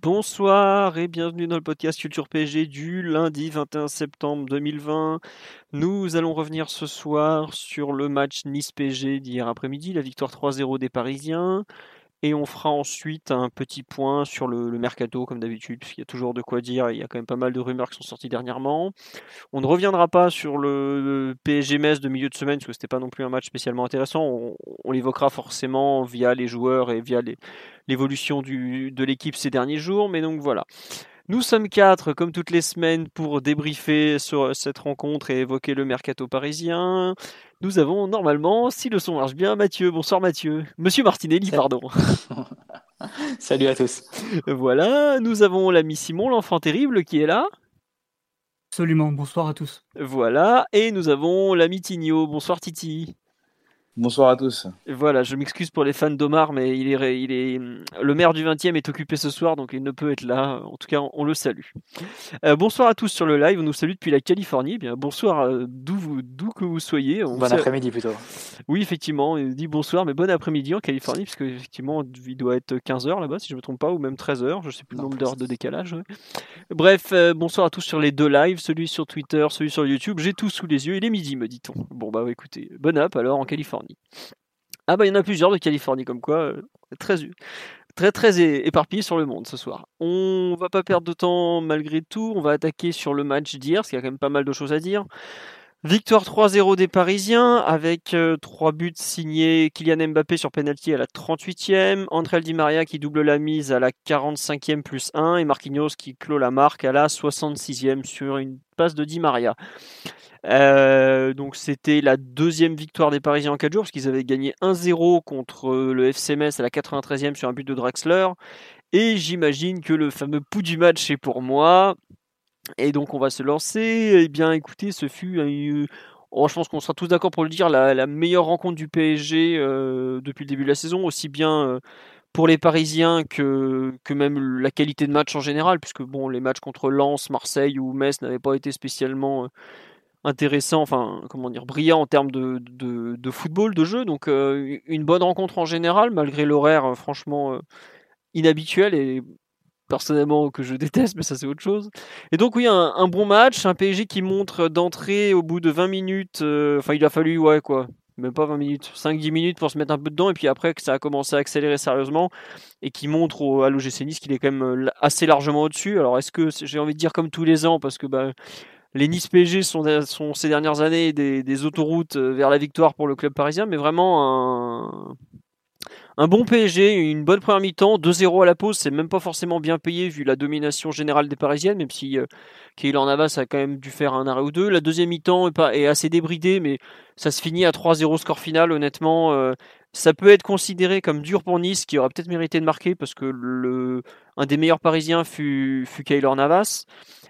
Bonsoir et bienvenue dans le podcast Culture PG du lundi 21 septembre 2020. Nous allons revenir ce soir sur le match Nice-PG d'hier après-midi, la victoire 3-0 des Parisiens. Et on fera ensuite un petit point sur le, mercato, comme d'habitude, puisqu'il y a toujours de quoi dire. Il y a quand même pas mal de rumeurs qui sont sorties dernièrement. On ne reviendra pas sur le, PSG-Metz de milieu de semaine, parce que c'était pas non plus un match spécialement intéressant. On, l'évoquera forcément via les joueurs et via l'évolution de l'équipe ces derniers jours. Mais donc voilà. Nous sommes quatre, comme toutes les semaines, pour débriefer sur cette rencontre et évoquer le mercato parisien. Nous avons normalement, si le son marche bien, Mathieu. Bonsoir Mathieu. Monsieur Martinelli, pardon. Salut à tous. Voilà, nous avons l'ami Simon, l'enfant terrible, qui est là. Absolument, bonsoir à tous. Voilà, et nous avons l'ami Tigno. Bonsoir Titi. Bonsoir à tous. Voilà, je m'excuse pour les fans d'Omar, mais il est, il est, le maire du 20e est occupé ce soir, donc il ne peut être là. En tout cas, on, le salue. Euh, bonsoir à tous sur le live. On nous salue depuis la Californie. Eh bien, bonsoir euh, d'où d'où que vous soyez. bon après-midi plutôt. Oui, effectivement. Il dit bonsoir, mais bon après-midi en Californie, puisque effectivement, il doit être 15h là-bas, si je ne me trompe pas, ou même 13h. Je ne sais plus le nombre d'heures de décalage. Bref, euh, bonsoir à tous sur les deux lives, celui sur Twitter, celui sur YouTube. J'ai tout sous les yeux. Il est midi, me dit-on. Bon, bah écoutez, bonne app alors en Californie. Ah bah il y en a plusieurs de Californie comme quoi, euh, très très très éparpillé sur le monde ce soir. On va pas perdre de temps malgré tout, on va attaquer sur le match d'hier, parce qu'il y a quand même pas mal de choses à dire. Victoire 3-0 des Parisiens avec 3 euh, buts signés Kylian Mbappé sur penalty à la 38e, André Di Maria qui double la mise à la 45e plus 1 et Marquinhos qui clôt la marque à la 66e sur une passe de Di Maria. Euh, donc c'était la deuxième victoire des Parisiens en 4 jours, parce qu'ils avaient gagné 1-0 contre le FC Metz à la 93e sur un but de Draxler. Et j'imagine que le fameux pouls du match est pour moi. Et donc on va se lancer. Eh bien écoutez, ce fut... Oh, je pense qu'on sera tous d'accord pour le dire, la, meilleure rencontre du PSG euh, depuis le début de la saison, aussi bien euh, pour les Parisiens que, même la qualité de match en général, puisque bon, les matchs contre Lens, Marseille ou Metz n'avaient pas été spécialement intéressant, enfin comment dire, brillant en termes de, de, football, de jeu. Donc euh, une bonne rencontre en général, malgré l'horaire euh, franchement euh, inhabituel et personnellement que je déteste, mais ça c'est autre chose. Et donc oui, un, bon match, un PSG qui montre d'entrée au bout de 20 minutes, enfin il a fallu, ouais quoi, même pas 20 minutes, 5-10 minutes pour se mettre un peu dedans, et puis après que ça a commencé à accélérer sérieusement, et qui montre au, à l'OGC Nice qu'il est quand même assez largement au-dessus. Alors est-ce que j'ai envie de dire comme tous les ans, parce que bah, les Nice PSG sont, ces dernières années des, autoroutes euh, vers la victoire pour le club parisien, mais vraiment un, bon PSG, une bonne première mi-temps, 2-0 à la pause, c'est même pas forcément bien payé vu la domination générale des Parisiennes, même si euh, Navas a quand même dû faire un arrêt ou deux. La deuxième mi-temps est, assez débridée, mais ça se finit à 3-0 score final, honnêtement. Euh, ça peut être considéré comme dur pour Nice, qui aurait peut-être mérité de marquer, parce que le, un des meilleurs Parisiens fut, fut Navas.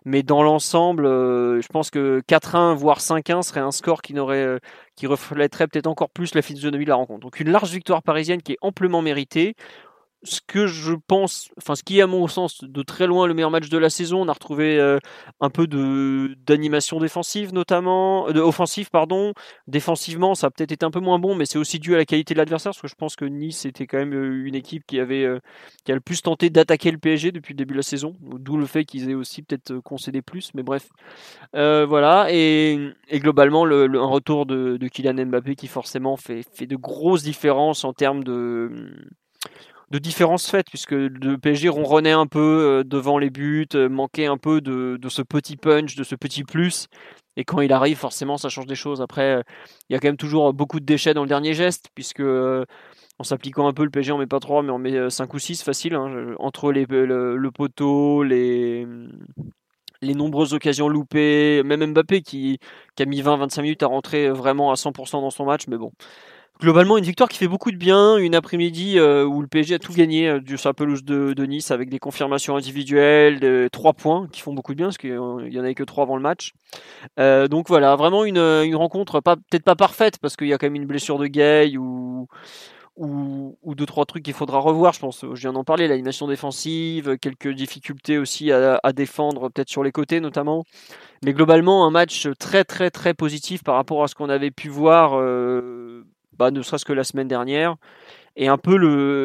Mais dans l'ensemble, euh, je pense que 4-1 voire 5-1 serait un score qui, n'aurait, euh, qui reflèterait peut-être encore plus la physionomie de la rencontre. Donc une large victoire parisienne qui est amplement méritée ce que je pense, enfin ce qui est à mon sens de très loin le meilleur match de la saison. On a retrouvé euh, un peu de d'animation défensive notamment, euh, offensive pardon. Défensivement, ça a peut-être été un peu moins bon, mais c'est aussi dû à la qualité de l'adversaire parce que je pense que Nice était quand même euh, une équipe qui avait qui a le plus tenté d'attaquer le PSG depuis le début de la saison. D'où le fait qu'ils aient aussi peut-être concédé plus, mais bref, voilà. Et, globalement, le, un retour de, de Kylian Mbappé qui forcément fait fait de grosses différences en termes de de différences faites, puisque le PSG ronronnait un peu euh, devant les buts, euh, manquait un peu de, ce petit punch, de ce petit plus. Et quand il arrive, forcément, ça change des choses. Après, euh, il y a quand même toujours beaucoup de déchets dans le dernier geste, puisque en s'appliquant un peu, le PSG en met pas 3, mais on met 5 ou 6 facile. Hein, entre le, poteau, les, les nombreuses occasions loupées, même Mbappé qui, qui a mis 20-25 minutes à rentrer vraiment à 100% dans son match, mais bon globalement, une victoire qui fait beaucoup de bien, une après-midi euh, où le PSG a tout gagné euh, du sur la de, Nice avec des confirmations individuelles, de, 3 points qui font beaucoup de bien parce qu'il n'y en avait que 3 avant le match. donc voilà, vraiment une, rencontre, peut-être pas parfaite parce qu'il y a quand même une blessure de Gay ou ou, ou, deux trois trucs qu'il faudra revoir. Je pense, je viens d'en parler, l'animation défensive, quelques difficultés aussi à, défendre, peut-être sur les côtés notamment. Mais globalement, un match très très très positif par rapport à ce qu'on avait pu voir, euh, bah, ne serait-ce que la semaine dernière, et un peu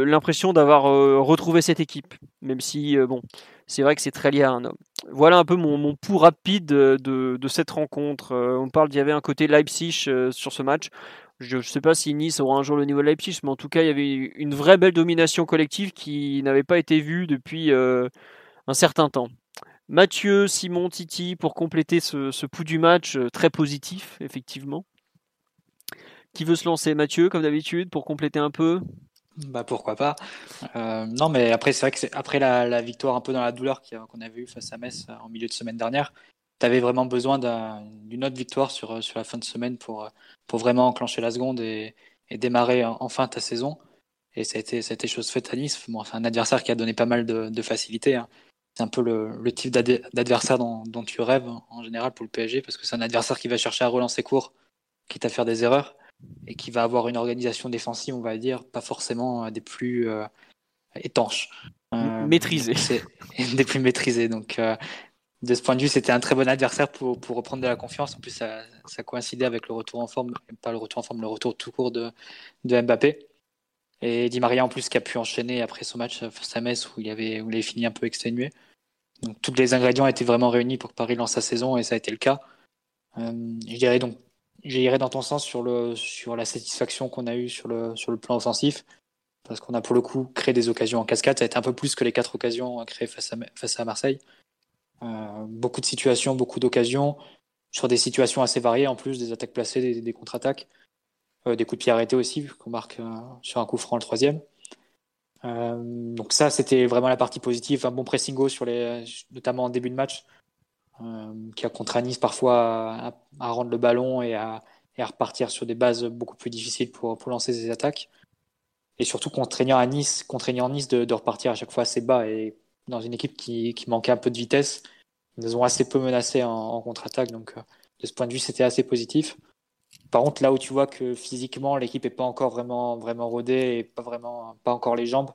l'impression d'avoir euh, retrouvé cette équipe, même si euh, bon, c'est vrai que c'est très lié à un homme. Voilà un peu mon, pouls rapide de, de, cette rencontre. on parle qu'il y avait un côté Leipzig sur ce match. Je ne sais pas si Nice aura un jour le niveau de Leipzig, mais en tout cas, il y avait une vraie belle domination collective qui n'avait pas été vue depuis euh, un certain temps. Mathieu, Simon, Titi, pour compléter ce, pouls du match, euh, très positif, effectivement. Qui veut se lancer Mathieu, comme d'habitude, pour compléter un peu bah pourquoi pas. Euh, non mais après c'est vrai que c'est après la, victoire un peu dans la douleur qu'on avait eu face à Metz en milieu de semaine dernière, tu avais vraiment besoin d'une autre victoire sur, sur la fin de semaine pour, pour vraiment enclencher la seconde et, et démarrer enfin ta saison. Et ça a été, ça a été chose faite à Nice. Bon, c'est un adversaire qui a donné pas mal de, de facilité. Hein. C'est un peu le, le type d'adversaire dont, dont, tu rêves en général pour le PSG, parce que c'est un adversaire qui va chercher à relancer court, quitte à faire des erreurs, et qui va avoir une organisation défensive, on va dire, pas forcément des plus euh, étanches. Euh, maîtrisées. Des plus maîtrisées. Donc, euh, de ce point de vue, c'était un très bon adversaire pour, pour, reprendre de la confiance. En plus, ça, ça, coïncidait avec le retour en forme, pas le retour en forme, le retour tout court de, de Mbappé. Et Di Maria, en plus, qui a pu enchaîner après son match face à Metz, où il, avait, où il avait fini un peu exténué. Donc, tous les ingrédients étaient vraiment réunis pour que Paris lance sa saison, et ça a été le cas. Euh, je dirais donc, j'irai dans ton sens sur, le, sur la satisfaction qu'on a eue sur le, sur le plan offensif, parce qu'on a pour le coup créé des occasions en cascade. Ça a été un peu plus que les quatre occasions créées face à, face à Marseille. Euh, beaucoup de situations, beaucoup d'occasions, sur des situations assez variées en plus, des attaques placées, des, contre-attaques, euh, des coups de pied arrêtés aussi, qu'on marque euh, sur un coup franc le troisième. donc ça, c'était vraiment la partie positive, un bon pressing sur les, notamment en début de match, qui a contraint Nice parfois à, rendre le ballon et à, repartir sur des bases beaucoup plus difficiles pour, lancer ses attaques. Et surtout contraignant à Nice, contraignant Nice de, repartir à chaque fois assez bas et dans une équipe qui, manquait un peu de vitesse ils nous ont assez peu menacés en, contre-attaque, donc euh, de ce point de vue, c'était assez positif. Par contre, là où tu vois que physiquement, l'équipe n'est pas encore vraiment, vraiment rodée et pas, vraiment, pas encore les jambes,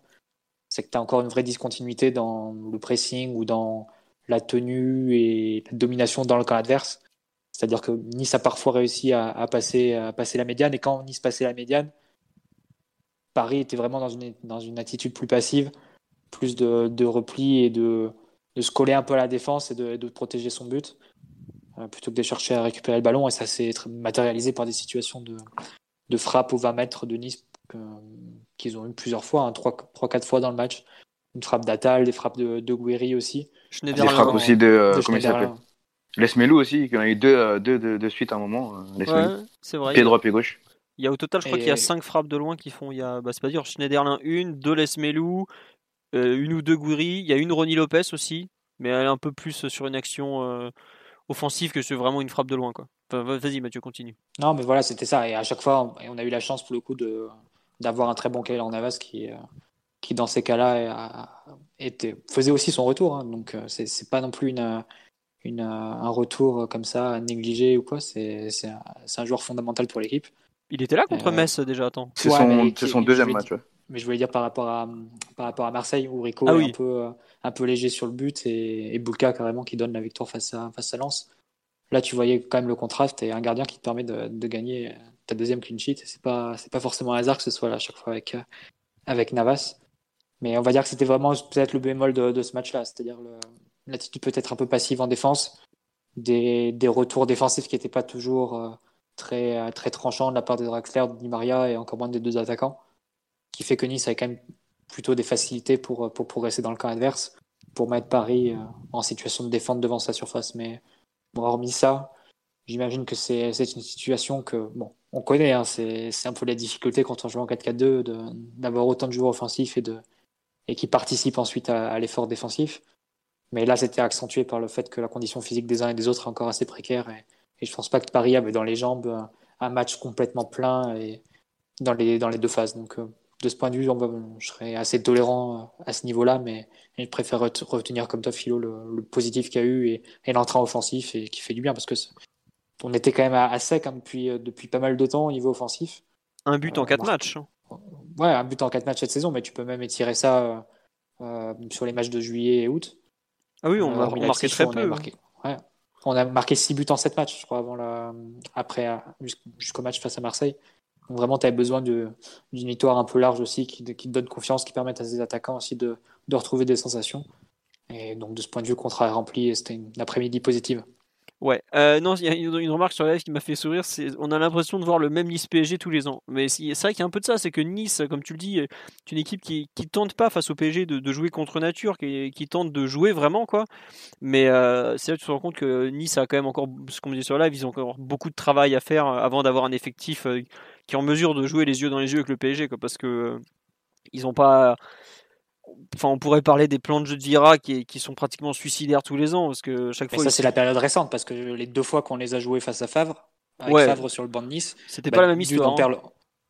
c'est que tu as encore une vraie discontinuité dans le pressing ou dans la tenue et la domination dans le camp adverse. C'est-à-dire que Nice a parfois réussi à, passer, à passer la médiane, et quand Nice passait la médiane, Paris était vraiment dans une, attitude plus passive, plus de, repli et de, se coller un peu à la défense et de, protéger son but, euh, plutôt que de chercher à récupérer le ballon. Et ça s'est matérialisé par des situations de, frappe aux 20 mètres de Nice qu'ils ont eu plusieurs fois, 3-4 hein, fois dans le match. Une frappe d'Atal, des frappes de, de aussi. Des frappes aussi de, euh, comment il s'appelle Lesmelou aussi, qui en a eu deux, euh, deux de, suite à un moment. Ouais, c'est vrai. Pied droit, pied gauche. Il y a au total, je crois qu'il y a 5 frappes de loin qui font. Il y a, bah, c'est pas dire, Schneiderlin une, deux Lesmelou, euh, une ou deux Gouiri. Il y a une Ronnie Lopez aussi, mais elle est un peu plus sur une action euh, offensive que sur vraiment une frappe de loin. Quoi. vas-y, Mathieu, continue. Non, mais voilà, c'était ça. Et à chaque fois, on a eu la chance pour le coup de, d'avoir un très bon en Navas qui, euh, qui dans ces cas-là, était, faisait aussi son retour. Hein. Donc, c'est, c'est pas non plus une, une, un retour comme ça négligé ou quoi. C'est, c'est, un, c'est un joueur fondamental pour l'équipe. Il était là contre Metz déjà, attends. C'est son, c'est son deuxième match. Ouais mais je voulais dire par rapport à, par rapport à Marseille, où Rico ah est un peu, un peu léger sur le but et, et Boulka carrément qui donne la victoire face à, face à Lens. Là, tu voyais quand même le contraste et un gardien qui te permet de, de gagner ta deuxième clean sheet. C'est pas, c'est pas forcément un hasard que ce soit là à chaque fois avec, avec Navas. Mais on va dire que c'était vraiment peut-être le bémol de, ce match-là, c'est-à-dire l'attitude peut-être un peu passive en défense, des, des retours défensifs qui n'étaient pas toujours euh, très, très tranchants de la part de Draxler, de Di Maria et encore moins des deux attaquants qui fait que Nice avait quand même plutôt des facilités pour, pour progresser dans le camp adverse, pour mettre Paris euh, en situation de défendre devant sa surface. Mais bon, hormis ça, j'imagine que c'est une situation que, bon, on connaît, hein, c'est un peu la difficulté quand on joue en 4-4-2 d'avoir autant de joueurs offensifs et, de, et qui participent ensuite à, l'effort défensif. Mais là, c'était accentué par le fait que la condition physique des uns et des autres est encore assez précaire. Et, et je pense pas que Paris avait dans les jambes un match complètement plein et, dans, les, dans les deux phases. Donc, de ce point de vue, je serais assez tolérant à ce niveau-là, mais je préfère retenir comme toi, Philo, le, positif qu'il y a eu et, et l'entrain offensif et qui fait du bien parce que on était quand même à, sec hein, depuis, depuis pas mal de temps au niveau offensif. Un but en quatre matchs. Hein. Ouais, un but en quatre matchs cette saison, mais tu peux même étirer ça sur les matchs de juillet et août. Ah oui, on a marqué très peu. On a marqué 6 buts en 7 matchs, je crois, avant la... après, jusqu'au match face à Marseille. Donc vraiment, tu avais besoin d'une victoire un peu large aussi qui, qui, te donne confiance, qui permette à ces attaquants aussi de, de retrouver des sensations. Et donc, de ce point de vue, le contrat est rempli et c'était une après-midi positive. Ouais, euh, non, il y a une, remarque sur la live qui m'a fait sourire, c'est on a l'impression de voir le même Nice PSG tous les ans. Mais c'est vrai qu'il y a un peu de ça, c'est que Nice, comme tu le dis, est une équipe qui, qui tente pas face au PSG de, jouer contre nature, qui, tente de jouer vraiment, quoi. Mais euh, c'est là que tu te rends compte que Nice a quand même encore, ce qu'on me dit sur la live, ils ont encore beaucoup de travail à faire avant d'avoir un effectif euh, qui est en mesure de jouer les yeux dans les yeux avec le PSG, quoi, parce que ils ont pas Enfin, on pourrait parler des plans de jeu de Vira qui, qui sont pratiquement suicidaires tous les ans parce que chaque fois. ça, c'est la période récente parce que les deux fois qu'on les a joués face à Favre, avec Favre sur le banc de Nice, c'était pas la même histoire. Hein.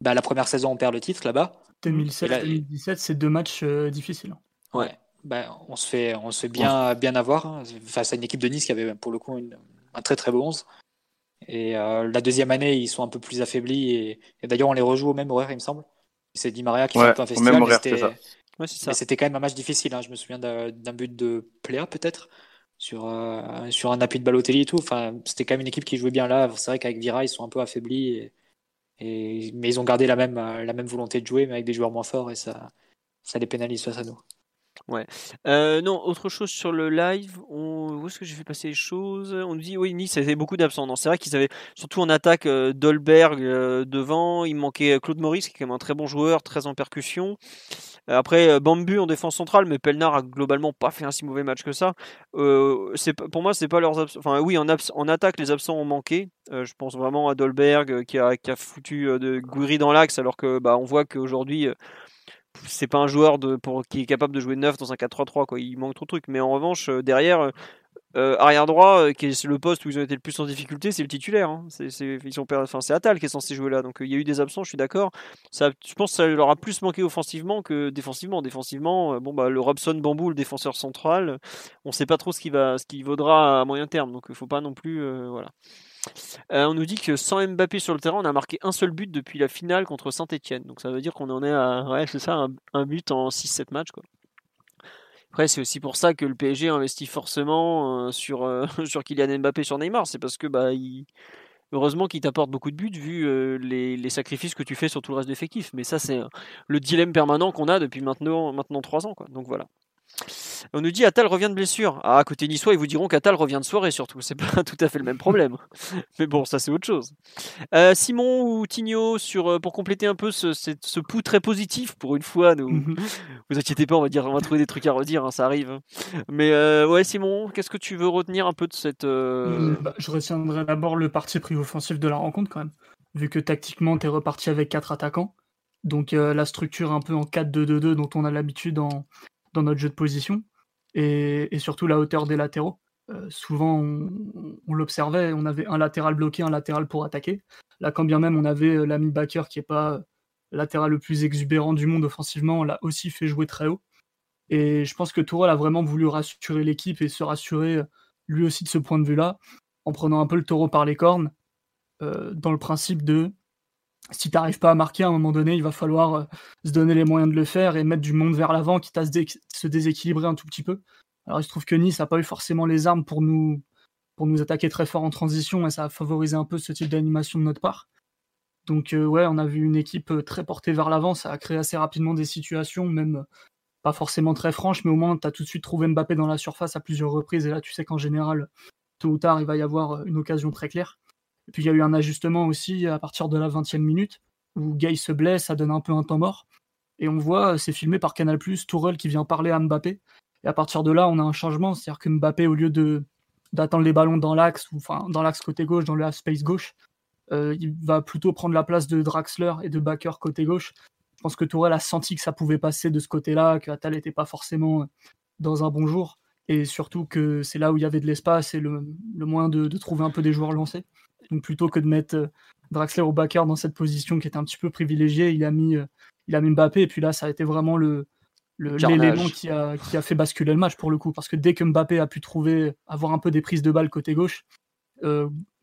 Bah, la première saison, on perd le titre là-bas. 2017-2017, c'est deux matchs euh, difficiles. Ouais. Bah, on se fait, on se fait bien, bien avoir hein, face à une équipe de Nice qui avait pour le coup un très très beau 11. Et euh, la deuxième année, ils sont un peu plus affaiblis et, d'ailleurs, on les rejoue au même horaire, il me semble. C'est Di Maria qui fait un festival. C'était quand même un match difficile. Hein. Je me souviens d'un but de Pléa, peut-être, sur, euh, sur un appui de Balotelli et tout. Enfin, c'était quand même une équipe qui jouait bien là. C'est vrai qu'avec Vira, ils sont un peu affaiblis. Et, mais ils ont gardé la même, la même volonté de jouer, mais avec des joueurs moins forts. Et ça, ça les pénalise face à nous. Ouais. Euh, non, autre chose sur le live, on... où est-ce que j'ai fait passer les choses? On nous dit, oui, Nice avait beaucoup d'absents. C'est vrai qu'ils avaient, surtout en attaque, euh, Dolberg devant, il manquait Claude Maurice, qui est quand même un très bon joueur, très en percussion. Après, euh, Bambu en défense centrale, mais Pelnar a globalement pas fait un si mauvais match que ça. Euh, pour moi, c'est pas leurs absents. Enfin, oui, en, attaque, les absents ont manqué. Euh, je pense vraiment à Dolberg qui a, qui a foutu de Gouiri dans l'axe, alors que bah, on voit qu'aujourd'hui, c'est pas un joueur de, pour, qui est capable de jouer neuf dans un 4-3-3. Quoi. Il manque trop de trucs. Mais en revanche, derrière, euh, arrière droit, euh, qui est le poste où ils ont été le plus en difficulté, c'est le titulaire. Hein. C'est, ils sont, enfin, c'est Atal qui est censé jouer là. Donc euh, il y a eu des absents, je suis d'accord. Ça, je pense que ça leur a plus manqué offensivement que défensivement. Défensivement, bon bah le Robson Bambou, le défenseur central, on sait pas trop ce qui va, ce vaudra à moyen terme. Donc il faut pas non plus, voilà. on nous dit que sans Mbappé sur le terrain, on a marqué un seul but depuis la finale contre Saint-Etienne. Donc ça veut dire qu'on en est à, c'est ça, un, un but en 6-7 matchs. Quoi. Après, c'est aussi pour ça que le PSG investit forcément euh, sur, euh, sur Kylian Mbappé, sur Neymar. C'est parce que bah, heureusement qu'il t'apporte beaucoup de buts vu euh, les, sacrifices que tu fais sur tout le reste de. Mais ça, c'est le dilemme permanent qu'on a depuis maintenant, maintenant 3 ans. Quoi. Donc voilà. On nous dit Atal revient de blessure. Ah, à côté niçois, ils vous diront qu'Atal revient de soirée surtout. C'est pas tout à fait le même problème. Mais bon, ça c'est autre chose. Euh, Simon ou Tigno, sur, euh, pour compléter un peu ce, ce, pouls très positif, pour une fois, nous, mhm. vous inquiétez pas, on va, dire, on va trouver des trucs à redire, hein, ça arrive. Mais euh, ouais, Simon, qu'est-ce que tu veux retenir un peu de cette. Bah, je retiendrai d'abord le parti pris offensif de la rencontre quand même. Vu que tactiquement, tu es reparti avec quatre attaquants. Donc la structure un peu en 4-2-2-2 dont on a l'habitude en, notre jeu de position et, surtout la hauteur des latéraux. Euh, souvent, on, l'observait, on avait un latéral bloqué, un latéral pour attaquer. Là, quand bien même on avait euh, l'ami Baker qui n'est pas euh, latéral le plus exubérant du monde offensivement, on l'a aussi fait jouer très haut. Et je pense que Tourelle a vraiment voulu rassurer l'équipe et se rassurer lui aussi de ce point de vue-là, en prenant un peu le taureau par les cornes, dans le principe de si tu n'arrives pas à marquer à un moment donné, il va falloir euh, se donner les moyens de le faire et mettre du monde vers l'avant, quitte à se, déséquilibrer un tout petit peu. Alors il se trouve que Nice n'a pas eu forcément les armes pour nous, pour nous attaquer très fort en transition et ça a favorisé un peu ce type d'animation de notre part. Donc euh, ouais, on a vu une équipe euh, très portée vers l'avant, ça a créé assez rapidement des situations, même pas forcément très franches, mais au moins tu as tout de suite trouvé Mbappé dans la surface à plusieurs reprises et là tu sais qu'en général, tôt ou tard, il va y avoir une occasion très claire. Et puis il y a eu un ajustement aussi à partir de la 20e minute, où Gay se blesse, ça donne un peu un temps mort. Et on voit, c'est filmé par Canal+, Tourelle qui vient parler à Mbappé. Et à partir de là, on a un changement, c'est-à-dire que Mbappé, au lieu de d'attendre les ballons dans l'axe, ou enfin dans l'axe côté gauche, dans le half space gauche, euh, il va plutôt prendre la place de Draxler et de Baker côté gauche. Je pense que Tourelle a senti que ça pouvait passer de ce côté-là, que Attal n'était pas forcément dans un bon jour, et surtout que c'est là où il y avait de l'espace et le, moyen de, de, trouver un peu des joueurs lancés. Donc plutôt que de mettre euh, Draxler au backer dans cette position qui était un petit peu privilégiée. Il a mis, il a mis Mbappé et puis là, ça a été vraiment le l'élément qui a, qui a fait basculer le match pour le coup. Parce que dès que Mbappé a pu trouver, avoir un peu des prises de balles côté gauche,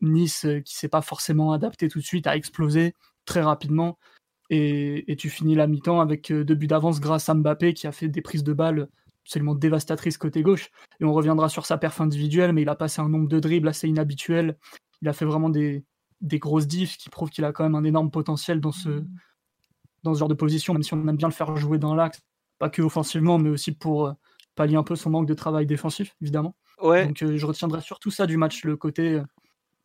Nice, qui s'est pas forcément adapté tout de suite, a explosé très rapidement. Et, et tu finis la mi-temps avec deux buts d'avance grâce à Mbappé qui a fait des prises de balles absolument dévastatrice côté gauche. Et on reviendra sur sa perf individuelle, mais il a passé un nombre de dribbles assez inhabituel. Il a fait vraiment des, des grosses diffs qui prouvent qu'il a quand même un énorme potentiel dans ce, dans ce genre de position, même si on aime bien le faire jouer dans l'axe, pas que offensivement, mais aussi pour euh, pallier un peu son manque de travail défensif, évidemment. Ouais. Donc euh, je retiendrai surtout ça du match, le côté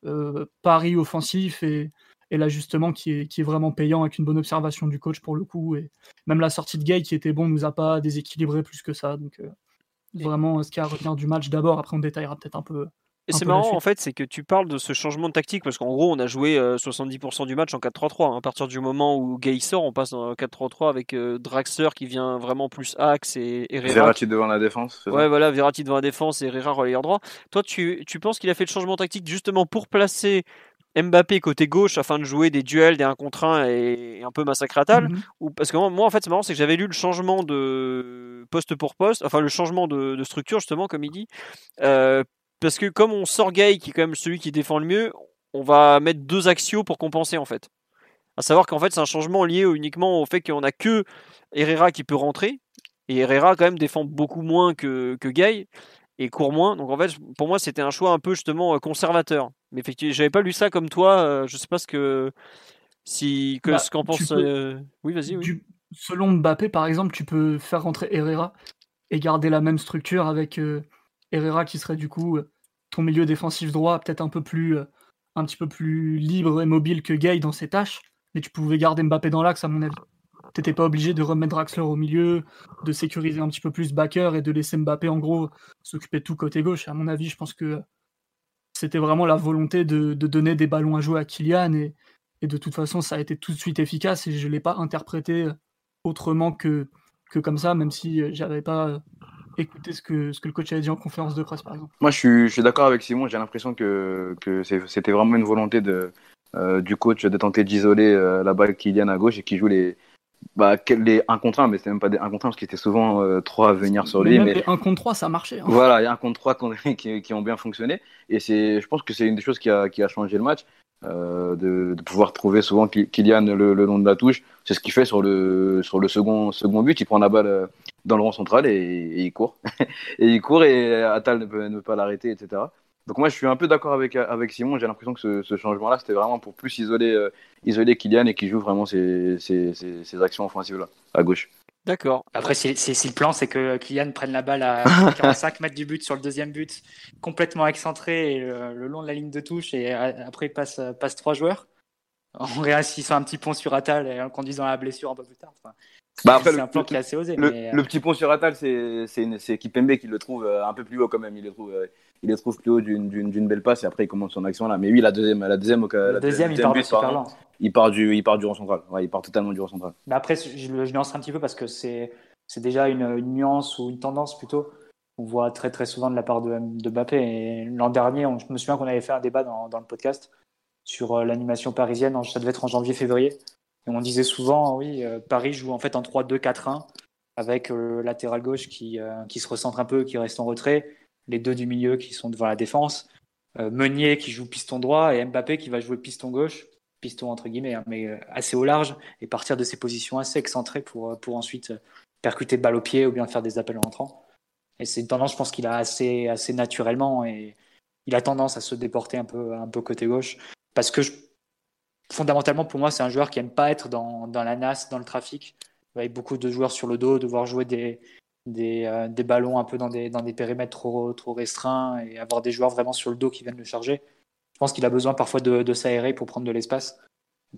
euh, pari offensif et, et l'ajustement qui est, qui est vraiment payant avec une bonne observation du coach pour le coup. Et même la sortie de Gay qui était bon nous a pas déséquilibré plus que ça. Donc euh, vraiment ce qu'il y a à retenir du match d'abord, après on détaillera peut-être un peu. Et c'est marrant en fait, c'est que tu parles de ce changement de tactique parce qu'en gros on a joué 70% euh, du match en 4-3-3. À partir du moment où Gay sort, on passe en 4-3-3 avec euh, Draxler qui vient vraiment plus axe et Herrera. Verratti devant la défense. Ouais, voilà, Verratti devant la défense et Herrera relayeur droit. Toi, tu, tu penses qu'il a fait le changement tactique justement pour placer Mbappé côté gauche afin de jouer des duels, des 1 contre 1 et un peu massacratal mhm. ou Parce que moi, en fait, c'est marrant, c'est que j'avais lu le changement de poste pour poste, enfin le changement de, structure, justement, comme il dit. Euh, parce que comme on sort Gay, qui est quand même celui qui défend le mieux, on va mettre deux axios pour compenser, en fait. À savoir qu'en fait, c'est un changement lié uniquement au fait qu'on a que Herrera qui peut rentrer. Et Herrera, quand même, défend beaucoup moins que, que Gay et court moins. Donc en fait, pour moi, c'était un choix un peu justement euh, conservateur. Mais effectivement, j'avais pas lu ça comme toi. Euh, je sais pas ce que si que, bah, ce qu'en pense. Euh, oui, vas-y. Oui. Selon Mbappé, par exemple, tu peux faire rentrer Herrera et garder la même structure avec Herrera qui serait du coup ton milieu défensif droit, peut-être un peu plus un petit peu plus libre et mobile que Gay dans ses tâches. Mais tu pouvais garder Mbappé dans l'axe, à mon avis t'étais pas obligé de remettre Draxler au milieu, de sécuriser un petit peu plus backer et de laisser Mbappé en gros s'occuper de tout côté gauche. À mon avis, je pense que c'était vraiment la volonté de, donner des ballons à jouer à Kylian et, de toute façon ça a été tout de suite efficace et je l'ai pas interprété autrement que, que comme ça, même si j'avais pas écouté ce que, ce que le coach avait dit en conférence de presse par exemple. Moi je suis, je suis d'accord avec Simon, j'ai l'impression que, que c'était vraiment une volonté de, euh, du coach de tenter d'isoler euh, la balle Kylian à gauche et qui joue les, bah, les 1 contre 1, mais c'était même pas des 1 contre 1 parce qu'il était souvent euh, 3 à venir sur lui. Mais, mais... 1 contre 3, ça a marché. Hein. Voilà, il y a 1 contre 3 qui, qui, ont bien fonctionné. Et c'est, je pense que c'est une des choses qui a, qui a changé le match, euh, de, de, pouvoir trouver souvent Kylian le, le long de la touche. C'est ce qu'il fait sur le, sur le second, second but. Il prend la balle euh, dans le rond central et, et il court. et il court et Atal ne peut, ne peut pas l'arrêter, etc. Donc moi, je suis un peu d'accord avec, avec Simon. J'ai l'impression que ce, changement-là, c'était vraiment pour plus isoler, euh, isoler Kylian et qu'il joue vraiment ses, actions offensives-là, à gauche. D'accord. Après, si, le plan, c'est que Kylian prenne la balle à 45 mètres du but sur le deuxième but, complètement excentré le, long de la ligne de touche, et après, il passe, passe trois joueurs, en réassistant un petit pont sur Atal et en conduisant la blessure un peu plus tard. Bah c'est un plan qui est assez osé. Le, euh, petit pont sur Atal, c'est Kipembe qui le trouve euh, un peu plus haut quand même. Il le trouve, il les trouve plus haut d'une belle passe et après il commence son action là. Mais oui, la deuxième, la deuxième, la deuxième, il, part but, il part du, il part du rond central. Ouais, il part totalement du rond central. Mais après, je, le nuance un petit peu parce que c'est, c'est déjà une, nuance ou une tendance plutôt. On voit très très souvent de la part de, de Mbappé. Et l'an dernier, je me souviens qu'on avait fait un débat dans, dans le podcast sur euh, l'animation parisienne. Ça devait être en janvier-février. Et on disait souvent, oui, euh, Paris joue en fait en 3-2-4-1 avec euh, le latéral gauche qui, qui se recentre un peu, qui reste en retrait les deux du milieu qui sont devant la défense, euh, Meunier qui joue piston droit et Mbappé qui va jouer piston gauche, piston entre guillemets, hein, mais euh, assez au large et partir de ses positions assez excentrées pour, euh, pour ensuite percuter balle au pied ou bien faire des appels en rentrant. Et c'est une tendance, je pense qu'il a assez, assez naturellement et il a tendance à se déporter un peu, un peu côté gauche. Parce que fondamentalement pour moi c'est un joueur qui aime pas être dans, dans la nasse, dans le trafic, avec beaucoup de joueurs sur le dos, devoir jouer des, des, euh, des, ballons un peu dans des, dans des périmètres trop, trop restreints et avoir des joueurs vraiment sur le dos qui viennent le charger. Je pense qu'il a besoin parfois de, de s'aérer pour prendre de l'espace,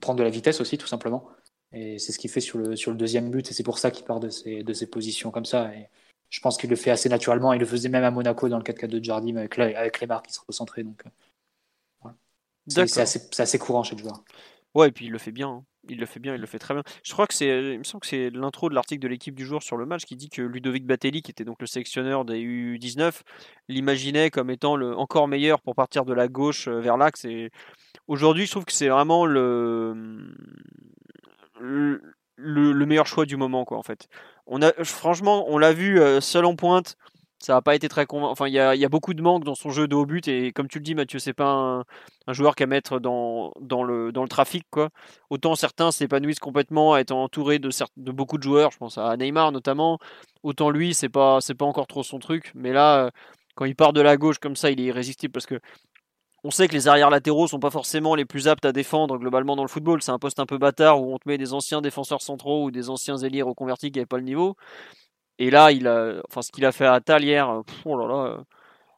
prendre de la vitesse aussi, tout simplement. Et c'est ce qu'il fait sur le, sur le deuxième but, et c'est pour ça qu'il part de ses, de ses positions comme ça. Et je pense qu'il le fait assez naturellement. Il le faisait même à Monaco dans le 4-4 de Jardim avec, avec les marques qui se recentraient. Donc, euh, c'est assez, assez, courant chez le joueur. Ouais, et puis il le fait bien. Hein. Il le fait bien, il le fait très bien. Je crois que c'est, il me semble que c'est l'intro de l'article de l'équipe du jour sur le match qui dit que Ludovic Batelli, qui était donc le sélectionneur des U19, l'imaginait comme étant le encore meilleur pour partir de la gauche euh, vers l'axe. Et aujourd'hui, je trouve que c'est vraiment le, le, le meilleur choix du moment, quoi, en fait. On a, franchement, on l'a vu seul en pointe ça n'a pas été très convaincant. Enfin, il y a, beaucoup de manque dans son jeu de haut but et comme tu le dis, Mathieu, c'est pas un, joueur qu'à mettre dans, dans, le, trafic. Autant certains s'épanouissent complètement à être entouré de, beaucoup de joueurs, je pense à Neymar notamment. Autant lui, c'est pas, pas encore trop son truc. Mais là, quand il part de la gauche comme ça, il est irrésistible parce que on sait que les arrières latéraux sont pas forcément les plus aptes à défendre globalement dans le football. C'est un poste un peu bâtard où on te met des anciens défenseurs centraux ou des anciens ailiers reconvertis qui n'avaient pas le niveau. Et là, il a, enfin, ce qu'il a fait à Atal hier, euh, oh euh,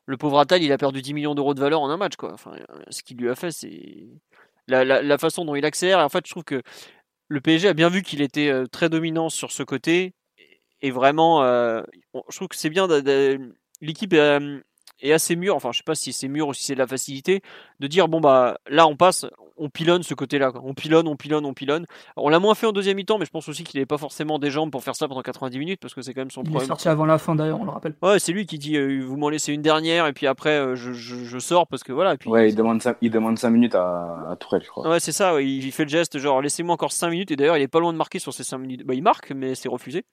le pauvre Atal, il a perdu 10 millions d'euros de valeur en un match. Quoi. Enfin, ce qu'il lui a fait, c'est la, façon dont il accélère. En fait, je trouve que le PSG a bien vu qu'il était euh, très dominant sur ce côté. Et vraiment, je trouve que c'est bien. L'équipe est, assez mûre. Enfin, je sais pas si c'est mûr ou si c'est de la facilité de dire bon bah là on passe, on pilonne ce côté-là. On pilonne, on pilonne, on pilonne. On l'a moins fait en deuxième mi-temps, mais je pense aussi qu'il n'avait pas forcément des jambes pour faire ça pendant 90 minutes parce que c'est quand même son il problème. Il est sorti avant la fin d'ailleurs, on le rappelle. Ouais, c'est lui qui dit euh, vous m'en laissez une dernière et puis après euh, je, je, sors parce que voilà. puis, ouais, il demande, 5, il demande 5 minutes à, à Tourelle, je crois. Ouais, c'est ça. il fait le geste genre laissez-moi encore 5 minutes et d'ailleurs il est pas loin de marquer sur ces 5 minutes. Bah, il marque, mais c'est refusé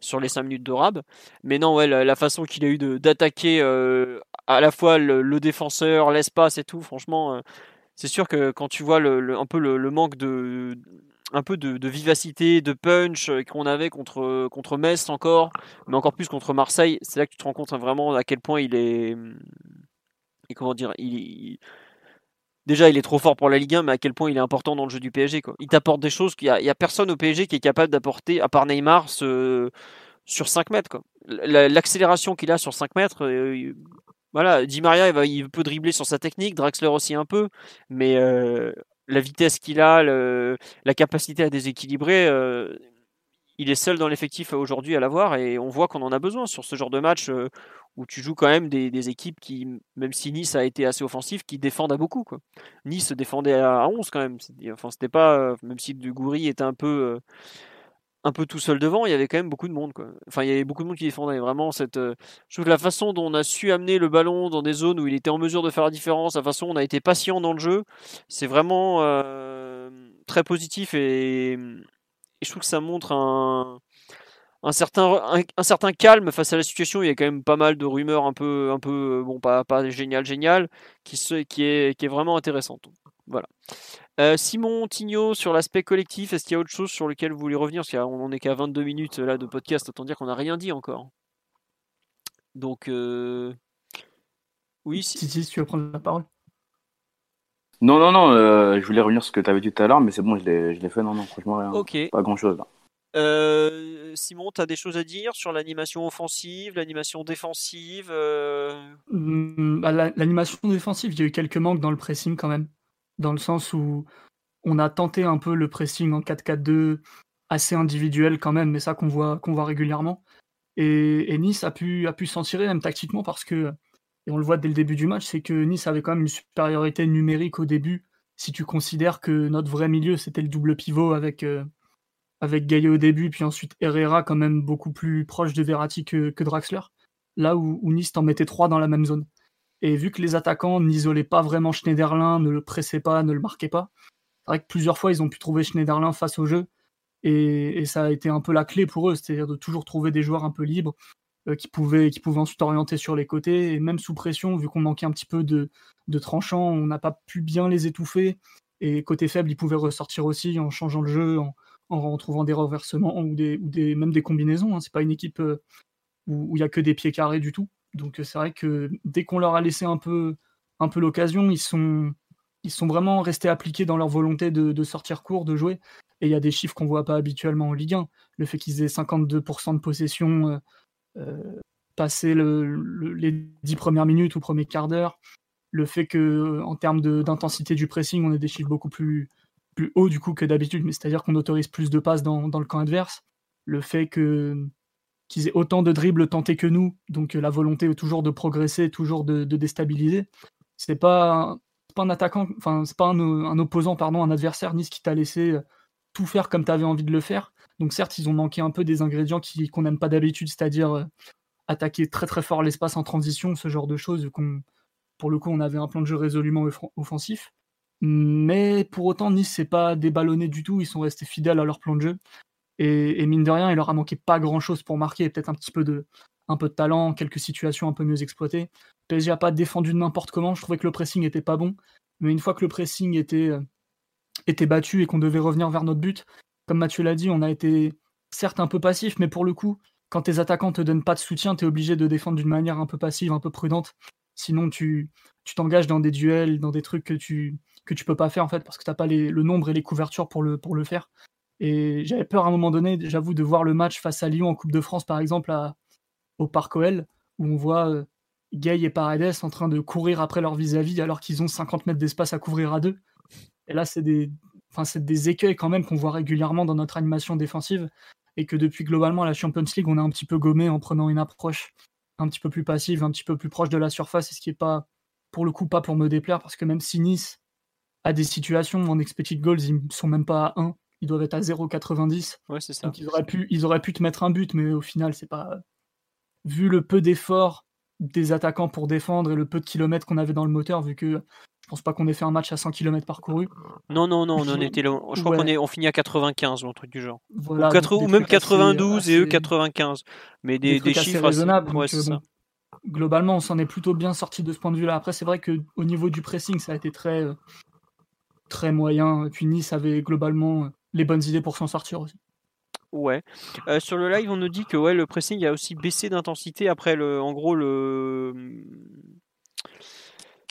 sur les 5 minutes de Rab. Mais non, ouais, la, façon qu'il a eu d'attaquer euh, à la fois le, défenseur, l'espace et tout, franchement c'est sûr que quand tu vois un peu le, manque de un peu de, vivacité, de punch euh, qu'on avait contre contre Metz encore, mais encore plus contre Marseille, c'est là que tu te rends compte hein, vraiment à quel point il est et comment dire, déjà il est trop fort pour la Ligue 1, mais à quel point il est important dans le jeu du PSG. Quoi. Il t'apporte des choses qu'il n'y a, a, personne au PSG qui est capable d'apporter, à part Neymar, ce, sur 5 mètres. L'accélération qu'il a sur 5 mètres, euh, voilà, Di Maria, il, va, il peut dribbler sur sa technique, Draxler aussi un peu, mais euh, la vitesse qu'il a, la capacité à déséquilibrer, euh, il est seul dans l'effectif aujourd'hui à l'avoir et on voit qu'on en a besoin sur ce genre de match où tu joues quand même des, équipes qui, même si Nice a été assez offensif, qui défendent à beaucoup. Quoi. Nice défendait à 11 quand même. Enfin, c'était pas, même si Dugouri était un peu un peu tout seul devant, il y avait quand même beaucoup de monde. Quoi. Enfin, il y avait beaucoup de monde qui défendait. Vraiment, cette, euh, je trouve que la façon dont on a su amener le ballon dans des zones où il était en mesure de faire la différence, la façon dont on a été patient dans le jeu, c'est vraiment euh, très positif et, je trouve que ça montre un, certain calme face à la situation. Il y a quand même pas mal de rumeurs un peu, un peu bon, pas, pas génial, génial, qui, qui, est, qui est vraiment intéressante. Voilà. Euh, Simon Tignot, sur l'aspect collectif, est-ce qu'il y a autre chose sur lequel vous voulez revenir? Parce qu'on n'en est qu'à 22 minutes là, de podcast, autant dire qu'on n'a rien dit encore. Donc, euh... oui. Si... si tu veux prendre la parole? Non, non, non, euh, je voulais revenir sur ce que tu avais dit tout à l'heure, mais c'est bon, je l'ai fait. Non, non, franchement, rien. Ok. Pas grand-chose. Euh, Simon, tu as des choses à dire sur l'animation offensive, l'animation défensive mmh, bah, L'animation défensive, il y a eu quelques manques dans le pressing quand même dans le sens où on a tenté un peu le pressing en 4-4-2 assez individuel quand même, mais ça qu'on voit, régulièrement. Et, Nice a pu, s'en tirer même tactiquement parce que, et on le voit dès le début du match, c'est que Nice avait quand même une supériorité numérique au début. Si tu considères que notre vrai milieu c'était le double pivot avec, euh, avec au début, puis ensuite Herrera quand même beaucoup plus proche de Verratti que, Draxler, là où, où Nice t'en mettait trois dans la même zone. Et vu que les attaquants n'isolaient pas vraiment Schneiderlin, ne le pressaient pas, ne le marquaient pas, c'est vrai que plusieurs fois ils ont pu trouver Schneiderlin face au jeu. Et, ça a été un peu la clé pour eux, c'est-à-dire de toujours trouver des joueurs un peu libres euh, qui, pouvaient, qui pouvaient ensuite orienter sur les côtés. Et même sous pression, vu qu'on manquait un petit peu de, de tranchants, on n'a pas pu bien les étouffer. Et côté faible, ils pouvaient ressortir aussi en changeant le jeu, en, trouvant des reversements ou, des, ou des, même des combinaisons. Hein. C'est pas une équipe euh, où il n'y a que des pieds carrés du tout. Donc euh, c'est vrai que dès qu'on leur a laissé un peu, un peu l'occasion, ils sont, ils sont vraiment restés appliqués dans leur volonté de, sortir court, de jouer. Et il y a des chiffres qu'on voit pas habituellement en Ligue 1. Le fait qu'ils aient 52% de possession euh, euh passé les 10 premières minutes ou premier quart d'heure. Le fait que en termes d'intensité du pressing, on ait des chiffres beaucoup plus, plus hauts du coup que d'habitude, mais c'est-à-dire qu'on autorise plus de passes dans, dans, le camp adverse. Le fait que qu'ils aient autant de dribbles tentés que nous, donc euh, la volonté toujours de progresser, toujours de, déstabiliser. C'est pas, pas un attaquant, c'est pas un, opposant, pardon, un adversaire Nice qui t'a laissé euh, tout faire comme tu avais envie de le faire. Donc certes, ils ont manqué un peu des ingrédients qu'on n'aime pas d'habitude, c'est-à-dire euh, attaquer très très fort l'espace en transition, ce genre de choses. Qu'on, pour le coup, on avait un plan de jeu résolument offensif. Mais pour autant, Nice s'est pas déballonné du tout. Ils sont restés fidèles à leur plan de jeu. Et, mine de rien, il leur a manqué pas grand chose pour marquer. Peut-être un petit peu de, un peu de talent, quelques situations un peu mieux exploitées. PSG a pas défendu de n'importe comment. Je trouvais que le pressing était pas bon. Mais une fois que le pressing était, euh, était battu et qu'on devait revenir vers notre but, comme Mathieu l'a dit, on a été certes un peu passif, mais pour le coup, quand tes attaquants te donnent pas de soutien, tu es obligé de défendre d'une manière un peu passive, un peu prudente. Sinon, tu t'engages dans des duels, dans des trucs que tu que tu peux pas faire en fait parce que tu n'as pas le nombre et les couvertures pour le faire. Et j'avais peur à un moment donné, j'avoue, de voir le match face à Lyon en Coupe de France par exemple à, au Parc OL où on voit euh, Gay et Paredes en train de courir après leur vis-à-vis alors qu'ils ont 50 mètres d'espace à couvrir à deux. Et là, c'est des, des écueils quand même qu'on voit régulièrement dans notre animation défensive et que depuis globalement la Champions League, on a un petit peu gommé en prenant une approche un petit peu plus passive, un petit peu plus proche de la surface, et ce qui est pas, pour le coup, pas pour me déplaire, parce que même si Nice a des situations en expected goals, ils sont même pas à 1, ils doivent être à 0,90. Ouais, c'est ça. Donc ils auraient, pu, ils auraient pu te mettre un but, mais au final, c'est pas. Vu le peu d'efforts des attaquants pour défendre et le peu de kilomètres qu'on avait dans le moteur, vu que je pense pas qu'on ait fait un match à 100 km parcouru. Non, non, non, on était Je crois qu'on est, on finit à 95 ou un truc du genre. Voilà, ou, même 92 et eux 95. Mais des, des, chiffres raisonnables. Euh, globalement, on s'en est plutôt bien sorti de ce point de vue-là. Après, c'est vrai qu'au niveau du pressing, ça a été très, euh, très moyen. Et puis Nice avait globalement euh, les bonnes idées pour s'en sortir aussi. Ouais. sur le live, on nous dit que ouais, le pressing a aussi baissé d'intensité après le, en gros le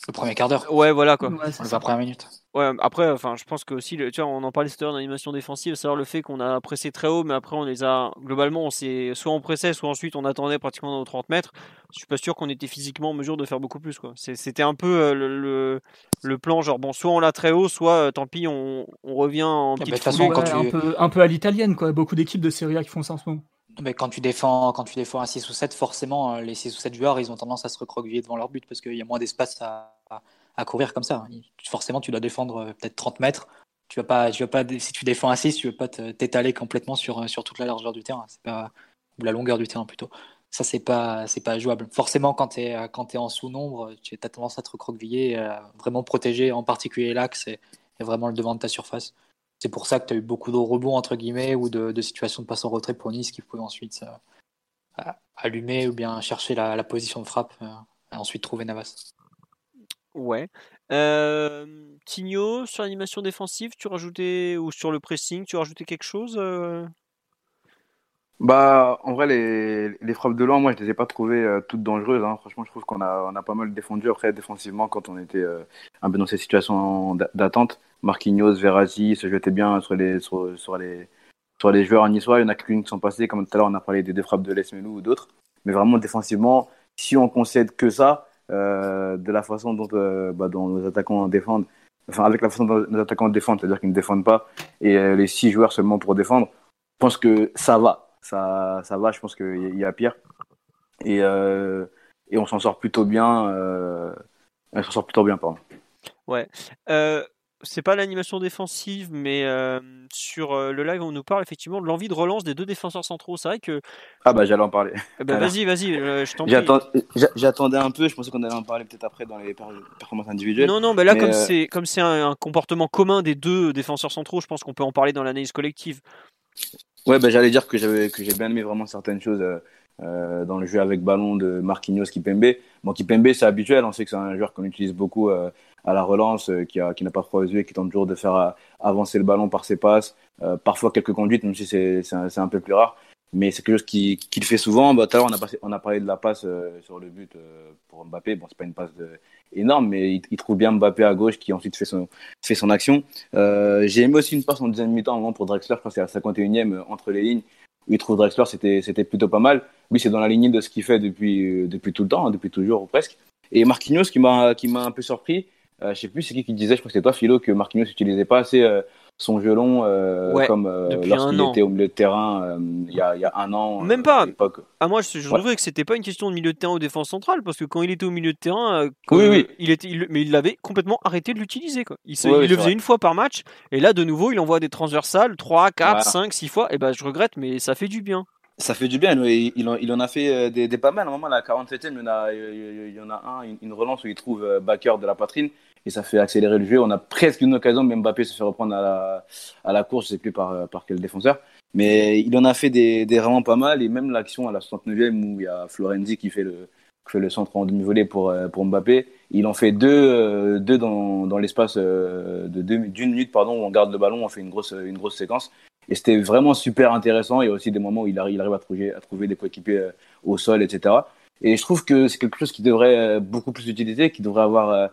le premier quart d'heure. Ouais, voilà quoi. Ouais, on les première minute. Ouais, après, enfin, je pense que aussi, tu vois, on en parlait tout à l'heure d'animation défensive, c'est-à-dire le fait qu'on a pressé très haut, mais après on les a, globalement, on s'est, soit on pressait, soit ensuite on attendait pratiquement dans nos 30 mètres. Je suis pas sûr qu'on était physiquement en mesure de faire beaucoup plus, quoi. C'était un peu euh, le, le, plan, genre, bon, soit on l'a très haut, soit euh, tant pis, on, on revient en petite façon, quand tu... un, peu, un peu à l'italienne, quoi. Beaucoup d'équipes de Serie A qui font ça en ce moment. Mais quand tu défends, quand tu défends un 6 ou 7, forcément, euh, les 6 ou 7 joueurs, ils ont tendance à se recroqueviller devant leur but parce qu'il y a moins d'espace à, à, courir comme ça. Forcément, tu dois défendre euh, peut-être 30 mètres. Tu vas pas, tu vas pas, si tu défends un 6, tu ne veux pas t'étaler complètement sur, euh, sur toute la largeur du terrain. C'est pas, ou la longueur du terrain plutôt. Ça, c'est pas, pas jouable. Forcément, quand tu es, es en sous-nombre, tu as tendance à te recroqueviller, à vraiment protéger en particulier l'axe et, et vraiment le devant de ta surface. C'est pour ça que tu as eu beaucoup de rebonds, entre guillemets, ou de, situations de passe en retrait pour Nice qui pouvaient ensuite euh, allumer ou bien chercher la, position de frappe euh, et ensuite trouver Navas. Ouais. Euh, Tigno, sur l'animation défensive, tu rajoutais, ou sur le pressing, tu rajoutais quelque chose bah, en vrai, les, les, frappes de loin, moi, je les ai pas trouvées toutes dangereuses. Hein. Franchement, je trouve qu'on a, pas mal défendu après défensivement quand on était un peu dans ces situations d'attente. Marquinhos, Verratti se jetaient bien sur les, sur, sur les, sur les joueurs niçois. Il y en a qu'une qui sont passés, comme tout à l'heure, on a parlé des deux frappes de Lesmelou ou d'autres. Mais vraiment, défensivement, si on concède que ça, de la façon dont, euh, bah, dont, nos attaquants défendent, enfin, avec la façon dont nos attaquants défendent, c'est-à-dire qu'ils ne défendent pas, et euh, les six joueurs seulement pour défendre, je pense que ça va. Ça, ça va, je pense qu'il y, a pire. Et, et on s'en sort plutôt bien. on s'en sort plutôt bien, pardon. Ouais c'est pas l'animation défensive, mais euh, sur euh, le live, on nous parle effectivement de l'envie de relance des deux défenseurs centraux. C'est vrai que. Ah bah j'allais en parler. Eh ben, vas-y, vas-y, euh, je t'en prie. J'attendais un peu, je pensais qu'on allait en parler peut-être après dans les performances individuelles. Non, non, mais là, comme c'est comme c'est un, comportement commun des deux défenseurs centraux, je pense qu'on peut en parler dans l'analyse collective. Ouais, bah, j'allais dire que j'avais que j'ai bien aimé vraiment certaines choses. Dans le jeu avec ballon de Marquinhos Kipembe. Bon, Kipembe, c'est habituel, on sait que c'est un joueur qu'on utilise beaucoup à la relance, euh, qui, a, qui n'a pas froid aux yeux qui tente toujours de faire euh, avancer le ballon par ses passes. Euh, parfois quelques conduites, même si c'est, c'est, un, peu plus rare. Mais c'est quelque chose qu'il, fait souvent. Bah, tout à l'heure, on a, parlé de la passe sur le but pour Mbappé. Bon, c'est pas une passe énorme, mais il, trouve bien Mbappé à gauche qui ensuite fait son, fait son action. j'ai aimé aussi une passe en deuxième mi-temps pour Drexler, je pense que c'est la 51e entre les lignes, où il trouve Drexler, c'était, plutôt pas mal. Lui, c'est dans la lignée de ce qu'il fait depuis, depuis tout le temps, hein, depuis toujours ou presque. Et Marquinhos, qui m'a, qui m'a un peu surpris, euh, je sais plus c'est qui qui disait, je crois que c'était toi Philo, que Marquinhos n'utilisait pas assez euh, son gelon euh, comme lorsqu'il était au milieu de terrain il y, a, y, a, un an. Même pas. À moi, je, je trouvais que c'était pas une question de milieu de terrain ou défense centrale parce que quand il était au milieu de terrain, oui, oui. il était, mais il avait complètement arrêté de l'utiliser. Il, il le faisait une fois par match et là de nouveau il envoie des transversales 3, 4, 5, 6 fois. Et ben je regrette, mais ça fait du bien. Ça fait du bien, il, en, il en a fait euh, des, des pas mal. À un moment, à la 47e, il y en a, il y en a un, une relance où il trouve euh, backer de la poitrine. Et ça fait accélérer le jeu. On a presque une occasion, même Mbappé se fait reprendre à la, à la course, je sais plus par, par quel défenseur. Mais il en a fait des, vraiment pas mal, et même l'action à la 69e où il y a Florenzi qui fait le, qui fait le centre en demi-volée pour, euh, pour Mbappé. Il en fait deux, euh, deux dans, dans l'espace euh, d'une minute pardon, où on garde le ballon, on fait une grosse, une grosse séquence. Et c'était vraiment super intéressant. Il y a aussi des moments où il arrive, il arrive à, trouver, à trouver des coéquipiers au sol, etc. Et je trouve que c'est quelque chose qui devrait beaucoup plus utiliser, qui devrait avoir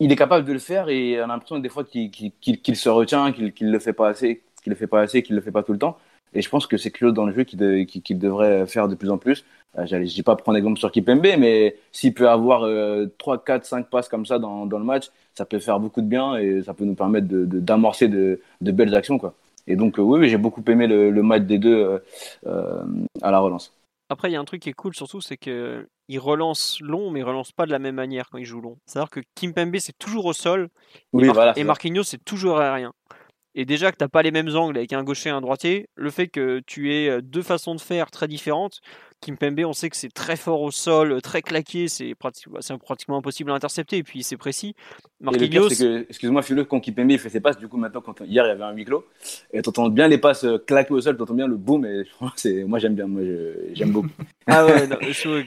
il est capable de le faire et on a l'impression des fois qu'il se retient, qu'il ne le fait pas assez, qu'il le fait pas assez, qu'il le fait pas tout le temps. Et je pense que c'est quelque dans le jeu qu'il devrait faire de plus en plus. Euh, je ne dis pas prendre exemple sur Kipembe, mais s'il peut avoir 3, 4, 5 passes comme ça dans, dans, le match, ça peut faire beaucoup de bien et ça peut nous permettre d'amorcer de, de, belles actions. Quoi. Et donc, euh, oui, j'ai beaucoup aimé le, match des deux euh, à la relance. Après, il y a un truc qui est cool surtout, c'est qu'il relance long, mais il relance pas de la même manière quand il joue long. C'est-à-dire que Kimpembe, c'est toujours au sol, et, et Marquinhos, c'est toujours aérien. Et déjà que tu n'as pas les mêmes angles avec un gaucher et un droitier, le fait que tu aies deux façons de faire très différentes, Kimpembe, on sait que c'est très fort au sol, très claqué, c'est pratiquement, bah, pratiquement impossible à intercepter, et puis c'est précis. Marquinhos... excuse-moi Philo, quand Kimpembe fait ses passes, du coup maintenant, quand hier il y avait un huis clos, et t'entends bien les passes euh, claquées au sol, t'entends bien le boom, et moi j'aime bien, moi j'aime beaucoup. ah ouais,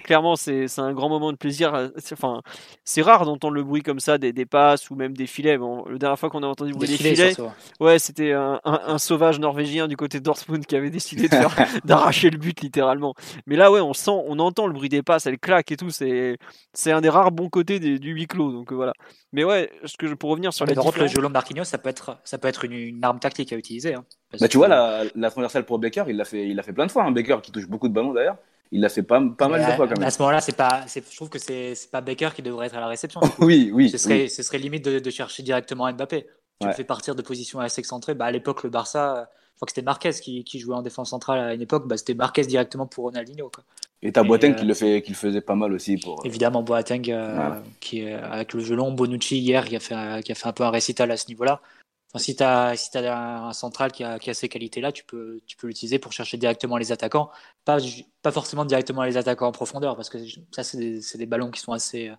clairement c'est un grand moment de plaisir. Euh, enfin, c'est rare d'entendre le bruit comme ça des, des, passes ou même des filets. Bon, la dernière fois qu'on a entendu le bruit des, filets, ouais, c'était un, un, sauvage norvégien du côté de Dortmund qui avait décidé d'arracher le but littéralement. Mais là ouais, on sent, on entend le bruit des passes, elle claque et tout. C'est, c'est un des rares bons côtés du huis clos. Donc euh, voilà. Mais ouais, ce que je, pour revenir sur les. Par le jeu Marquinhos, ça peut être, ça peut être une, arme tactique à utiliser. Hein, bah, tu vois, la, la transversale pour Baker, il l'a fait, il l'a fait plein de fois. Un hein. Baker qui touche beaucoup de ballons d'ailleurs. Il l'a fait pas, pas mal de fois quand même. À ce moment-là, c'est pas, je trouve que c'est, c'est pas Baker qui devrait être à la réception. oui, oui. Ce serait, ce serait limite de, chercher directement Mbappé. Tu le fais partir de position assez excentrée. Bah, à l'époque, le Barça, crois que c'était Marquez qui, qui, jouait en défense centrale à une époque. Bah, c'était Marquez directement pour Ronaldinho. Quoi. Et t'as Boateng qui, le fait, qui le faisait pas mal aussi. Pour... Euh, Évidemment, Boateng, euh, qui avec le long, Bonucci hier, qui a, fait, qui a fait un peu un récital à ce niveau-là. Enfin, si tu as, si as un, central qui a, qui a ces qualités-là, tu peux, tu peux l'utiliser pour chercher directement les attaquants. Pas, pas forcément directement les attaquants en profondeur, parce que ça, c'est des, des, ballons qui sont assez,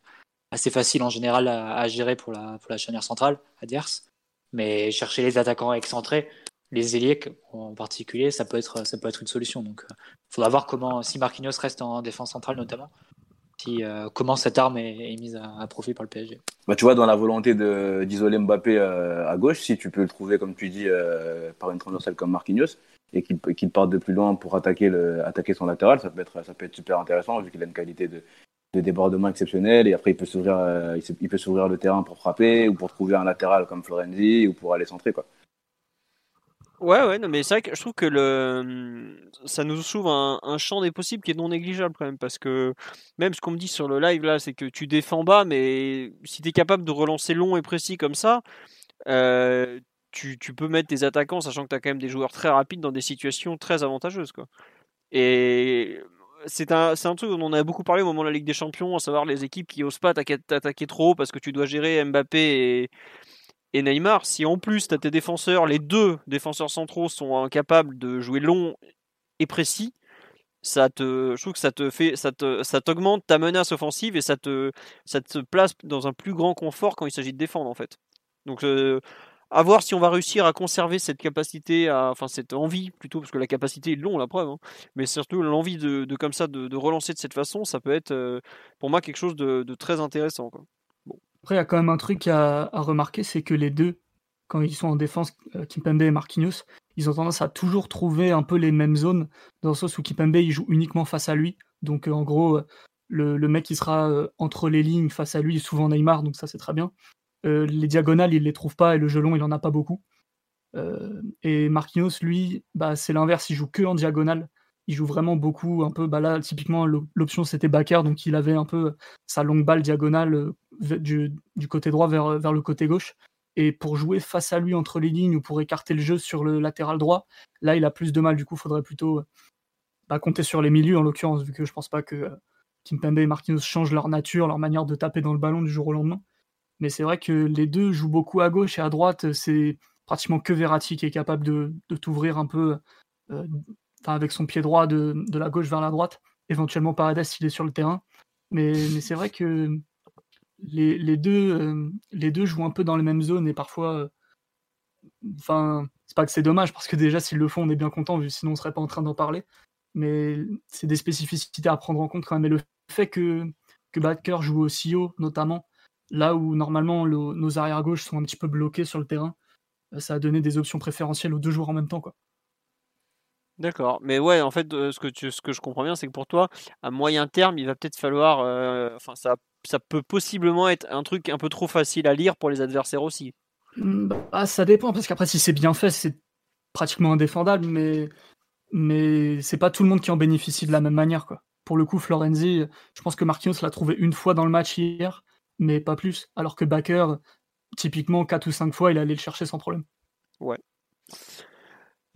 assez faciles en général à, à gérer pour la, pour la charnière centrale adverse. Mais chercher les attaquants excentrés, les ailiers en particulier, ça peut être, ça peut être une solution. Donc, il euh, faudra voir comment, si Marquinhos reste en défense centrale notamment, si, euh, comment cette arme est, mise à, profit par le PSG. Bah, tu vois, dans la volonté d'isoler Mbappé euh, à gauche, si tu peux le trouver, comme tu dis, par une transversale comme Marquinhos, et qu'il parte de plus loin pour attaquer, le, attaquer son latéral, ça peut, être, ça peut être super intéressant, vu qu'il a une qualité de, de débordement exceptionnelle, et après il peut s'ouvrir il peut le terrain pour frapper, ou pour trouver un latéral comme Florenzi, ou pour aller centrer. Quoi. Ouais, ouais, non, mais c'est vrai que je trouve que le, ça nous ouvre un, champ des possibles qui est non négligeable quand même, parce que même ce qu'on me dit sur le live là, c'est que tu défends bas, mais si tu es capable de relancer long et précis comme ça, euh, tu, tu, peux mettre tes attaquants, sachant que tu as quand même des joueurs très rapides dans des situations très avantageuses. Quoi. Et c'est un, un truc dont on a beaucoup parlé au moment de la Ligue des Champions, à savoir les équipes qui osent pas t'attaquer trop parce que tu dois gérer Mbappé et et Neymar, si en plus tu as tes défenseurs, les deux défenseurs centraux sont incapables de jouer long et précis, ça te, je trouve que ça te fait, ça te, ça t'augmente ta menace offensive et ça te, ça te place dans un plus grand confort quand il s'agit de défendre en fait. Donc euh, à voir si on va réussir à conserver cette capacité, à, enfin cette envie plutôt, parce que la capacité est long la preuve, hein, mais surtout l'envie de, comme ça de, relancer de cette façon, ça peut être euh, pour moi quelque chose de, très intéressant. Après, il y a quand même un truc à, remarquer, c'est que les deux, quand ils sont en défense, euh, Kimpembe et Marquinhos, ils ont tendance à toujours trouver un peu les mêmes zones, dans le sens où Kimpembe, il joue uniquement face à lui. Donc, euh, en gros, euh, le, mec qui sera entre les lignes face à lui souvent Neymar, donc ça, c'est très bien. les diagonales, il les trouve pas, et le jeu long, il en a pas beaucoup. et Marquinhos, lui, bah, c'est l'inverse, il joue que en diagonale il joue vraiment beaucoup, un peu, bah là, typiquement, l'option c'était Bakker, donc il avait un peu sa longue balle diagonale euh, du, côté droit vers, vers le côté gauche. Et pour jouer face à lui entre les lignes ou pour écarter le jeu sur le latéral droit, là, il a plus de mal. Du coup, il faudrait plutôt bah, compter sur les milieux, en l'occurrence, vu que je pense pas que euh, Kimpembe et Marquinhos changent leur nature, leur manière de taper dans le ballon du jour au lendemain. Mais c'est vrai que les deux jouent beaucoup à gauche et à droite. C'est pratiquement que Verratti qui est capable de, t'ouvrir un peu euh, avec son pied droit de, la gauche vers la droite, éventuellement Paredes s'il est sur le terrain. Mais, mais c'est vrai que les, les deux, euh, les deux jouent un peu dans les mêmes zones et parfois. euh, Enfin, c'est pas que c'est dommage parce que déjà, s'ils le font, on est bien content, vu sinon on serait pas en train d'en parler. Mais c'est des spécificités à prendre en compte quand même. Et le fait que, que Baker joue aussi haut, notamment, là où normalement le- nos arrières-gauches sont un petit peu bloqués sur le terrain, euh, ça a donné des options préférentielles aux deux joueurs en même temps. Quoi. D'accord. Mais ouais, en fait, euh, ce que, tu, ce que je comprends bien, c'est que pour toi, à moyen terme, il va peut-être falloir. euh, Enfin, ça, ça peut possiblement être un truc un peu trop facile à lire pour les adversaires aussi. Hmm, Bah, ça dépend, parce qu'après, si c'est bien fait, c'est pratiquement indéfendable, mais, mais c'est pas tout le monde qui en bénéficie de la même manière. Quoi. Pour le coup, Florenzi, je pense que Marquinhos l'a trouvé une fois dans le match hier, mais pas plus. Alors que Baker, typiquement, 4 ou 5 fois, il allait le chercher sans problème.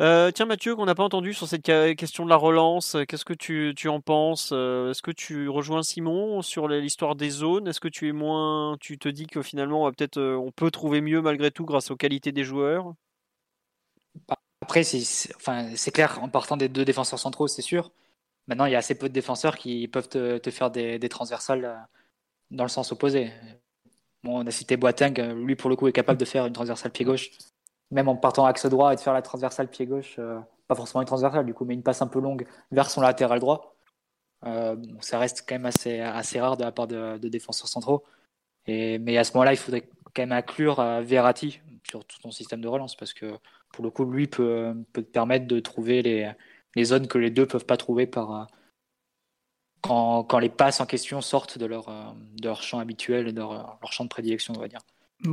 Euh, tiens, Mathieu, qu'on n'a pas entendu sur cette question de la relance, euh, qu'est-ce que tu, en penses Euh, Est-ce que tu rejoins Simon sur l'histoire des zones? Est-ce que tu es moins. Tu te dis que finalement, peut-être, on peut trouver mieux malgré tout grâce aux qualités des joueurs? Après, c'est clair, en partant des deux défenseurs centraux, c'est sûr. Maintenant, il y a assez peu de défenseurs qui peuvent te, faire des, transversales dans le sens opposé. Bon, on a cité Boateng, lui pour le coup est capable de faire une transversale pied gauche, même en partant axe droit et de faire la transversale pied gauche, euh, pas forcément une transversale du coup, mais une passe un peu longue vers son latéral droit. Euh, bon, ça reste quand même assez, assez rare de la part de, de défenseurs centraux. Et, mais à ce moment-là, il faudrait quand même inclure euh, Verratti sur tout ton système de relance parce que pour le coup, lui peut, peut te permettre de trouver les, les zones que les deux peuvent pas trouver par, euh, quand, quand les passes en question sortent de leur, de leur champ habituel, de leur, leur champ de prédilection, on va dire.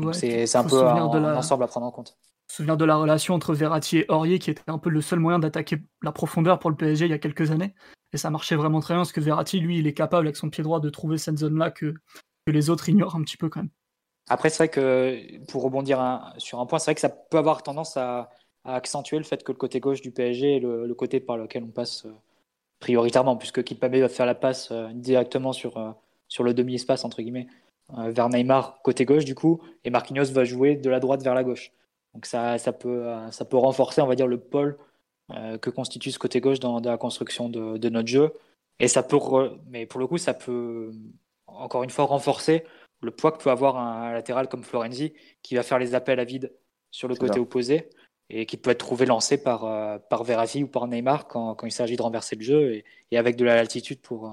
Ouais, c'est un peu la- un ensemble à prendre en compte. Souvenir de la relation entre Verratti et Aurier, qui était un peu le seul moyen d'attaquer la profondeur pour le PSG il y a quelques années. Et ça marchait vraiment très bien, parce que Verratti, lui, il est capable, avec son pied droit, de trouver cette zone-là que, les autres ignorent un petit peu quand même. Après, c'est vrai que pour rebondir sur un point, c'est vrai que ça peut avoir tendance à, accentuer le fait que le côté gauche du PSG est le, côté par lequel on passe euh, prioritairement, puisque Kimpembe va faire la passe euh, directement sur, euh, sur le demi-espace, entre guillemets, vers Neymar, côté gauche du coup, et Marquinhos va jouer de la droite vers la gauche. Donc ça, ça, peut, euh, ça peut renforcer, on va dire, le pôle euh, que constitue ce côté gauche dans, dans la construction de, de notre jeu. Et ça peut, re- mais pour le coup, ça peut encore une fois renforcer le poids que peut avoir un latéral comme Florenzi qui va faire les appels à vide sur le côté opposé et qui peut être trouvé lancé par, euh, par Verratti ou par Neymar quand, quand il s'agit de renverser le jeu et, et avec de la latitude pour, euh,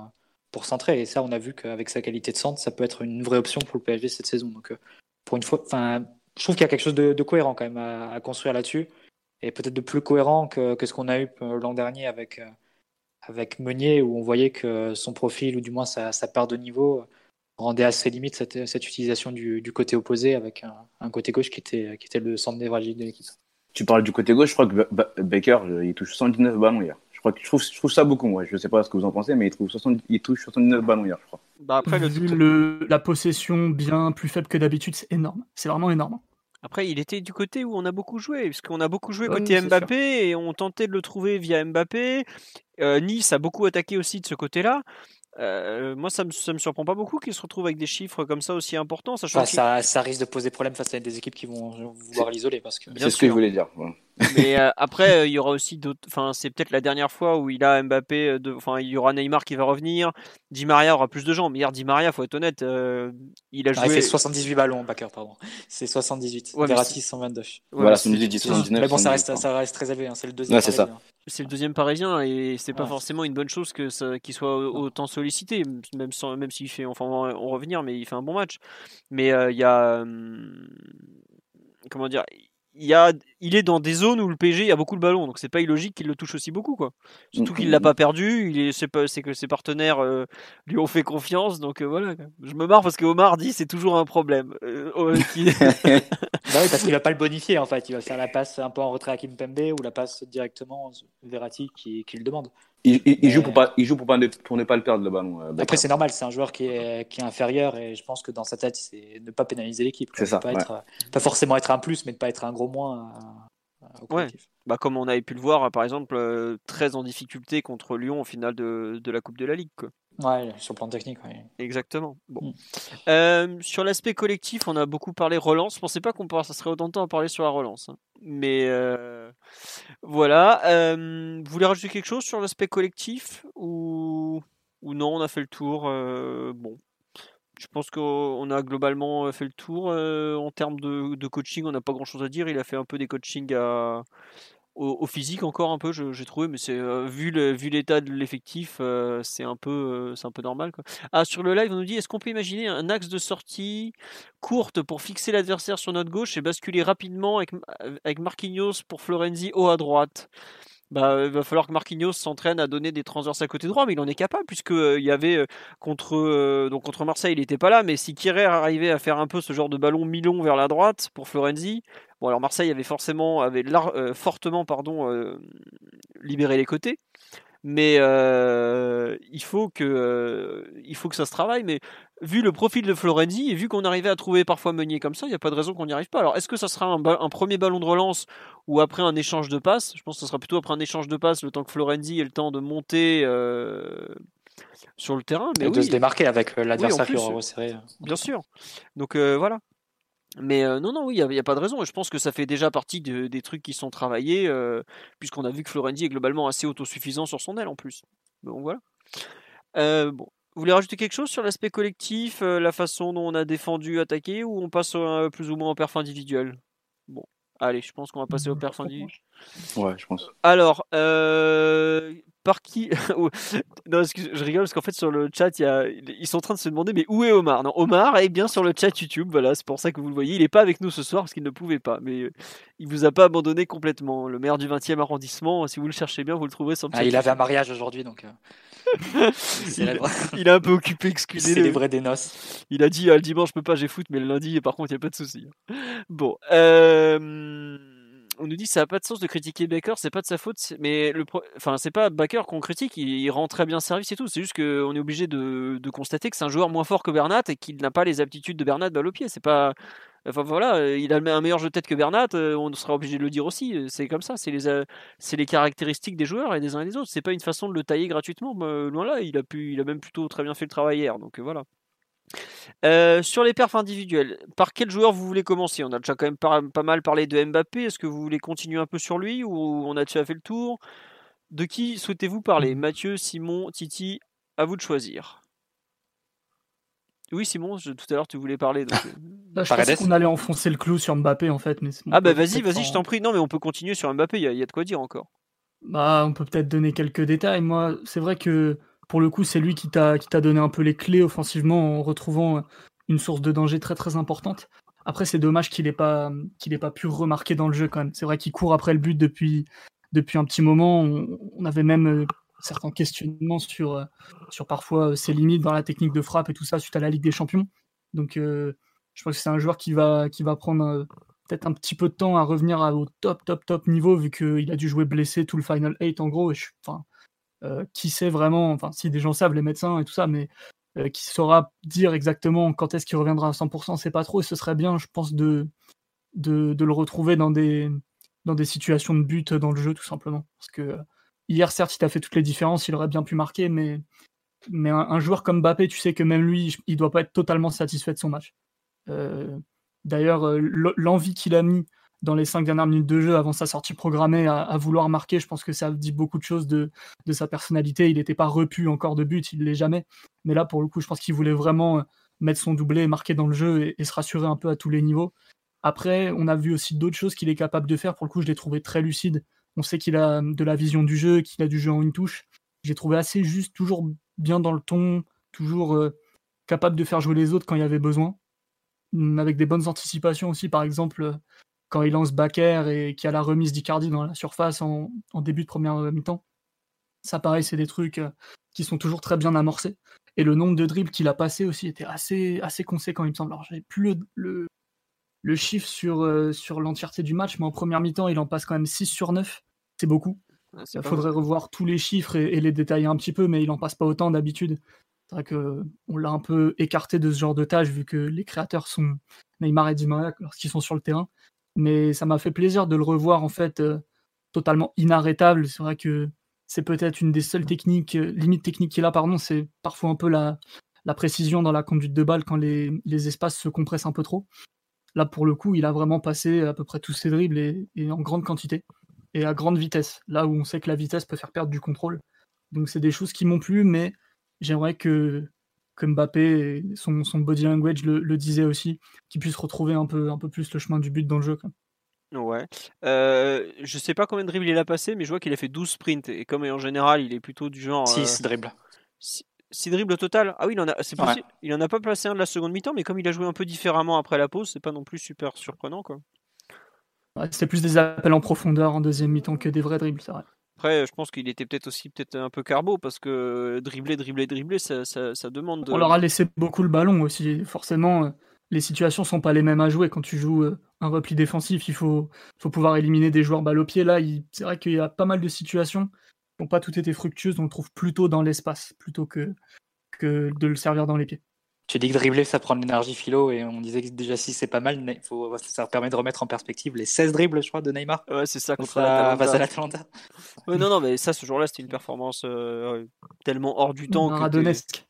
pour centrer. Et ça, on a vu qu'avec sa qualité de centre, ça peut être une vraie option pour le PSG cette saison. Donc, pour une fois, enfin, je trouve qu'il y a quelque chose de, cohérent quand même à, construire là-dessus et peut-être de plus cohérent que, ce qu'on a eu euh, l'an dernier avec, euh, avec Meunier où on voyait que son profil ou du moins sa, sa part de niveau rendait assez limite cette, utilisation du, côté opposé avec un, côté gauche qui était, le centre névralgique de l'équipe. Tu parles du côté gauche, je crois que Ba- Ba- Baker, euh, il touche 79 ballons hier. Je crois que je trouve, je trouve ça beaucoup, moi. Je sais pas ce que vous en pensez, mais il, trouve 70 il touche 79 ballons hier, je crois. Bah après, le Vu le- la possession bien plus faible que d'habitude, c'est énorme. C'est vraiment énorme. Après, il était du côté où on a beaucoup joué, puisqu'on a beaucoup joué côté Mbappé et on tentait de le trouver via Mbappé. Euh, nice a beaucoup attaqué aussi de ce côté-là. Euh, moi, ça me, ça me surprend pas beaucoup qu'il se retrouve avec des chiffres comme ça aussi importants, sachant qu'il- ça, ça risque de poser problème face à des équipes qui vont vouloir l'isoler parce que Bien C'est ce que je voulais dire. Mais euh, après, euh, il y aura aussi d'autres. Enfin, c'est peut-être la dernière fois où il a Mbappé. euh, de- Enfin, il y aura Neymar qui va revenir. Di Maria aura plus de jambes. Hier, Di Maria, faut être honnête, euh, il a Ah, il fait 78 ballons, Bakker, pardon. C'est 78. Ouais, mais Verratti 122. Ouais, voilà, mais c'est- 79. Mais bon, ça 70, reste, ça reste très élevé. hein. C'est le deuxième. Ouais, c'est ça. parisien. c'est le deuxième parisien et c'est pas Ouais. forcément une bonne chose que ça- qu'il soit autant sollicité, même sans, même s'il fait, enfin, on va en revenir, mais il fait un bon match. Mais euh, il y a, hum, comment dire, y a, il est dans des zones où le PSG il y a beaucoup de ballons, donc c'est pas illogique qu'il le touche aussi beaucoup, quoi. Surtout qu'il l'a mm. pas perdu, il est, c'est pas, c'est que ses partenaires euh, lui ont fait confiance, donc euh, voilà. Je me marre parce que Omar dit c'est toujours un problème. Euh, euh, qui- Bah oui, parce qu'il va pas le bonifier en fait. Il va faire la passe un peu en retrait à Kimpembe ou la passe directement Verratti qui, qui le demande. Il, il- il joue pour pas, il joue pour pas ne, pour ne pas le perdre le ballon. euh. Après, c'est normal, c'est un joueur qui est, qui est inférieur et je pense que dans sa tête, c'est ne pas pénaliser l'équipe. C'est ça, Pas, ouais. être, pas forcément être un plus, mais de pas être un gros moins euh, au Ouais. collectif. bah, comme on avait pu le voir, par exemple, euh, très en difficulté contre Lyon au final de, de la Coupe de la Ligue, quoi. Ouais, sur le plan technique. ouais. Exactement. Bon. Mm. Euh, sur l'aspect collectif, on a beaucoup parlé relance. Je pensais pas qu'on pourrait- ça serait autant de temps à parler sur la relance. hein. Mais euh, voilà. Euh, vous voulez rajouter quelque chose sur l'aspect collectif ou... ou non On a fait le tour. bon. je pense qu'on a globalement fait le tour en termes de, de coaching. On n'a pas grand chose à dire. Il a fait un peu des coachings à, au, physique encore un peu, j'ai trouvé, mais c'est euh, vu l'état de l'effectif, euh, c'est un peu euh, c'est un peu normal. Ah sur le live, on nous dit est-ce qu'on peut imaginer un axe de sortie courte pour fixer l'adversaire sur notre gauche et basculer rapidement avec, avec Marquinhos pour Florenzi haut à droite? Bah, il va falloir que Marquinhos s'entraîne à donner des transverses à côté droit, mais il en est capable puisque il y avait contre donc contre Marseille, il n'était pas là, mais si Kierer arrivait à faire un peu ce genre de ballon mi-long vers la droite pour Florenzi, Bon, alors Marseille avait forcément, avait euh, fortement pardon, euh, libéré les côtés, mais euh, il, faut que, il faut que ça se travaille. Mais vu le profil de Florenzi et vu qu'on arrivait à trouver parfois Meunier comme ça, il n'y a pas de raison qu'on n'y arrive pas. Alors est-ce que ça sera un, premier ballon de relance ou après un échange de passes? Je pense que ce sera plutôt après un échange de passes, le temps que Florenzi ait le temps de monter sur le terrain. Mais et de se démarquer avec l'adversaire qui aura resserré. Bien sûr. Donc voilà. Mais non, non, oui, il n'y a, pas de raison. Et je pense que ça fait déjà partie des trucs qui sont travaillés, puisqu'on a vu que Florenzi est globalement assez autosuffisant sur son aile en plus. Donc voilà. bon. Vous voulez rajouter quelque chose sur l'aspect collectif, la façon dont on a défendu, attaqué, ou on passe plus ou moins au perf individuel? Bon, allez, je pense qu'on va passer au perf individuel. Ouais, je pense. Alors, par qui Non, excuse, je rigole parce qu'en fait sur le chat, y a... ils sont en train de se demander mais où est Omar? Non, Omar est bien sur le chat YouTube. Voilà, c'est pour ça que vous le voyez. Il n'est pas avec nous ce soir parce qu'il ne pouvait pas, mais euh, il vous a pas abandonné complètement. Le maire du 20e arrondissement, si vous le cherchez bien, vous le trouverez le ah, il avait un mariage aujourd'hui, donc. Euh, il, a un peu occupé, excusez C'est les vrais des noces. Il a dit ah, le dimanche je peux pas, j'ai foot, mais le lundi par contre il y a pas de souci. Bon. Euh on nous dit ça n'a pas de sens de critiquer Baker, c'est pas de sa faute, mais le enfin c'est pas Baker qu'on critique, il, rend très bien service et tout, c'est juste qu'on est obligé de, constater que c'est un joueur moins fort que Bernat et qu'il n'a pas les aptitudes de Bernat balle au pied, c'est pas Enfin voilà, il a un meilleur jeu de tête que Bernat, euh, on sera obligé de le dire aussi. C'est comme ça, c'est les, euh, les caractéristiques des joueurs et des uns et des autres. C'est pas une façon de le tailler gratuitement. Loin là, il a pu, il a même plutôt très bien fait le travail hier. Donc voilà. Euh, sur les perfs individuels, par quel joueur vous voulez commencer? On a déjà quand même pas, mal parlé de Mbappé. Est-ce que vous voulez continuer un peu sur lui ou on a déjà fait le tour? De qui souhaitez-vous parler? Mathieu, Simon, Titi, à vous de choisir. Oui, Simon, tout à l'heure tu voulais parler. Donc... Euh. Bah, je pensais qu'on allait enfoncer le clou sur Mbappé en fait. Mais ah bah vas-y, vas-y, je t'en prie. Non, mais on peut continuer sur Mbappé, il y, y, a de quoi dire encore. Bah, on peut peut-être donner quelques détails. Moi, c'est vrai que pour le coup, c'est lui qui t'a donné un peu les clés offensivement en retrouvant une source de danger très très importante. Après, c'est dommage qu'il n'ait pas, qu'il pas pu remarquer dans le jeu quand même. C'est vrai qu'il court après le but depuis, depuis un petit moment. On, avait même euh, certains questionnements sur, euh, sur parfois euh, ses limites dans la technique de frappe et tout ça suite à la Ligue des Champions. Donc, je pense que c'est un joueur qui va, qui va prendre peut-être un petit peu de temps à revenir au top, top, top niveau vu qu'il a dû jouer blessé tout le Final 8 en gros. Et euh, qui sait vraiment, enfin si des gens savent, les médecins et tout ça, mais euh, qui saura dire exactement quand est-ce qu'il reviendra à 100%, c'est pas trop, et ce serait bien, je pense, de, de, le retrouver dans des, dans des situations de but dans le jeu, tout simplement. Parce que euh, hier, certes, il a fait toutes les différences, il aurait bien pu marquer, mais, mais un, joueur comme Mbappé, tu sais que même lui, il doit pas être totalement satisfait de son match. D'ailleurs, l'envie qu'il a mis dans les cinq dernières minutes de jeu avant sa sortie programmée à, vouloir marquer. Je pense que ça dit beaucoup de choses de, sa personnalité. Il n'était pas repu encore de but, il l'est jamais. Mais là, pour le coup, je pense qu'il voulait vraiment euh, mettre son doublé, marquer dans le jeu et, se rassurer un peu à tous les niveaux. Après, on a vu aussi d'autres choses qu'il est capable de faire. Pour le coup, je l'ai trouvé très lucide. On sait qu'il a de la vision du jeu, qu'il a du jeu en une touche. J'ai trouvé assez juste, toujours bien dans le ton, toujours euh, capable de faire jouer les autres quand il y avait besoin. Hum, avec des bonnes anticipations aussi, par exemple, quand il lance Baker et qu'il y a la remise d'Icardi dans la surface en, début de première mi-temps. Ça, pareil, c'est des trucs euh, qui sont toujours très bien amorcés. Et le nombre de dribbles qu'il a passé aussi était assez, assez conséquent, il me semble. Alors, j'avais plus le, le, chiffre sur, euh, sur l'entièreté du match, mais en première mi-temps, il en passe quand même 6 sur 9. C'est beaucoup. il faudrait revoir tous les chiffres et, les détailler un petit peu, mais il en passe pas autant d'habitude. C'est vrai qu'on l'a un peu écarté de ce genre de tâche, vu que les créateurs sont Neymar et Di Maria lorsqu'ils sont sur le terrain mais ça m'a fait plaisir de le revoir en fait euh, totalement inarrêtable. C'est vrai que c'est peut-être une des seules techniques, euh, limites techniques qu'il a, pardon, c'est parfois un peu la, précision dans la conduite de balle quand les, les, espaces se compressent un peu trop. Là, pour le coup, il a vraiment passé à peu près tous ses dribbles et, en grande quantité et à grande vitesse. Là où on sait que la vitesse peut faire perdre du contrôle. Donc, c'est des choses qui m'ont plu, mais j'aimerais que que Mbappé, son, son body language le, disait aussi, qu'il puisse retrouver un peu, un peu plus le chemin du but dans le jeu. Ouais. Euh, je sais pas combien de dribbles il a passé, mais je vois qu'il a fait 12 sprints. Et comme en général, il est plutôt du genre. 6 euh, dribbles. 6 dribbles au total Ah oui, il en a, c'est Il en a pas placé un de la seconde mi-temps, mais comme il a joué un peu différemment après la pause, c'est pas non plus super surprenant. quoi. C'était plus des appels en profondeur en deuxième mi-temps que des vrais dribbles, c'est vrai. Après, je pense qu'il était peut-être aussi peut-être un peu carbo parce que dribbler, dribbler, dribbler, ça, ça, demande. On leur a laissé beaucoup le ballon aussi. Forcément, euh, les situations sont pas les mêmes à jouer. Quand tu joues euh, un repli défensif, il faut, pouvoir éliminer des joueurs balle au pied. Là, c'est vrai qu'il y a pas mal de situations qui n'ont pas toutes été fructueuses. On le trouve plutôt dans l'espace plutôt que de le servir dans les pieds. Tu dis que dribbler, ça prend de l'énergie philo, et on disait que déjà si c'est pas mal, faut, ça permet de remettre en perspective les 16 dribbles, je crois, de Neymar. Ouais, c'est ça, contre l'Atalanta. non, non, mais ça, ce jour-là, c'était une performance euh, tellement hors du temps. Maradonesque.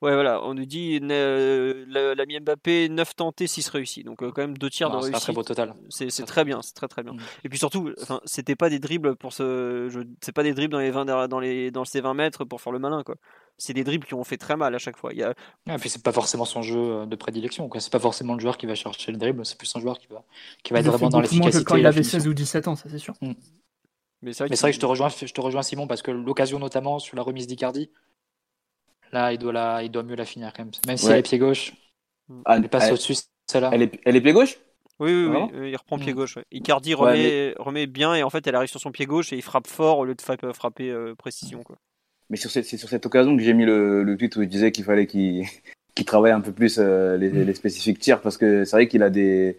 Ouais, voilà, on nous dit euh, l'ami Mbappé 9 tentés, 6 réussis. Donc, euh, quand même, deux tiers de réussite. C'est très beau total. C'est très bien, c'est très très bien. Mm. Et puis surtout, c'était pas des dribbles pour ce. C'est pas des dribbles dans, les 20, dans, les, dans ces 20 mètres pour faire le malin, quoi c'est des dribbles qui ont fait très mal à chaque fois. Il y a... puis c'est pas forcément son jeu euh, de prédilection. C'est pas forcément le joueur qui va chercher le dribble, c'est plus un joueur qui va, qui va être vraiment dans l'efficacité. quand il avait 16 ou 17 ans, ça c'est sûr. Mm. Mais c'est vrai, que je te rejoins, je te rejoins Simon parce que l'occasion notamment sur la remise d'Icardi, là il doit la, il doit mieux la finir quand même. Même si elle est pied gauche, ah, elle passe au-dessus celle-là. Elle est, elle est pied gauche? Oui, oui, oui, il reprend pied mm. gauche. Icardi remet, remet bien et en fait elle arrive sur son pied gauche et il frappe fort au lieu de frapper euh, précision. Quoi. Mais c'est sur cette occasion que j'ai mis le, le, tweet où il disait qu'il fallait qu'il travaille un peu plus euh, les, mm. les, spécifiques tirs parce que c'est vrai qu'il a des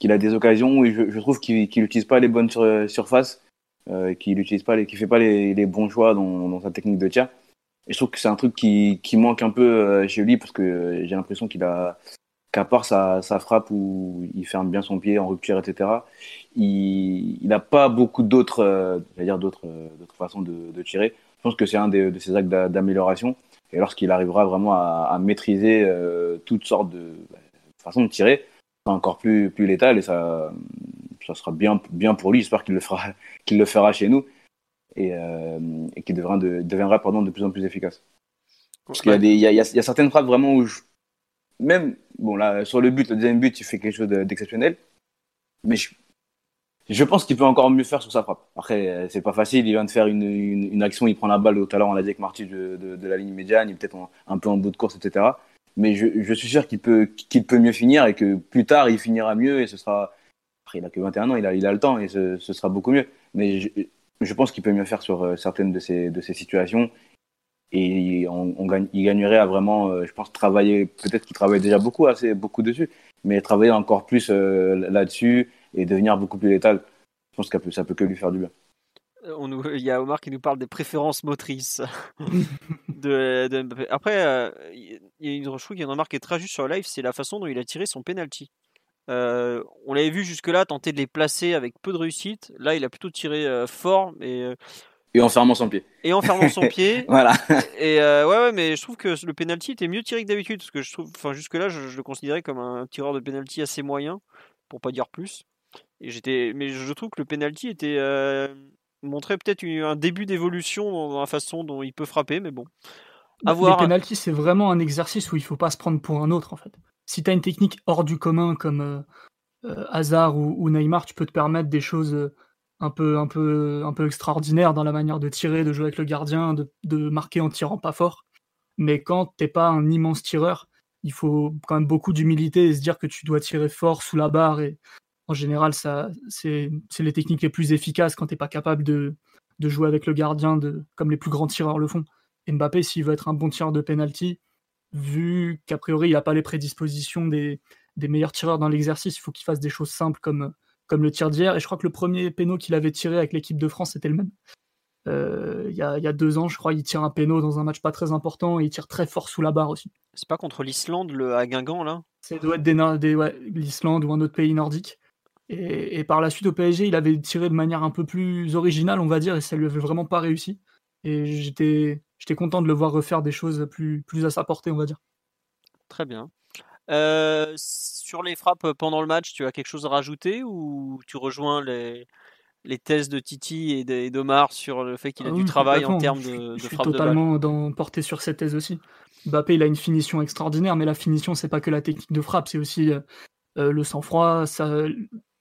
qu'il a des occasions où je, je trouve qu'il n'utilise pas les bonnes sur, surfaces, euh, qu'il utilise pas, qu'il fait pas les, les, bons choix dans, dans, sa technique de tir. Et je trouve que c'est un truc qui, qui manque un peu euh, chez lui parce que j'ai l'impression qu'il a qu'à part sa, sa, frappe où il ferme bien son pied en rupture, etc. Il n'a pas beaucoup d'autres, euh, dire d'autres, d'autres façons de, de tirer. Je pense que c'est un de, de ces actes d'amélioration. Et lorsqu'il arrivera vraiment à, à maîtriser euh, toutes sortes de, façons de tirer, encore plus, plus létal et ça, ça sera bien, bien pour lui. J'espère qu'il le fera, qu'il le fera chez nous et, euh, et qu'il deviendra, de, deviendra pardon, de plus en plus efficace. Parce qu'il y a, des, il y, a, il y a certaines frappes vraiment où je, même bon là sur le but, le deuxième but, il fait quelque chose d'exceptionnel, mais je, je pense qu'il peut encore mieux faire sur sa frappe. Après, euh, c'est pas facile. Il vient de faire une, une, une, action, il prend la balle au talent, on l'a dit avec Marty de, de, de, la ligne médiane, il est peut-être un peu en bout de course, etc. Mais je, je suis sûr qu'il peut, qu'il peut mieux finir et que plus tard, il finira mieux et ce sera. Après, il a que 21 ans, il a, il a le temps et ce, ce sera beaucoup mieux. Mais je, je pense qu'il peut mieux faire sur euh, certaines de ces, de ces situations et on, on gagne, il gagnerait à vraiment, euh, je pense, travailler. Peut-être qu'il travaille déjà beaucoup, assez, beaucoup dessus, mais travailler encore plus là-dessus et devenir beaucoup plus létal. Je pense que ça peut que lui faire du bien. Euh, il y a Omar qui nous parle des préférences motrices de, de, Après, euh, il y a une, je trouve qu'il y a une remarque qui est très juste sur le live, c'est la façon dont il a tiré son penalty. Euh, on l'avait vu jusque-là tenter de les placer avec peu de réussite. Là, il a plutôt tiré fort et et en fermant son pied. Et en fermant son pied. voilà. Et ouais, ouais, mais je trouve que le penalty était mieux tiré que d'habitude parce que je trouve, enfin jusque-là, je, je, le considérais comme un tireur de penalty assez moyen, pour pas dire plus. Et j'étais, mais je trouve que le penalty était euh, montrait peut-être un début d'évolution dans la façon dont il peut frapper, mais bon. Avoir... Les penalties, c'est vraiment un exercice où il faut pas se prendre pour un autre en fait. Si tu as une technique hors du commun comme euh, euh, Hazard ou, Neymar, tu peux te permettre des choses un peu, un peu, un peu extraordinaires dans la manière de tirer, de jouer avec le gardien, de, de marquer en tirant pas fort. Mais quand t'es pas un immense tireur, il faut quand même beaucoup d'humilité et se dire que tu dois tirer fort sous la barre et, en général, ça, c'est, les techniques les plus efficaces quand tu n'es pas capable de, de, jouer avec le gardien de, comme les plus grands tireurs le font. Mbappé, s'il veut être un bon tireur de penalty, vu qu'a priori il n'a pas les prédispositions des, des meilleurs tireurs dans l'exercice, il faut qu'il fasse des choses simples comme, comme le tir d'hier. Et je crois que le premier péno qu'il avait tiré avec l'équipe de France, c'était le même. Euh, il y, a, y, a, deux ans, je crois, il tire un péno dans un match pas très important et il tire très fort sous la barre aussi. C'est pas contre l'Islande, le à Guingamp, là? C'est doit être des, des ouais, l'Islande ou un autre pays nordique. Et, par la suite au PSG, il avait tiré de manière un peu plus originale, on va dire, et ça lui avait vraiment pas réussi. Et j'étais, j'étais content de le voir refaire des choses plus, plus à sa portée, on va dire. Très bien. Euh, sur les frappes pendant le match, tu as quelque chose à rajouter ou tu rejoins les, les thèses de Titi et d'Omar sur le fait qu'il a ah du travail en termes de, je, je suis totalement dans, porté sur cette thèse aussi. Mbappé, il a une finition extraordinaire, mais la finition, c'est pas que la technique de frappe, c'est aussi le sang-froid,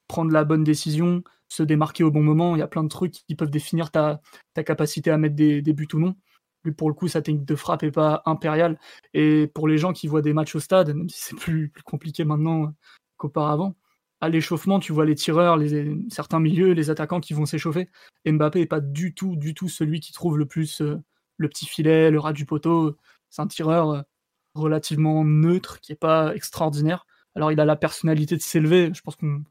prendre la bonne décision, se démarquer au bon moment. Il y a plein de trucs qui peuvent définir ta, ta capacité à mettre des, buts ou non. Lui, pour le coup, sa technique de frappe est pas impériale. Et pour les gens qui voient des matchs au stade, même si c'est plus, compliqué maintenant qu'auparavant, à l'échauffement, tu vois les tireurs, certains milieux, les attaquants qui vont s'échauffer. Mbappé n'est pas du tout, du tout celui qui trouve le plus euh, le petit filet, le ras du poteau. C'est un tireur euh, relativement neutre, qui est pas extraordinaire. Alors il a la personnalité de s'élever. Je pense qu'on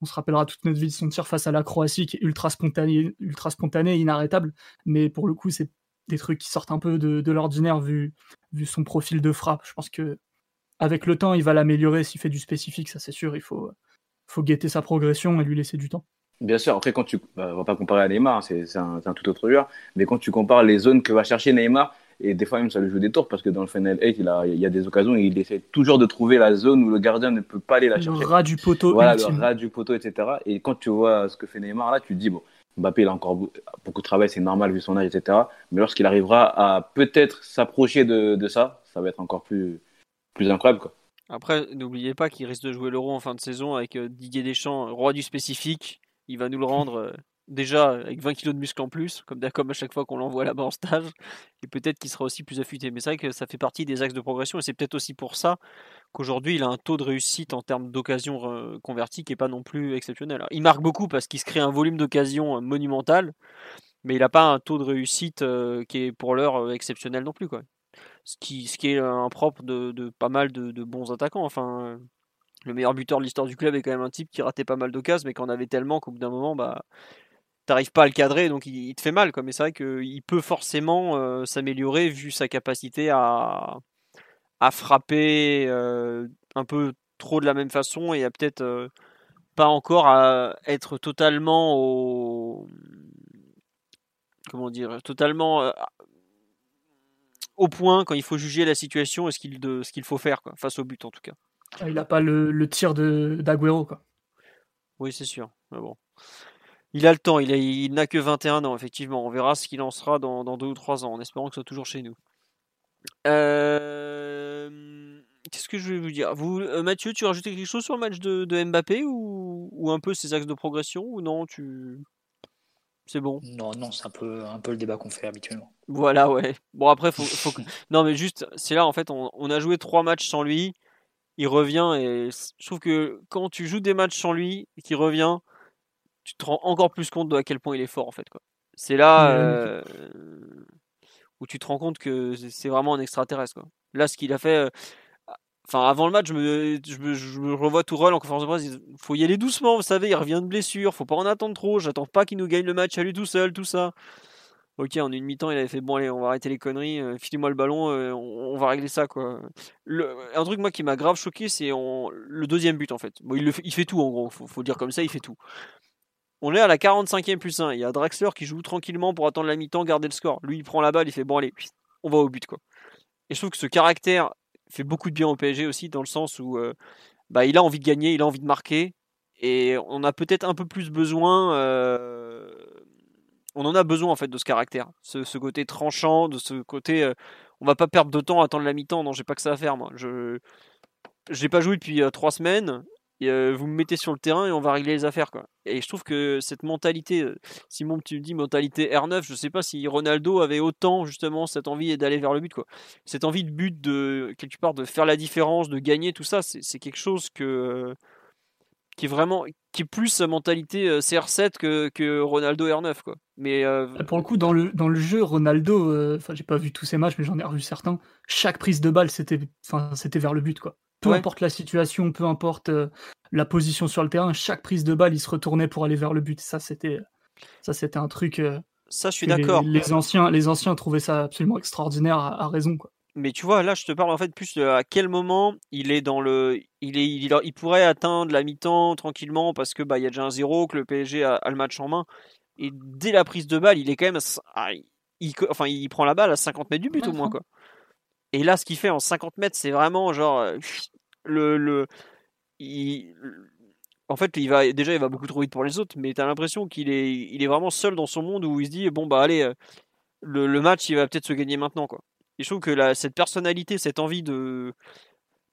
on se rappellera toute notre vie de son tir face à la Croatie, qui est ultra spontané, ultra inarrêtable. Mais pour le coup, c'est des trucs qui sortent un peu de, l'ordinaire vu, son profil de frappe. Je pense que avec le temps, il va l'améliorer s'il fait du spécifique, ça c'est sûr. Il faut, guetter sa progression et lui laisser du temps. Bien sûr, après, quand tu. Bah, va pas comparer à Neymar, c'est un, un, tout autre joueur. Mais quand tu compares les zones que va chercher Neymar, et des fois même ça lui joue des tours parce que dans le Final 8, il, a, il y a des occasions et il essaie toujours de trouver la zone où le gardien ne peut pas aller la chercher. Le ras du poteau. Voilà, le ras du poteau, etc. Et quand tu vois ce que fait Neymar là, tu te dis, bon, Mbappé, il a encore beaucoup de travail, c'est normal vu son âge, etc. Mais lorsqu'il arrivera à peut-être s'approcher de, de, ça, ça va être encore plus, plus incroyable. Quoi. Après, n'oubliez pas qu'il risque de jouer l'Euro en fin de saison avec euh, Didier Deschamps, roi du spécifique. Il va nous le rendre euh, déjà avec 20 kilos de muscle en plus, comme, à chaque fois qu'on l'envoie là-bas en stage. Et peut-être qu'il sera aussi plus affûté. Mais c'est vrai que ça fait partie des axes de progression et c'est peut-être aussi pour ça qu'aujourd'hui il a un taux de réussite en termes d'occasions euh, converties qui n'est pas non plus exceptionnel. il marque beaucoup parce qu'il se crée un volume d'occasions monumental, mais il n'a pas un taux de réussite qui est pour l'heure exceptionnel non plus. Quoi ce qui, ce qui est un propre de, de pas mal de, de, bons attaquants. Enfin, le meilleur buteur de l'histoire du club est quand même un type qui ratait pas mal d'occasions, mais qu'on avait tellement qu'au bout d'un moment, bah, t'arrives pas à le cadrer, donc il, te fait mal. Quoi. Mais c'est vrai qu'il peut forcément euh, s'améliorer vu sa capacité à, à frapper euh, un peu trop de la même façon et à peut-être euh, pas encore à être totalement au comment dire totalement au point quand il faut juger la situation et ce qu'il ce qu'il faut faire quoi, face au but en tout cas. Ah, il n'a pas le, le, tir de d'Aguero quoi. Oui c'est sûr. Mais bon. Il a le temps, il, il n'a que 21 ans effectivement. On verra ce qu'il en sera dans, dans deux ou trois ans en espérant que ce soit toujours chez nous. Euh... Qu'est-ce que je vais vous dire? Vous, euh, Mathieu, tu as rajouté quelque chose sur le match de, de Mbappé ou, ou, un peu ses axes de progression ou non tu c'est bon? Non, non, c'est un peu, un peu le débat qu'on fait habituellement. Voilà, ouais. Bon, après, faut, faut non, mais juste, c'est là, en fait, on, on, a joué trois matchs sans lui. Il revient et je trouve que quand tu joues des matchs sans lui et qu'il revient, tu te rends encore plus compte de à quel point il est fort, en fait. Quoi. C'est là euh, où tu te rends compte que c'est vraiment un extraterrestre. Quoi. Là, ce qu'il a fait, euh, Enfin, avant le match, je me, je me, je me revois Tourelle en conférence de presse. Il faut y aller doucement, vous savez, il revient de blessure, faut pas en attendre trop. J'attends pas qu'il nous gagne le match à lui tout seul, tout ça. Ok, en une mi-temps, il avait fait bon, allez, on va arrêter les conneries, euh, filez-moi le ballon, euh, on, va régler ça, quoi. Le, un truc, moi, qui m'a grave choqué, c'est le deuxième but, en fait. Bon, il, le fait, il fait tout, en gros, faut, faut dire comme ça, il fait tout. On est à la 45e plus 1. Il y a Draxler qui joue tranquillement pour attendre la mi-temps, garder le score. Lui, il prend la balle, il fait bon, allez, on va au but, quoi. Et je trouve que ce caractère fait beaucoup de bien au PSG aussi, dans le sens où euh, bah, il a envie de gagner, il a envie de marquer, et on a peut-être un peu plus besoin. Euh, on en a besoin en fait de ce caractère, ce, côté tranchant, de ce côté. Euh, on va pas perdre de temps à attendre la mi-temps. Non, j'ai pas que ça à faire moi. Je j'ai pas joué depuis trois semaines. Euh, vous me mettez sur le terrain et on va régler les affaires. Quoi. Et je trouve que cette mentalité, euh, Simon, tu me dis mentalité R9, je sais pas si Ronaldo avait autant justement cette envie d'aller vers le but. Quoi. Cette envie de but, de quelque part, de faire la différence, de gagner, tout ça, c'est quelque chose que, euh, qui est vraiment qui est plus sa mentalité CR7 que, que Ronaldo R9 quoi. Mais pour le coup dans le dans le jeu Ronaldo enfin j'ai pas vu tous ses matchs mais j'en ai revu certains chaque prise de balle c'était c'était vers le but quoi peu importe la situation, peu importe euh, la position sur le terrain, chaque prise de balle, il se retournait pour aller vers le but. Ça, c'était, ça, c'était un truc. Euh, ça, je suis d'accord. Les, anciens, les anciens trouvaient ça absolument extraordinaire à, raison, quoi. Mais tu vois, là, je te parle en fait plus de à quel moment il est dans le, il est, il, pourrait atteindre la mi-temps tranquillement parce que bah il y a déjà un zéro, que le PSG a, le match en main. Et dès la prise de balle, il est quand même, ah, il, enfin, il prend la balle à 50 mètres du but au moins, quoi. Et là, ce qu'il fait en 50 mètres, c'est vraiment genre euh, le en fait, il va déjà, il va beaucoup trop vite pour les autres, mais tu as l'impression qu'il est, il vraiment seul dans son monde où il se dit bon bah allez, euh, le, match, il va peut-être se gagner maintenant quoi. Et je trouve que cette personnalité, cette envie de,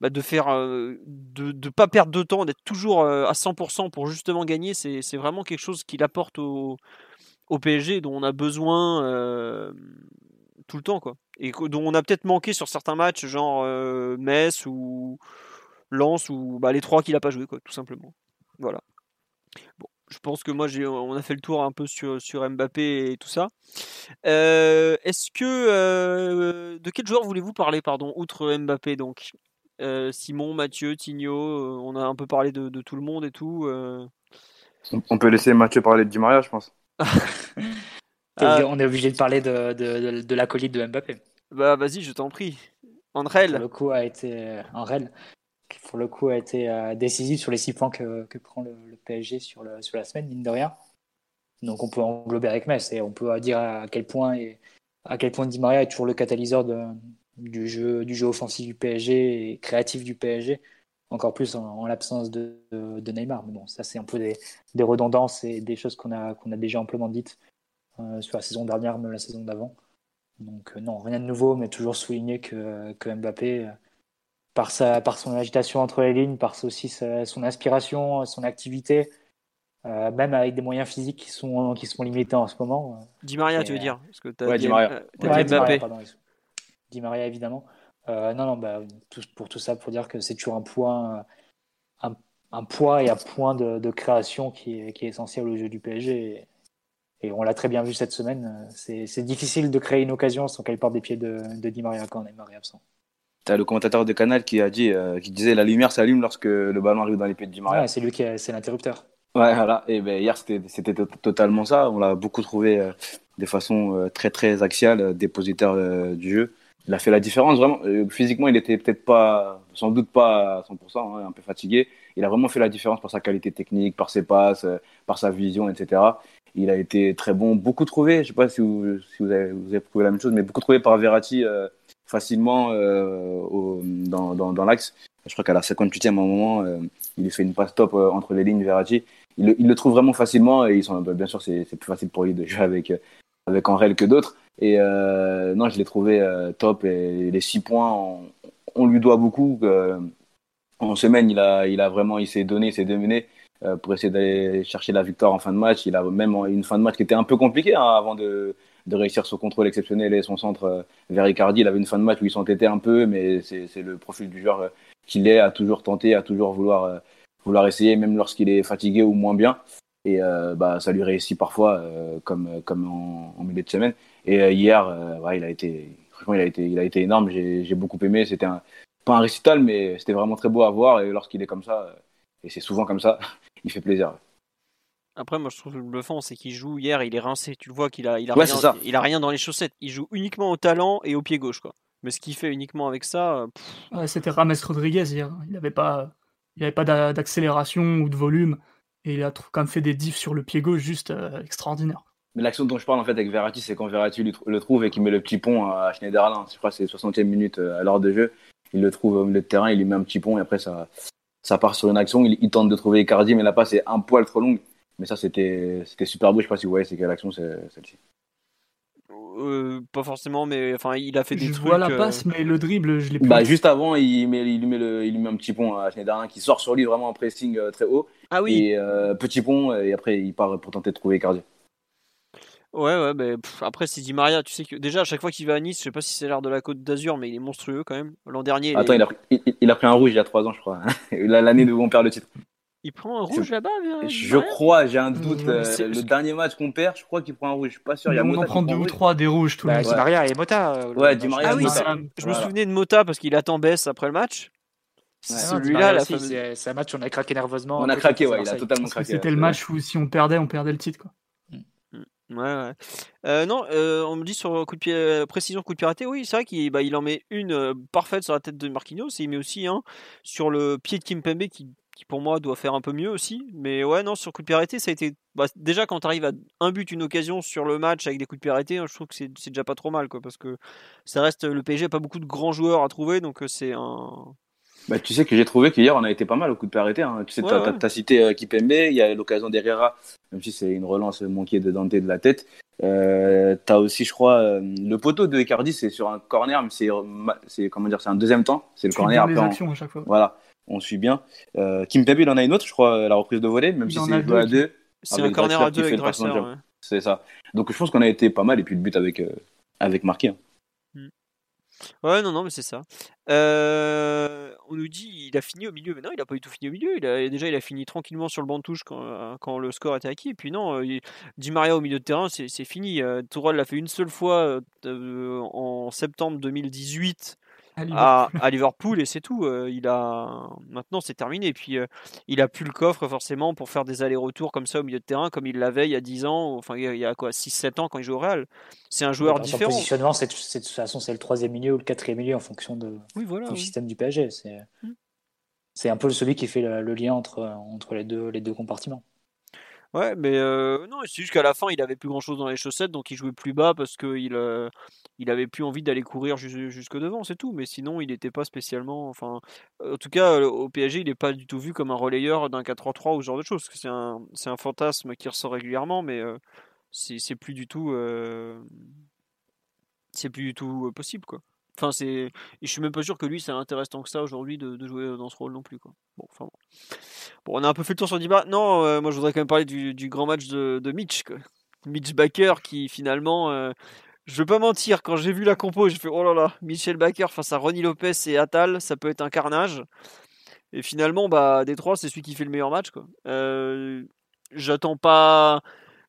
bah, de faire, de ne pas perdre de temps, d'être toujours à 100% pour justement gagner, c'est vraiment quelque chose qu'il apporte au, au, PSG dont on a besoin tout le temps, quoi. Et dont on a peut-être manqué sur certains matchs, genre Metz ou Lens ou bah, les trois qu'il a pas joué, quoi, tout simplement. Voilà. Bon, je pense que moi, j'ai, on a fait le tour un peu sur, sur Mbappé et tout ça. Euh, est-ce que euh, de quel joueur voulez-vous parler, pardon, outre Mbappé donc? Euh, Simon, Mathieu, Tigno, on a un peu parlé de, tout le monde et tout. On peut laisser Mathieu parler de Di Maria, je pense. On est obligé de parler de, de, de, l'acolyte de Mbappé. Bah vas-y, je t'en prie. Andrel. le coup a été Andrel qui pour le coup a été euh, décisif sur les six points que, prend le, PSG sur, le, sur la semaine, mine de rien. Donc on peut englober avec Metz et on peut dire à quel point et à quel point Di Maria est toujours le catalyseur de, du jeu du jeu offensif du PSG et créatif du PSG, encore plus en, l'absence de, de, Neymar. Mais bon, ça c'est un peu des, des, redondances et des choses qu'on a qu'on a déjà amplement dites euh, sur la saison dernière, même la saison d'avant. Donc euh, non, rien de nouveau, mais toujours souligner que, que Mbappé par, sa, par son agitation entre les lignes, par aussi son inspiration, son activité, euh, même avec des moyens physiques qui sont, qui sont limités en ce moment. Euh. Di Maria, tu veux dire? Parce que as ouais, Di Maria. Di, Maria évidemment. Euh, non, non, bah, pour tout ça, pour dire que c'est toujours un point, un, un, poids et un point de, de création qui est, qui est, essentiel au jeu du PSG. Et, on l'a très bien vu cette semaine. C'est difficile de créer une occasion sans qu'elle parte des pieds de, de Di Maria quand Neymar est absent. T'as le commentateur de Canal qui a dit, euh, qui disait la lumière s'allume lorsque le ballon arrive dans les pieds de Di Maria. Ouais, c'est lui qui, c'est l'interrupteur. Ouais, voilà. Et ben hier c'était, totalement ça. On l'a beaucoup trouvé euh, de façon euh, très très axiale, dépositaire du jeu. Il a fait la différence vraiment. physiquement, il était peut-être pas, sans doute pas à 100%, hein, un peu fatigué. Il a vraiment fait la différence par sa qualité technique, par ses passes, par sa vision, etc. Il a été très bon, beaucoup trouvé. Je sais pas si vous, si vous avez, vous avez trouvé la même chose, mais beaucoup trouvé par Verratti facilement euh, dans, dans, dans l'axe. Je crois qu'à la 58e, à un moment, euh, il fait une passe top euh, entre les lignes Verratti. Il le, il le, trouve vraiment facilement et ils sont, bah, bien sûr, c'est plus facile pour lui de jouer avec, avec Enrel que d'autres. Et non, je l'ai trouvé top et les six points, on, on lui doit beaucoup. en semaine, il a, il a vraiment, il s'est donné, il s'est démené pour essayer d'aller chercher la victoire en fin de match. Il a même une fin de match qui était un peu compliquée hein, avant de, de réussir son contrôle exceptionnel et son centre euh, vers Icardi. Il avait une fin de match où il s'entêtait un peu, mais c'est le profil du joueur euh, qu'il est, à toujours tenter, à toujours vouloir, euh, vouloir essayer, même lorsqu'il est fatigué ou moins bien. Et bah, ça lui réussit parfois, comme, comme en, milieu de semaine. Et hier, ouais, il a été, franchement, il a été, il a été énorme. J'ai beaucoup aimé. C'était un, pas un récital, mais c'était vraiment très beau à voir. Et lorsqu'il est comme ça, et c'est souvent comme ça, il fait plaisir. Après, moi, je trouve le bluffant, c'est qu'il joue hier, il est rincé. Tu le vois qu'il a, il a, rien, il a rien dans les chaussettes. Il joue uniquement au talent et au pied gauche, quoi. Mais ce qu'il fait uniquement avec ça. C'était Rames Rodriguez hier. Il n'avait pas, il avait pas d'accélération ou de volume. Et il a quand même fait des diffs sur le pied gauche juste euh, extraordinaire. Mais l'action dont je parle en fait avec Verratti, c'est quand Verratti le trouve et qu'il met le petit pont à Schneiderlin. Je crois que c'est 60e minute euh, à l'heure de jeu. Il le trouve au milieu de terrain, il lui met un petit pont et après ça, ça part sur une action. Il, il tente de trouver Icardi, mais la passe est un poil trop longue. Mais ça, c'était super beau. Je sais pas si vous voyez, c'est quelle action c'est celle-ci. Euh, pas forcément, mais enfin, il a fait des je trucs. vois la euh, passe, mais le dribble, je l'ai pas. Bah, juste avant, il, met, il, lui met le, il lui met un petit pont à Schneiderlin qui sort sur lui vraiment en pressing euh, très haut. Ah oui. Et petit pont, et après, il part pour tenter de trouver Cardi. Ouais, ouais, mais après, c'est Di Maria. Tu sais que déjà, à chaque fois qu'il va à Nice, je sais pas si c'est l'art de la Côte d'Azur, mais il est monstrueux quand même. L'an dernier. Attends, il, a, il, a, pris un rouge il y a 3 ans, je crois. L'année où on perd le titre. Il prend un rouge là-bas Je crois, j'ai un doute. Euh, le dernier match qu'on perd, je crois qu'il prend un rouge. Je suis pas sûr. Il y a on en prend deux ou trois des rouges tout le bah, Di Maria et Mota. Euh, ouais, Di Maria ah oui, je me souvenais de Mota parce qu'il attend baisse après le match. Celui-là, c'est un match où on a craqué nerveusement. On a craqué, ouais, il a totalement craqué. C'était le match où si on perdait, on perdait le titre. Quoi. Ouais, ouais. Euh, non, euh, on me dit sur coup de pied, précision coup de pied raté, oui, c'est vrai qu'il bah, il en met une parfaite sur la tête de Marquinhos et il met aussi un sur le pied de Kimpembe qui qui pour moi doit faire un peu mieux aussi. Mais ouais, non, sur coup de pied arrêté, ça a été. Bah, déjà, quand tu arrives à un but, une occasion sur le match avec des coups de pied arrêtés, hein, je trouve que c'est déjà pas trop mal, quoi, parce que ça reste. Le PSG n'a pas beaucoup de grands joueurs à trouver, donc euh, c'est un. Bah, tu sais que j'ai trouvé qu'hier on a été pas mal au coup de pied arrêté. Hein. Tu sais, tu as, cité euh, Kipembe, il y a l'occasion d'Herrera, même si c'est une relance manquée de Dante de la tête. Euh, T'as aussi, je crois, euh, le poteau de Icardi, c'est sur un corner, mais c'est, comment dire, c'est un deuxième temps. C'est le corner. Les actions à chaque fois. Voilà, on suit bien. Euh, Kim Pembe, il en a une autre, je crois, la reprise de volée, même Il si c'est deux à deux. C'est un avec corner à deux avec jump. ouais. C'est ça. Donc je pense qu'on a été pas mal, et puis le but avec, euh, avec marqué. hein. Ouais, non, non, mais c'est ça. Euh, on nous dit il a fini au milieu, mais non, il a pas du tout fini au milieu. Il a, déjà, il a fini tranquillement sur le banc de touche quand, euh, quand le score était acquis. Et puis non, il- Di Maria au milieu de terrain, c'est fini. Tourelle l'a fait une seule fois euh, en septembre 2018 À à, Liverpool. à Liverpool et c'est tout. Euh, il a maintenant c'est terminé. Et puis euh, il a plus le coffre forcément pour faire des allers-retours comme ça au milieu de terrain comme il l'avait il y a 10 ans, enfin il y a- il quoi 6-7 ans quand il joue au Real. C'est un joueur Dans son différent. positionnement, c'est, de toute façon, c'est le troisième milieu ou le quatrième milieu en fonction de, Oui, voilà. du oui. système du PSG. C'est, Mm. c'est un peu celui qui fait le, le lien entre, entre les, deux, les deux compartiments. Ouais, mais euh, non, c'est juste qu'à la fin, il avait plus grand chose dans les chaussettes, donc il jouait plus bas parce qu'il euh, il avait plus envie d'aller courir jus- jusque devant, c'est tout. Mais sinon, il n'était pas spécialement. Enfin, en tout cas, euh, au PSG, il n'est pas du tout vu comme un relayeur d'un 4-3-3 ou ce genre de choses. C'est un, un fantasme qui ressort régulièrement, mais euh, c'est plus du tout. euh, c'est plus du tout euh, possible, quoi. Enfin, c'est. Je suis même pas sûr que lui, ça l'intéresse tant que ça aujourd'hui de, jouer dans ce rôle non plus, quoi. Bon, enfin bon. On a un peu fait le tour sur Diba. Non, euh, moi je voudrais quand même parler du, grand match de, Mitch. Mitch Baker qui finalement, euh, je veux pas mentir, quand j'ai vu la compo, j'ai fait oh là là, Michel Baker face à Ronnie Lopez et Atal, ça peut être un carnage. Et finalement, bah, des trois, c'est celui qui fait le meilleur match. Quoi. Euh, J'attends pas.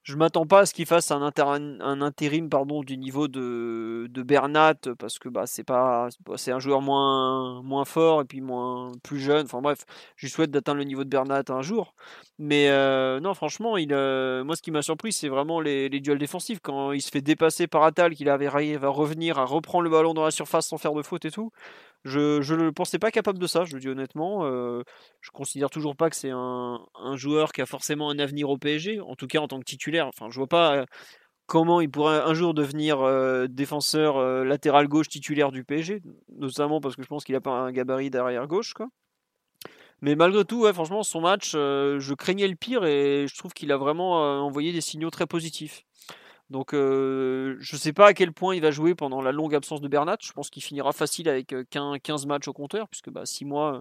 Je m'attends pas à ce qu'il fasse un, intérim du niveau de, Bernat parce que bah, c'est pas c'est un joueur moins, fort et puis moins plus jeune. Enfin bref, je lui souhaite d'atteindre le niveau de Bernat un jour. Mais euh, non, franchement, il, euh, moi ce qui m'a surpris, c'est vraiment les, duels défensifs. Quand il se fait dépasser par Atal, qu'il avait à revenir, à reprendre le ballon dans la surface sans faire de faute et tout. Je ne le pensais pas capable de ça, je le dis honnêtement. Euh, je considère toujours pas que c'est un, joueur qui a forcément un avenir au PSG, en tout cas en tant que titulaire. Enfin, je vois pas euh, comment il pourrait un jour devenir euh, défenseur euh, latéral gauche titulaire du PSG, notamment parce que je pense qu'il a pas un gabarit derrière gauche. Mais malgré tout, franchement, son match, je craignais le pire et je trouve qu'il a vraiment envoyé des signaux très positifs. Donc, euh, je sais pas à quel point il va jouer pendant la longue absence de Bernat. Je pense qu'il finira facile avec euh, 15 15 matchs au compteur, puisque bah, 6 mois, euh,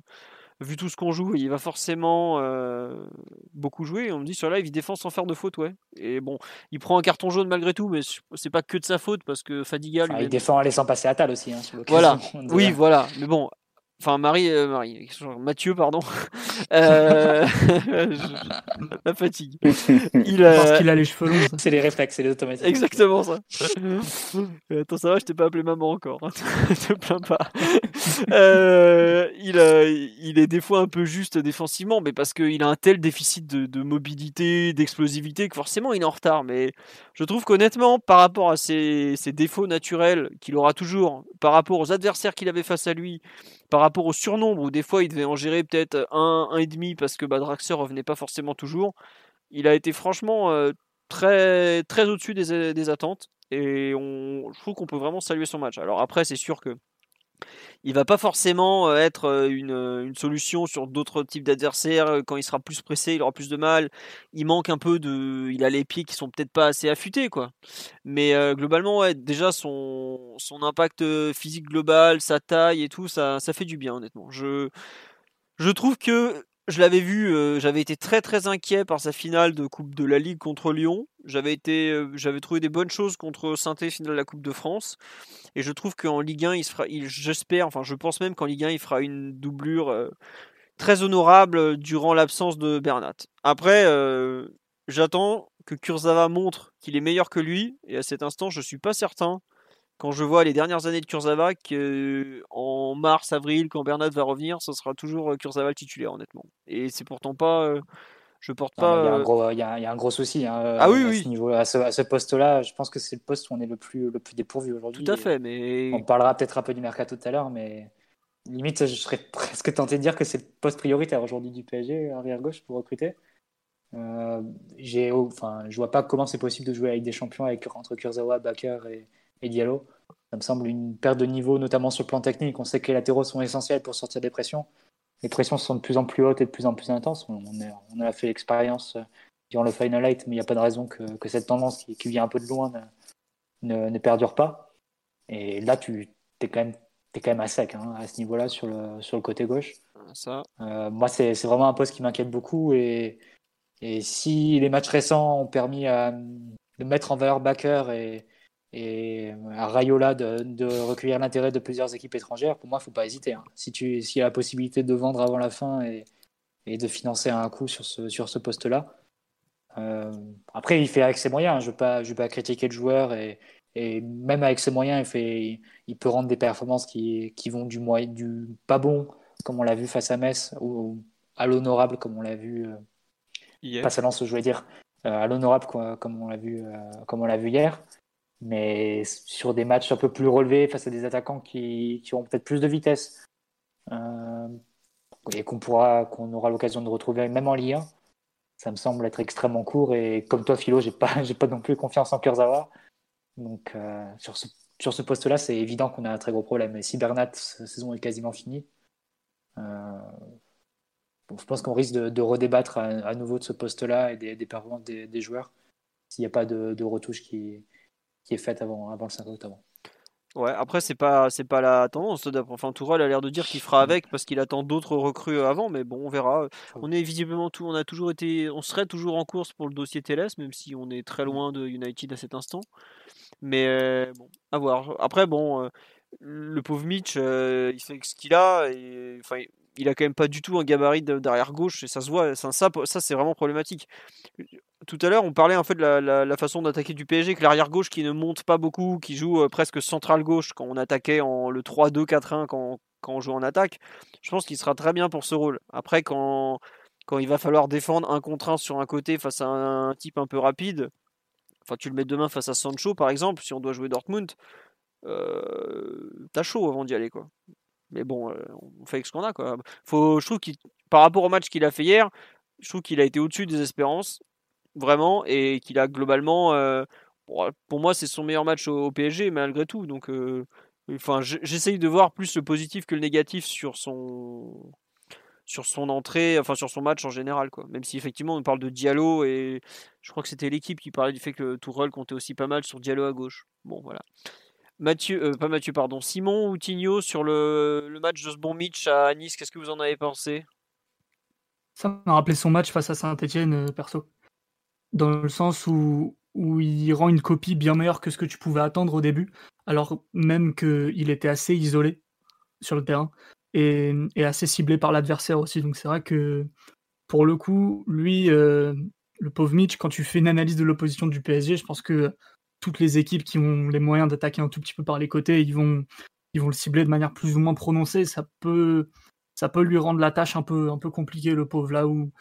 vu tout ce qu'on joue, il va forcément euh, beaucoup jouer. On me dit sur live, il défend sans faire de faute, ouais. Et bon, il prend un carton jaune malgré tout, mais c'est pas que de sa faute, parce que Fadiga lui. Il défend en laissant passer Atal aussi. Hein, sur Voilà. Oui, voilà. Mais bon, enfin Marie, euh, Marie, Mathieu, pardon. Euh, je- La fatigue. Il, Parce euh, qu'il a les cheveux longs. C'est les réflexes, c'est les automatismes. Exactement ça. Euh, Attends, ça va, je t'ai pas appelé maman encore. hein. Te plains pas. Euh, il, euh, il est des fois un peu juste défensivement, mais parce qu'il a un tel déficit de, de mobilité, d'explosivité, que forcément il est en retard. Mais je trouve qu'honnêtement, par rapport à ses, ses défauts naturels qu'il aura toujours, par rapport aux adversaires qu'il avait face à lui, par rapport au surnombre, où des fois il devait en gérer peut-être un, un et demi parce que bah, Draxler revenait pas forcément toujours, il a été franchement euh, très, au-dessus des, attentes. Et je trouve qu'on peut vraiment saluer son match. Alors après, c'est sûr que il va pas forcément euh, être euh, une, une solution sur d'autres types d'adversaires. Euh, Quand il sera plus pressé, il aura plus de mal. Il manque un peu de. Il a les pieds qui sont peut-être pas assez affûtés, quoi. Mais euh, globalement, ouais, déjà son, son impact euh, physique global, sa taille et tout, ça, ça fait du bien, honnêtement. Je, je trouve que je l'avais vu, euh, j'avais été très très inquiet par sa finale de Coupe de la Ligue contre Lyon. J'avais été, euh, j'avais trouvé des bonnes choses contre saint finale de la Coupe de France. Et je trouve qu'en Ligue 1, il fera, j'espère, enfin je pense même qu'en Ligue 1, il fera une doublure euh, très honorable durant l'absence de Bernat. Après, j'attends que Kurzawa montre qu'il est meilleur que lui. Et à cet instant, je suis pas certain. Quand je vois les dernières années de Kurzawa, qu'en mars, avril, quand Bernat va revenir, ce sera toujours euh, Kurzawa le titulaire, honnêtement. Et c'est pourtant pas. euh, je porte Non, pas. mais Il y, a un euh, gros- il y a un- il y a un gros souci. hein, Ah oui, à oui. Ce niveau, à ce, à ce poste-là, je pense que c'est le poste où on est le plus, le plus dépourvu aujourd'hui. Tout à fait, mais. On parlera peut-être un peu du mercato tout à l'heure, mais limite, je serais presque tenté de dire que c'est le poste prioritaire aujourd'hui du PSG, arrière gauche, pour recruter. Euh, j'ai, enfin, je vois pas comment c'est possible de jouer avec des champions avec, entre Kurzawa, Bakker et, et Diallo. Ça me semble une perte de niveau, notamment sur le plan technique. On sait que les latéraux sont essentiels pour sortir des pressions. Les pressions sont de plus en plus hautes et de plus en plus intenses. On, on a, fait l'expérience euh, durant le Final light mais il n'y a pas de raison que, cette tendance qui, vient un peu de loin ne, ne, perdure pas. Et là, tu es quand même, es quand même à sec hein, à ce niveau-là sur le, sur le côté gauche. Ça. Euh, moi, c'est vraiment un poste qui m'inquiète beaucoup. Et, et si les matchs récents ont permis à, de mettre en valeur Backer et, et à Rayola de, de recueillir l'intérêt de plusieurs équipes étrangères, pour moi, il ne faut pas hésiter. Hein. Si tu s'il y a la possibilité de vendre avant la fin et, et de financer un coup sur ce, sur ce poste-là. Euh, après, il fait avec ses moyens. Hein. Je ne veux, pas, je veux pas critiquer le joueur et, et même avec ses moyens, il, fait, il peut rendre des performances qui, qui vont du, moyen, du pas bon, comme on l'a vu face à Metz, ou à l'honorable, comme on l'a vu. Euh, pas à je voulais dire. Euh, à l'honorable, comme on l'a vu, comme on l'a vu hier mais sur des matchs un peu plus relevés face à des attaquants qui, qui ont peut-être plus de vitesse euh, et qu'on pourra qu'on aura l'occasion de retrouver même en Ligue 1 ça me semble être extrêmement court et comme toi Philo j'ai pas j'ai pas non plus confiance en Kurzawa. Donc euh, sur ce sur ce poste là c'est évident qu'on a un très gros problème. Et si Bernat sa saison est quasiment finie euh, je pense qu'on risque de, redébattre à, nouveau de ce poste là et des, des performances des, joueurs s'il n'y a pas de, de retouche qui qui est faite avant, avant le 5 octobre. Ouais, après c'est pas c'est pas la tendance. Enfin, Tourelle a l'air de dire qu'il fera mm. avec parce qu'il attend d'autres recrues avant, mais bon, on verra. On est visiblement tout, on a toujours été, on serait toujours en course pour le dossier TLS, même si on est très loin de United à cet instant. Mais euh, bon, à voir. Après, bon, euh, le pauvre Mitch, euh, il fait ce qu'il a et enfin, il a quand même pas du tout un gabarit derrière gauche et ça se voit. Ça, ça, ça c'est vraiment problématique tout à l'heure, on parlait en fait de la, façon d'attaquer du PSG, que l'arrière gauche qui ne monte pas beaucoup, qui joue euh, presque central gauche quand on attaquait en le 3-2-4-1 quand, on joue en attaque. Je pense qu'il sera très bien pour ce rôle. Après, quand, quand il va falloir défendre un contre un sur un côté face à un, type un peu rapide, enfin tu le mets demain face à Sancho par exemple, si on doit jouer Dortmund, euh, t'as chaud avant d'y aller quoi. Mais bon, euh, on fait avec ce qu'on a quoi. Faut, je trouve par rapport au match qu'il a fait hier, je trouve qu'il a été au-dessus des espérances vraiment, et qu'il a globalement, euh, pour moi, c'est son meilleur match au, PSG, malgré tout. Donc, euh, enfin, j'essaye de voir plus le positif que le négatif sur son sur son entrée, enfin sur son match en général, quoi. Même si effectivement on parle de Diallo et je crois que c'était l'équipe qui parlait du fait que Tourelle comptait aussi pas mal sur Diallo à gauche. Bon, voilà. Mathieu, euh, pas Mathieu, pardon. Simon ou Tigno sur le, le match de ce bon Mitch à Nice, qu'est-ce que vous en avez pensé? Ça m'a rappelé son match face à Saint-Etienne, perso dans le sens où, où il rend une copie bien meilleure que ce que tu pouvais attendre au début, alors même qu'il était assez isolé sur le terrain et, assez ciblé par l'adversaire aussi. Donc c'est vrai que pour le coup, lui, euh, le pauvre Mitch, quand tu fais une analyse de l'opposition du PSG, je pense que toutes les équipes qui ont les moyens d'attaquer un tout petit peu par les côtés, ils vont, ils vont le cibler de manière plus ou moins prononcée. Ça peut, ça peut lui rendre la tâche un peu, un peu compliquée, le pauvre, là où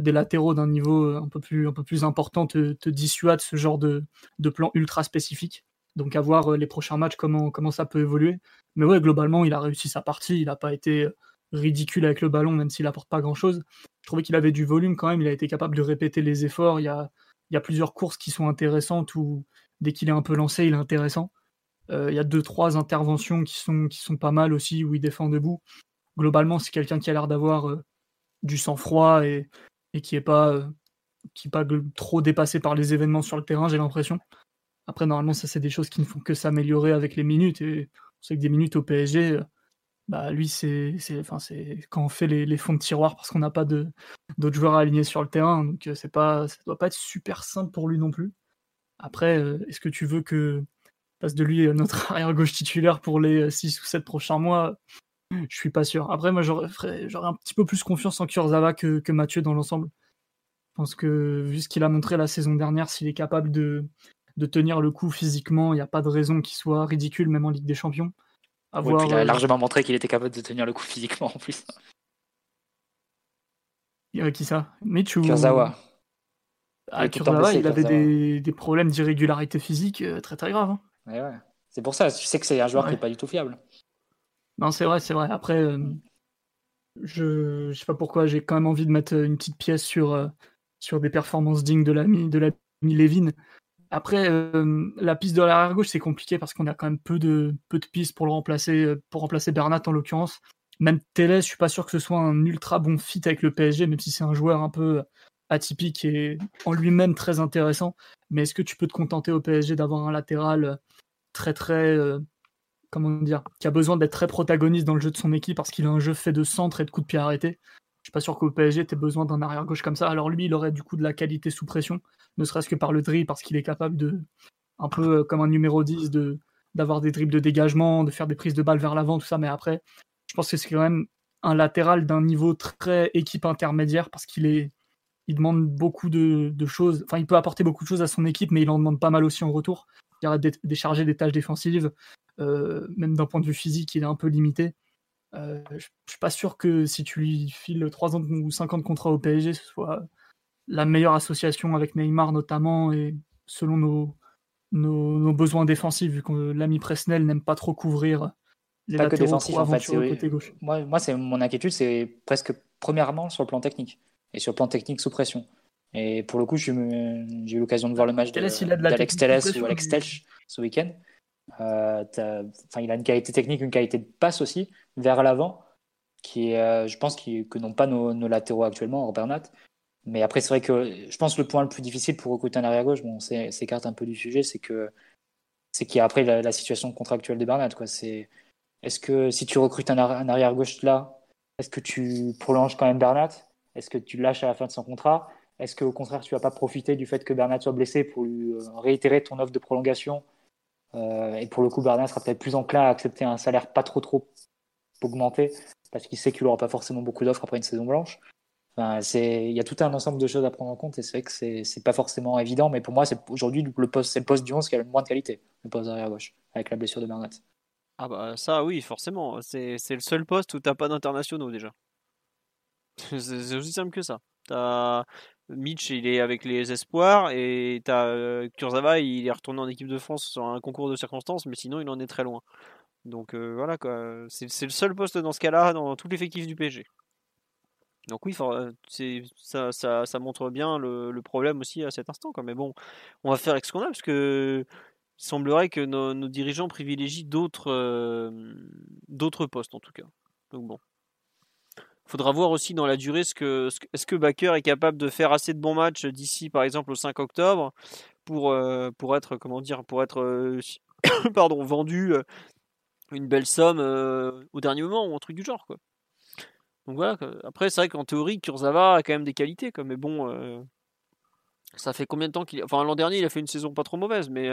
des latéraux d'un niveau euh, un peu plus, un peu plus important te, te dissuade ce genre de, de, plan ultra spécifique. Donc à voir euh, les prochains matchs comment, comment ça peut évoluer. Mais ouais, globalement, il a réussi sa partie. Il n'a pas été ridicule avec le ballon, même s'il apporte pas grand-chose. Je trouvais qu'il avait du volume quand même. Il a été capable de répéter les efforts. Il y a, il y a plusieurs courses qui sont intéressantes où dès qu'il est un peu lancé, il est intéressant. il y a deux, trois interventions qui sont, qui sont pas mal aussi, où il défend debout. Globalement, c'est quelqu'un qui a l'air d'avoir du sang-froid et, et qui est pas euh, qui trop dépassé par les événements sur le terrain, j'ai l'impression. Après, normalement, ça, c'est des choses qui ne font que s'améliorer avec les minutes. Et on sait que des minutes au PSG, euh, bah, lui, c'est enfin, quand on fait les, fonds de tiroir parce qu'on n'a pas d'autres joueurs alignés sur le terrain. Donc, euh, c'est pas, ça doit pas être super simple pour lui non plus. Après, est-ce que tu veux que passe de lui notre arrière-gauche titulaire pour les 6 ou 7 prochains mois? Je suis pas sûr. Après, moi, j'aurais un petit peu plus confiance en Kurzawa que, que Mathieu dans l'ensemble. Je pense que, vu ce qu'il a montré la saison dernière, s'il est capable de, de tenir le coup physiquement, il n'y a pas de raison qu'il soit ridicule, même en Ligue des Champions. il a euh, largement montré qu'il était capable de tenir le coup physiquement en plus. qui ça? Mitch Kurzawa. Ah, Kurzawa, il avait des, des, problèmes d'irrégularité physique euh, très très graves. Hein. Ouais, C'est pour ça, tu sais que c'est un joueur qui n'est pas du tout fiable. Non, c'est vrai, c'est vrai. Après, euh, je ne sais pas pourquoi, j'ai quand même envie de mettre une petite pièce sur, euh, sur des performances dignes de l'ami de Levin. Après, euh, la piste de l'arrière gauche, c'est compliqué parce qu'on a quand même peu de, peu de pistes pour le remplacer, pour remplacer Bernat en l'occurrence. Même Télé, je suis pas sûr que ce soit un ultra bon fit avec le PSG, même si c'est un joueur un peu atypique et en lui-même très intéressant. Mais est-ce que tu peux te contenter au PSG d'avoir un latéral très très comment dire, qui a besoin d'être très protagoniste dans le jeu de son équipe parce qu'il a un jeu fait de centre et de coups de pied arrêtés. Je suis pas sûr qu'au PSG, tu besoin d'un arrière gauche comme ça. Alors lui, il aurait du coup de la qualité sous pression, ne serait-ce que par le dribble, parce qu'il est capable de, un peu comme un numéro 10, de, d'avoir des dribbles de dégagement, de faire des prises de balles vers l'avant, tout ça. Mais après, je pense que c'est quand même un latéral d'un niveau très équipe intermédiaire parce qu'il est, il demande beaucoup de, choses. Enfin, il peut apporter beaucoup de choses à son équipe, mais il en demande pas mal aussi en retour. Il y de décharger des tâches défensives, euh, même d'un point de vue physique, il est un peu limité. Euh, je suis pas sûr que si tu lui files 3 ans ou 5 ans de contrat au PSG, ce soit la meilleure association avec Neymar notamment et selon nos, nos, besoins défensifs, vu que l'ami Presnel n'aime pas trop couvrir les pas que défensif en fait. Côté gauche. Moi, moi c'est mon inquiétude, c'est presque premièrement sur le plan technique et sur le plan technique sous pression. Et pour le coup, j'ai eu l'occasion de voir le match d'Alex Telles ou Alex Telch ce week-end. Euh, il a une qualité technique, une qualité de passe aussi vers l'avant, qui est, euh, je pense, qui, que n'ont pas nos, latéraux actuellement, Robert Nat. Mais après, c'est vrai que je pense que le point le plus difficile pour recruter un arrière gauche, bon, c'est s'écarte un peu du sujet, c'est que c'est qu'il y a après la, situation contractuelle de Bernat. Est-ce que si tu recrutes un, arrière gauche là, est-ce que tu prolonges quand même Bernat Est-ce que tu lâches à la fin de son contrat? Est-ce qu'au contraire, tu vas pas profiter du fait que Bernat soit blessé pour lui euh, réitérer ton offre de prolongation euh, et pour le coup, Bernat sera peut-être plus enclin à accepter un salaire pas trop trop augmenté parce qu'il sait qu'il n'aura pas forcément beaucoup d'offres après une saison blanche. Enfin, il y a tout un ensemble de choses à prendre en compte et c'est vrai que c'est, pas forcément évident, mais pour moi, c'est aujourd'hui le poste, c'est le poste du 11 qui a le moins de qualité, le poste d'arrière gauche, avec la blessure de Bernat. Ah bah ça oui, forcément. C'est, le seul poste où t'as pas d'internationaux déjà. c'est aussi simple que ça. Mitch, il est avec les espoirs et t'as euh, Kurzawa, il est retourné en équipe de France sur un concours de circonstances, mais sinon il en est très loin. Donc euh, voilà quoi, c'est le seul poste dans ce cas-là dans tout l'effectif du PSG. Donc oui, euh, ça, montre bien le, problème aussi à cet instant. Quoi. Mais bon, on va faire avec ce qu'on a, parce que il semblerait que nos, dirigeants privilégient d'autres d'autres postes en tout cas. Donc bon faudra voir aussi dans la durée ce que est-ce que Baker est capable de faire assez de bons matchs d'ici par exemple au 5 octobre pour euh, pour être comment dire pour être euh, pardon vendu euh, une belle somme au dernier moment ou un truc du genre quoi. Donc voilà. Après c'est vrai qu'en théorie Kurzawa a quand même des qualités quoi, mais bon ça fait combien de temps qu'il enfin l'an dernier il a fait une saison pas trop mauvaise mais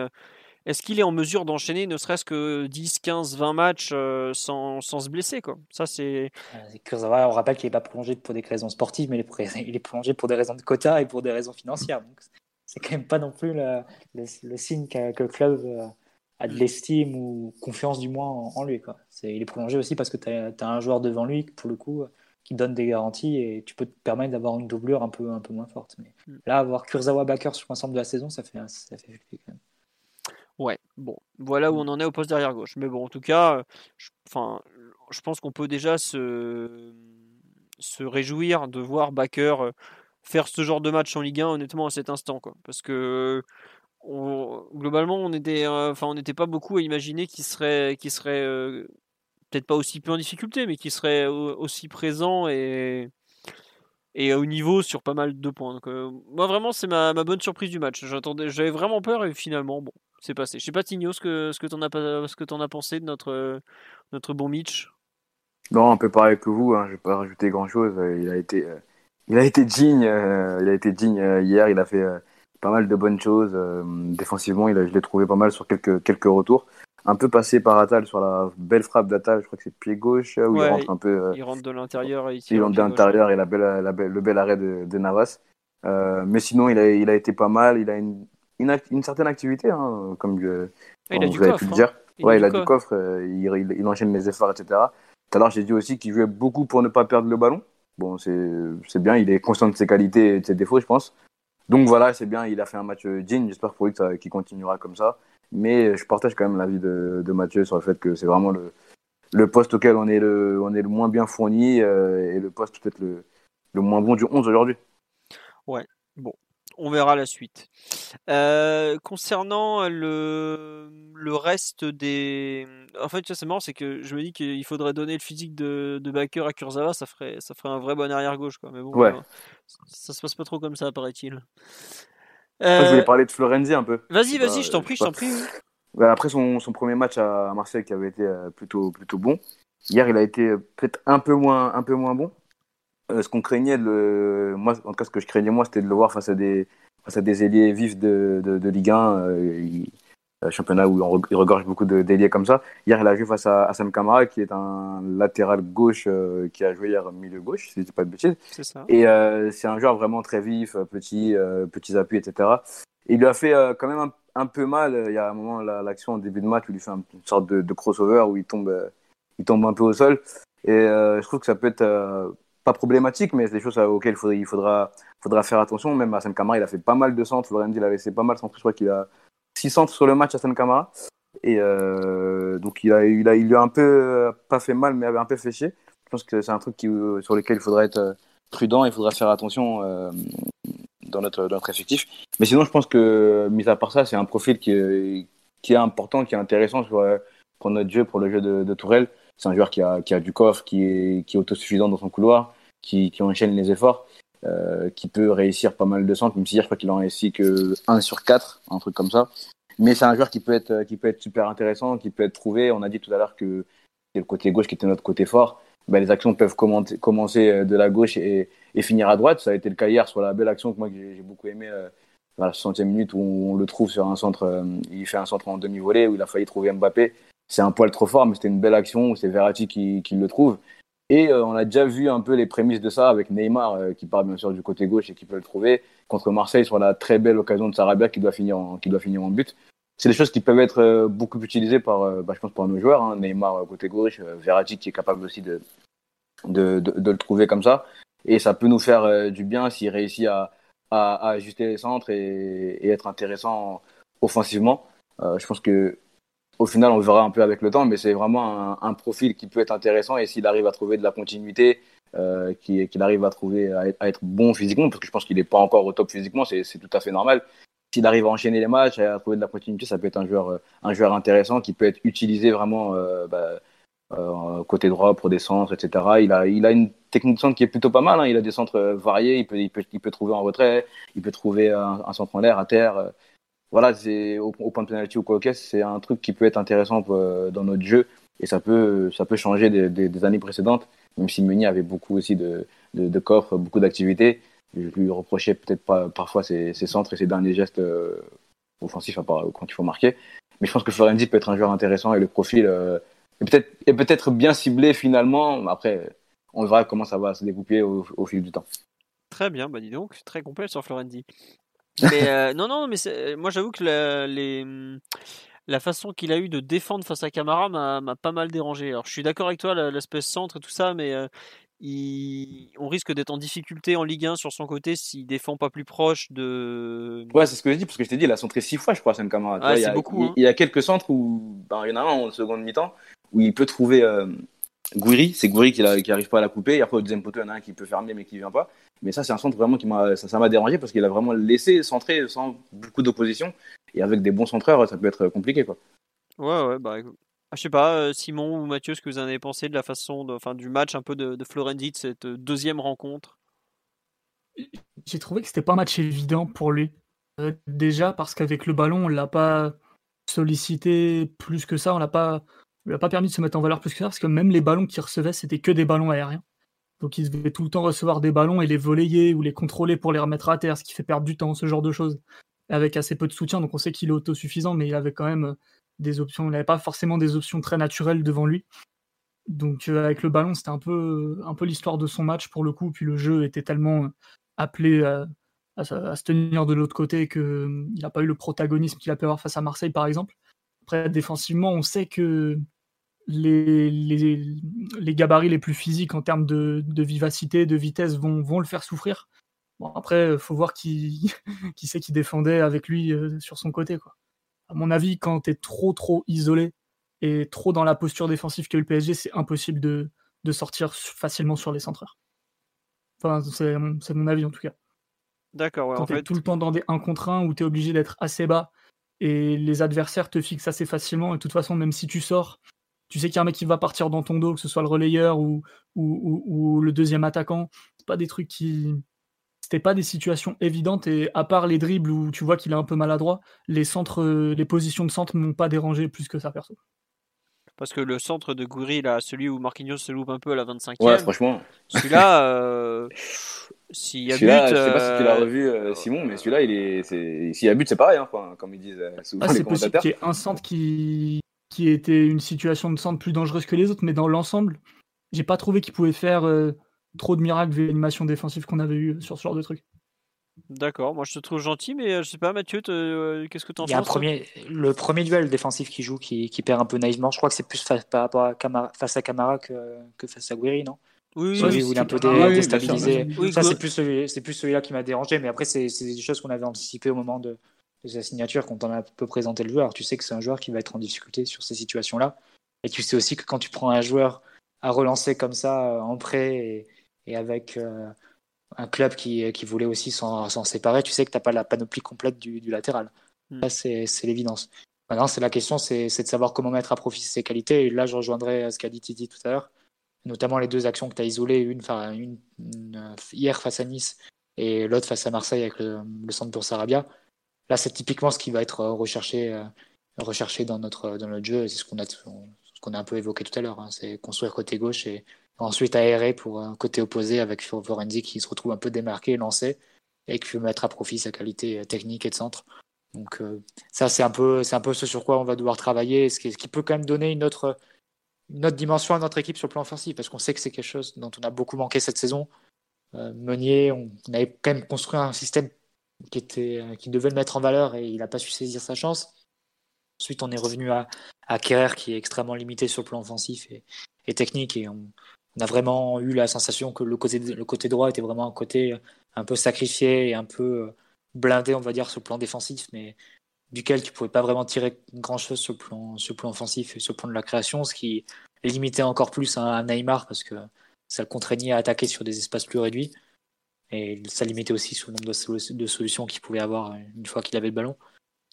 est-ce qu'il est en mesure d'enchaîner ne serait-ce que 10, 15, 20 matchs euh, sans, sans, se blesser quoi? Ça c'est. Euh, on rappelle qu'il n'est pas prolongé pour des raisons sportives, mais il est prolongé pour des raisons de quota et pour des raisons financières. Donc c'est quand même pas non plus le, le, signe que, le club euh, a de l'estime ou confiance du moins en, lui. Quoi. il est prolongé aussi parce que tu as, un joueur devant lui, pour le coup, qui donne des garanties et tu peux te permettre d'avoir une doublure un peu, un peu moins forte. Mais mm. là, avoir Kurzawa Backer sur l'ensemble de la saison, ça fait, ça fait quand même. Ouais, bon, voilà où mmh. on en est au poste derrière gauche. Mais bon, en tout cas, je, enfin, je pense qu'on peut déjà se, se réjouir de voir Baker faire ce genre de match en Ligue 1, honnêtement, à cet instant. Quoi. Parce que globalement, on enfin, on n'était pas beaucoup à imaginer qu'il serait, qu'il serait peut-être pas aussi peu en difficulté, mais qu'il serait aussi présent et, et au niveau sur pas mal de points. Donc, moi, vraiment, c'est ma, ma, bonne surprise du match. J'attendais, j'avais vraiment peur et finalement, bon, c'est passé. Je sais pas, Tigno, ce que, ce que tu en, as, as pensé de notre, notre bon Mitch? Non, un peu pareil que vous, hein, je vais pas rajouter grand chose. Il a été, euh, il a été digne, euh, il a été digne euh, hier, il a fait pas mal de bonnes choses. défensivement, il a, je l'ai trouvé pas mal sur quelques, quelques retours. Un peu passé par Atal sur la belle frappe d'Atal, je crois que c'est pied gauche, où il rentre un peu. il rentre de l'intérieur et il rentre de l'intérieur et la belle, la belle, le bel arrêt de, de Navas. mais sinon, il a, il a été pas mal. Il a une, une, certaine activité, hein, comme, je, il a vous avez pu le hein. dire. Il ouais, il a du coffre, euh, il, il, enchaîne les efforts, etc. Tout à l'heure, j'ai dit aussi qu'il jouait beaucoup pour ne pas perdre le ballon. Bon, c'est bien, il est conscient de ses qualités et de ses défauts, je pense. Donc voilà, c'est bien, il a fait un match euh, digne. J'espère pour lui qu'il continuera comme ça. Mais je partage quand même l'avis de, de Mathieu sur le fait que c'est vraiment le, le poste auquel on est le, on est le moins bien fourni euh, et le poste peut-être le, le moins bon du 11 aujourd'hui. Ouais, bon, on verra la suite. Euh, concernant le, le reste des. En fait, c'est marrant, c'est que je me dis qu'il faudrait donner le physique de, de Baker à Kurzawa, ça ferait, ça ferait un vrai bon arrière-gauche. Quoi. Mais bon, Ouais. euh, ça se passe pas trop comme ça, paraît-il. Je Euh, voulais parler de Florenzi un peu. Vas-y, Bah, vas-y, je t'en prie, je bah, t'en prie. oui. Bah, Après son, son premier match à Marseille qui avait été euh, plutôt, plutôt bon, hier il a été euh, peut-être un peu moins, un peu moins bon. Euh, ce qu'on craignait, de le... moi, en tout cas ce que je craignais moi, c'était de le voir face à des, face à des ailiers vifs de, de, de Ligue 1, euh, il- euh, championnat où on re- il regorge beaucoup d'ailiers comme ça. Hier il a joué face à Assam Kamara qui est un latéral gauche euh, qui a joué hier milieu gauche, si je dis pas de bêtises. C'est ça. Et euh, c'est un joueur vraiment très vif, euh, petit, euh, petits appuis, etc. Et il lui a fait euh, quand même un, un peu mal. Il y a un moment, la- l'action en début de match, où il lui fait un- une sorte de, de crossover où il tombe, il tombe un peu au sol. Et euh, je trouve que ça peut être euh, problématique, mais c'est des choses auxquelles il faudra, faudra, faire attention. Même Hassan Kamara, il a fait pas mal de centres. Il a laissé pas mal de centres. Je crois qu'il a six centres sur le match, Hassan Kamara. Et euh, donc, il, a, il, lui a un peu, pas fait mal, mais avait un peu fait chier. Je pense que c'est un truc qui, euh, sur lequel il faudra être euh, prudent, il faudra faire attention dans, notre, dans notre effectif. Mais sinon, je pense que, mis à part ça, c'est un profil qui qui est important, qui est intéressant pour notre jeu, pour le jeu de, de Tourelle. C'est un joueur qui a, qui a du coffre, qui est, qui est autosuffisant dans son couloir, qui, qui enchaîne les efforts, euh, qui peut réussir pas mal de centres, même si je crois qu'il en réussit que 1 sur 4, un truc comme ça. Mais c'est un joueur qui peut, être, super intéressant, qui peut être trouvé. On a dit tout à l'heure que c'est le côté gauche qui était notre côté fort. Ben, les actions peuvent commencer euh, de la gauche et, finir à droite. Ça a été le cas hier sur la belle action que moi j'ai beaucoup aimé euh, dans la 60e minute où on, le trouve sur un centre. euh, il fait un centre en demi-volée où il a failli trouver Mbappé. C'est un poil trop fort, mais c'était une belle action où c'est Verratti qui le trouve. Et euh, on a déjà vu un peu les prémices de ça avec Neymar euh, qui part bien sûr du côté gauche et qui peut le trouver contre Marseille sur la très belle occasion de Sarabia qui doit finir en, qui doit finir en but. C'est des choses qui peuvent être euh, beaucoup utilisées par, euh, bah, je pense, par nos joueurs. Hein. Neymar côté gauche, Verratti qui est capable aussi de, de, le trouver comme ça. Et ça peut nous faire du bien s'il réussit à, ajuster les centres et, et être intéressant offensivement. Je pense que au final, on verra un peu avec le temps, mais c'est vraiment un, profil qui peut être intéressant et s'il arrive à trouver de la continuité, euh, qu'il arrive à trouver à être, bon physiquement, parce que je pense qu'il n'est pas encore au top physiquement, c'est tout à fait normal. S'il arrive à enchaîner les matchs à trouver de la continuité, ça peut être un joueur, euh, un joueur intéressant qui peut être utilisé vraiment euh, bah, côté droit pour des centres, etc. Il a, il a une technique de centre qui est plutôt pas mal. hein. Il a des centres variés. Il peut, il peut, il peut trouver en retrait. Il peut trouver un, un centre en l'air, à terre. Voilà, c'est au, point de penalty ou quoi que c'est un truc qui peut être intéressant euh, dans notre jeu et ça peut, ça peut changer des, années précédentes. Même si Meunier avait beaucoup aussi de, de, coffres, beaucoup d'activités, je lui reprochais peut-être pas parfois ses, centres et ses derniers gestes euh, offensifs à part quand il faut marquer. Mais je pense que Florenzi peut être un joueur intéressant et le profil euh, est peut-être est peut-être bien ciblé finalement. Après, on verra comment ça va se découper au, au fil du temps. Très bien, bah dis donc, très complet sur Florenzi. Mais euh, non, non, mais c'est- moi j'avoue que la, les, la façon qu'il a eu de défendre face à Camara m'a pas mal dérangé. Alors je suis d'accord avec toi, l'aspect centre et tout ça, mais euh, il- on risque d'être en difficulté en Ligue 1 sur son côté s'il défend pas plus proche de. Ouais, c'est ce que j'ai dit, parce que je t'ai dit, il a centré six fois, je crois, Sen Camara. Vois, il y a- beaucoup, Il, hein. il y a quelques centres où, ben, il y en a un en seconde mi-temps, où il peut trouver euh, Gouiri. C'est Gouiri qui, la- qui arrive pas à la couper. Et après, au deuxième poteau, il y en a un qui peut fermer, mais qui vient pas. Mais ça, c'est un centre vraiment qui m'a, ça, ça m'a dérangé parce qu'il a vraiment laissé centrer sans beaucoup d'opposition. Et avec des bons centreurs, ça peut être compliqué, quoi. Ouais, ouais, bah. Ah, je sais pas, euh, Simon ou Mathieu, ce que vous en avez pensé de la façon, de, enfin, du match un peu de, de Florenzi, de cette euh, deuxième rencontre? J'ai trouvé que c'était pas un match évident pour lui. Euh, déjà parce qu'avec le ballon, on l'a pas sollicité plus que ça, on l'a pas, on lui a pas permis de se mettre en valeur plus que ça, parce que même les ballons qu'il recevait, c'était que des ballons aériens. Donc il devait tout le temps recevoir des ballons et les voler ou les contrôler pour les remettre à terre, ce qui fait perdre du temps, ce genre de choses. Avec assez peu de soutien, donc on sait qu'il est autosuffisant, mais il avait quand même euh, des options, il n'avait pas forcément des options très naturelles devant lui. Donc euh, avec le ballon, c'était un peu, l'histoire de son match pour le coup, puis le jeu était tellement euh, appelé à, à se tenir de l'autre côté qu'il n'a pas eu le protagonisme qu'il a pu avoir face à Marseille par exemple. Après, défensivement, on sait que les, les, les gabarits les plus physiques en termes de, de vivacité, de vitesse vont, vont le faire souffrir. Bon, après, il faut voir qui, qui c'est qui défendait avec lui euh, sur son côté. Quoi. À mon avis, quand tu es trop trop isolé et trop dans la posture défensive que le PSG, c'est impossible de, de sortir facilement sur les centreurs. Enfin, c'est c'est mon avis en tout cas. D'accord, ouais, Quand en tu es fait. tout le temps dans des 1 contre 1 où tu es obligé d'être assez bas et les adversaires te fixent assez facilement. Et de toute façon, même si tu sors, tu sais qu'il y a un mec qui va partir dans ton dos, que ce soit le relayeur ou, ou, ou- ou le deuxième attaquant. C'est pas des trucs qui. C'était pas des situations évidentes. Et à part les dribbles où tu vois qu'il est un peu maladroit, les centres, les positions de centre m'ont pas dérangé plus que ça, perso. Parce que le centre de Goury, là, celui où Marquinhos se loupe un peu à la 25e, Ouais, franchement. celui-là, euh, s'il y a but. Je sais pas si tu l'as euh, revu, euh, Simon, mais celui-là, il est, c'est- s'il y a but, c'est pareil, hein, comme ils disent souvent Ah, les c'est possible qu'il y ait un centre qui, qui était une situation de centre plus dangereuse que les autres, mais dans l'ensemble, j'ai pas trouvé qu'il pouvait faire euh, trop de miracles vu l'animation défensive qu'on avait eu sur ce genre de truc. D'accord, moi je te trouve gentil, mais euh, je sais pas, Mathieu, euh, qu'est-ce que t'en Il y a un penses premier, le premier duel défensif qui joue, qui, qui perd un peu naïvement. Je crois que c'est plus fa- par rapport à Camara, face à Camara que, que face à Guiri, non? Oui, oui, oui, où il est un peu dé- Ah sûr, déstabilisé. Oui, ça, c'est plus, celui, celui-là qui m'a dérangé, mais après, c'est des choses qu'on avait anticipées au moment de, de sa signature, quand on a un peu présenté le joueur. Tu sais que c'est un joueur qui va être en difficulté sur ces situations-là. Et tu sais aussi que quand tu prends un joueur à relancer comme ça, euh, en prêt, et, et avec euh, un club qui, qui voulait aussi s'en séparer, tu sais que tu n'as pas la panoplie complète du, du latéral. Hmm. Ça, c'est c'est l'évidence. Maintenant, c'est la question, c'est c'est de savoir comment mettre à profit ses qualités. Et là, je rejoindrai ce qu'a dit Titi tout à l'heure, notamment les deux actions que tu as isolées, une, enfin, une, une, euh, hier face à Nice et l'autre face à Marseille avec le, le centre pour Sarabia. Là, c'est typiquement ce qui va être euh, recherché, euh, recherché dans, notre, dans notre jeu. C'est ce qu'on a, ce qu'on a un peu évoqué tout à l'heure. hein. C'est construire côté gauche et ensuite aérer pour un côté opposé avec Florenzi qui se retrouve un peu démarqué lancé et qui veut mettre à profit sa qualité euh, technique et de centre. Donc euh, ça, c'est un, peu, c'est un ce sur quoi on va devoir travailler, ce qui, peut quand même donner une autre, une autre dimension à notre équipe sur le plan offensif, parce qu'on sait que c'est quelque chose dont on a beaucoup manqué cette saison. Euh, Meunier, on avait quand même construit un système qui, était, euh, qui devait le mettre en valeur et il n'a pas su saisir sa chance. Ensuite, on est revenu à, à qui est extrêmement limité sur le plan offensif et, technique et on, a vraiment eu la sensation que le côté, le côté droit était vraiment un côté un peu sacrifié et un peu euh, blindé, on va dire, sur le plan défensif, mais duquel tu pouvais pas vraiment tirer grand chose sur le plan, sur plan offensif et sur le plan de la création, ce qui limitait encore plus à, à Neymar parce que ça le contraignait à attaquer sur des espaces plus réduits et ça limitait aussi sur le nombre de, solu- de solutions qu'il pouvait avoir une fois qu'il avait le ballon.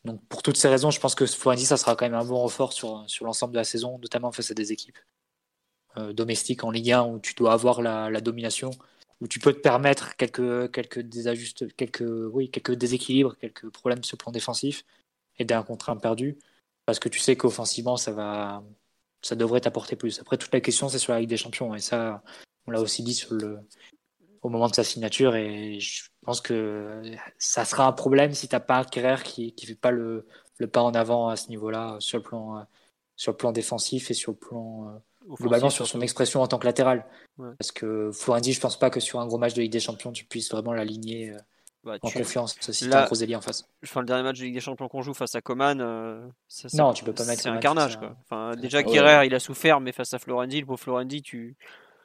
Donc pour toutes ces raisons, je pense que Florenzi, ça sera quand même un bon renfort sur, sur l'ensemble de la saison, notamment face à des équipes euh, domestiques en Ligue 1 où tu dois avoir la, domination, où tu peux te permettre quelques, quelques désajustes, quelques, oui, quelques déséquilibres, quelques problèmes sur le plan défensif et d'un contre un perdu, parce que tu sais qu'offensivement, ça ça devrait t'apporter plus. Après, toute la question, c'est sur la Ligue des Champions, et ça, on l'a aussi dit sur le, au moment de sa signature, et je pense que ça sera un problème si t'as pas un Kerrer qui, qui fait pas le, le pas en avant à ce niveau-là, sur le plan, euh, sur le plan défensif et sur le plan, euh, globalement sur son expression en tant que latéral. Ouais. Parce que Florenzi, je pense pas que sur un gros match de Ligue des Champions, tu puisses vraiment l'aligner euh, Bah, en tu- confiance si Là- t'as un gros ailier en face. Enfin, le dernier match de Ligue des Champions qu'on joue face à Coman, euh, ça, Non, tu peux pas mettre C'est un carnage, quoi. Enfin, déjà, Ouais. Kerrer, il a souffert, mais face à Florenzi, le pauvre Florenzi, tu,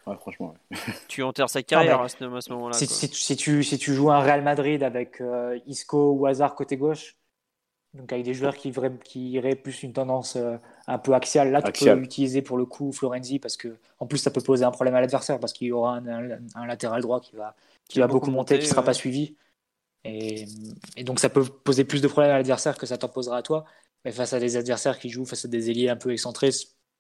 Ouais, franchement. ouais. tu enterres sa carrière mais à ce, à ce moment-là. Si, quoi. si tu- si tu, si tu joues un Real Madrid avec euh, Isco ou Hazard côté gauche, donc avec des joueurs qui, iraient plus une tendance euh, un peu axiale, là tu peux utiliser pour le coup Florenzi parce que en plus ça peut poser un problème à l'adversaire parce qu'il y aura un, un- un latéral droit qui va, qui va beaucoup monter, qui ne sera ouais. pas suivi. Et, et donc ça peut poser plus de problèmes à l'adversaire que ça t'en posera à toi. Mais face à des adversaires qui jouent face à des ailiers un peu excentrés,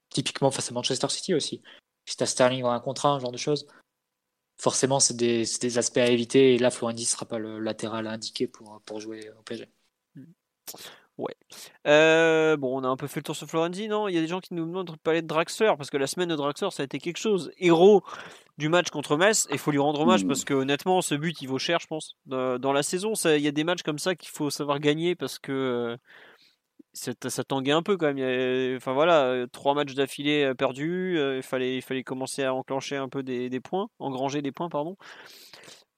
typiquement face à Manchester City aussi. Si tu as Sterling en un contre un, ce genre de choses, forcément c'est des, c'est des aspects à éviter. Et là, Florenzi ne sera pas le latéral indiqué pour, pour jouer au PSG. Euh, bon, on a un peu fait le tour sur Florenzi, non? Il y a des gens qui nous demandent de parler de Draxler, parce que la semaine de Draxler, ça a été quelque chose. Héros du match contre Metz, et il faut lui rendre hommage, Mm. parce que honnêtement, ce but, il vaut cher, je pense. Dans, la saison, ça- il y a des matchs comme ça qu'il faut savoir gagner, parce que c'est- ça tanguait un peu quand même. Enfin voilà, trois matchs d'affilée perdus, il, fallait, il fallait commencer à enclencher un peu des, des points, engranger des points, pardon.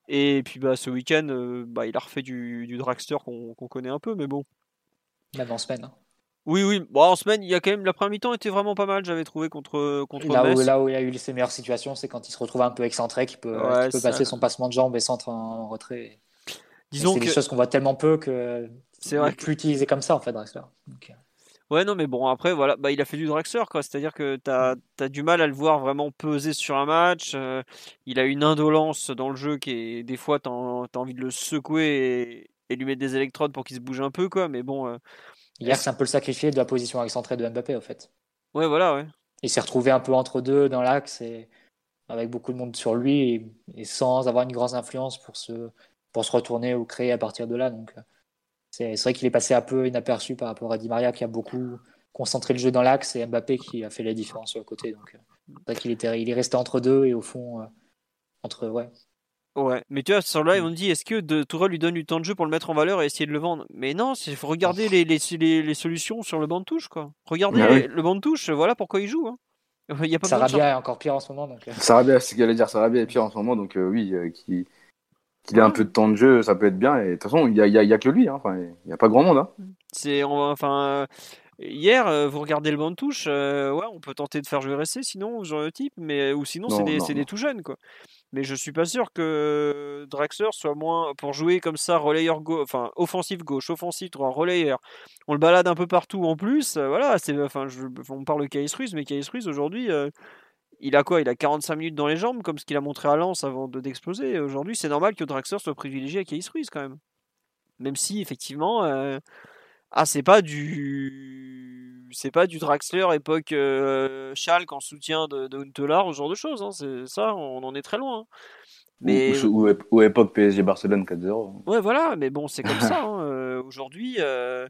Et puis bah, ce week-end, euh, bah, il a refait du, du Draxler qu'on connaît un peu, mais bon. Même en semaine. hein. Oui, oui. Bon, en semaine, il y a quand même la première mi-temps était vraiment pas mal. J'avais trouvé contre contre Là où, Metz. là où il y a eu ses meilleures situations, c'est quand il se retrouve un peu excentré, qu'il peut, Ouais, peut ça- passer son passement de jambes et centre en, en retrait. Disons c'est que des choses qu'on voit tellement peu que c'est vrai plus utilisé comme ça en fait, Draxler. Euh, Ouais, non, mais bon, après, voilà, bah, il a fait du Draxler, quoi. C'est-à-dire que tu as, as, du mal à le voir vraiment peser sur un match. Euh, il a une indolence dans le jeu qui est, des fois, tu as, envie de le secouer et, lui mettre des électrodes pour qu'il se bouge un peu, quoi. Mais bon. Euh, Hier, c'est un peu le sacrifié de la position excentrée de Mbappé, en fait. Ouais, voilà, ouais. Il s'est retrouvé un peu entre deux dans l'axe et avec beaucoup de monde sur lui et, sans avoir une grande influence pour se, pour se retourner ou créer à partir de là. Donc, euh, c'est vrai qu'il est passé un peu inaperçu par rapport à Di Maria qui a beaucoup concentré le jeu dans l'axe et Mbappé qui a fait la différence sur le côté. Donc, euh, c'est vrai qu'il était, il est resté entre deux et au fond, euh, entre. Ouais. Ouais, mais tu vois, sur le live, on dit est-ce que de Tourelle lui donne du temps de jeu pour le mettre en valeur et essayer de le vendre? Mais non, il faut regarder les, les, les, solutions sur le banc de touche, quoi. Regardez bah le banc de touche, voilà pourquoi il joue. Hein. Il y a pas Sarabia est encore pire en ce moment. Donc... Euh. Sarabia, c'est ce qu'il allait dire, Sarabia est pire en ce moment, donc oui, qui qu'il ait un peu de temps de jeu, ça peut être bien. Et de toute façon, il n'y a, y a, que lui. Hein. Il n'y a pas grand monde. Hein. C'est, enfin, hier, euh, vous regardez le banc de touche. Euh, ouais, on peut tenter de faire jouer RSC, sinon, genre de type. Mais, ou sinon, c'est des, des, tout jeunes. Quoi. Mais je suis pas sûr que Draxler soit moins. Pour jouer comme ça, relayeur gauche, enfin, offensif gauche, offensif droit, relayeur. On le balade un peu partout en plus. Euh, voilà, c'est, enfin, je, on parle de Kais Ruiz, mais Kais Ruiz aujourd'hui il a quoi? Il a 45 minutes dans les jambes, comme ce qu'il a montré à Lens avant d'exploser. Aujourd'hui, c'est normal que Draxler soit privilégié à Case Ruiz quand même. Même si, effectivement, euh... ah, c'est pas du. C'est pas du Draxler époque euh, Schalke en soutien de, de ce genre de choses. Hein. C'est ça, on en est très loin. Hein. Mais... Ou, époque PSG Barcelone 4-0. Ouais, voilà, mais bon, c'est comme ça. Hein. Euh, aujourd'hui, euh,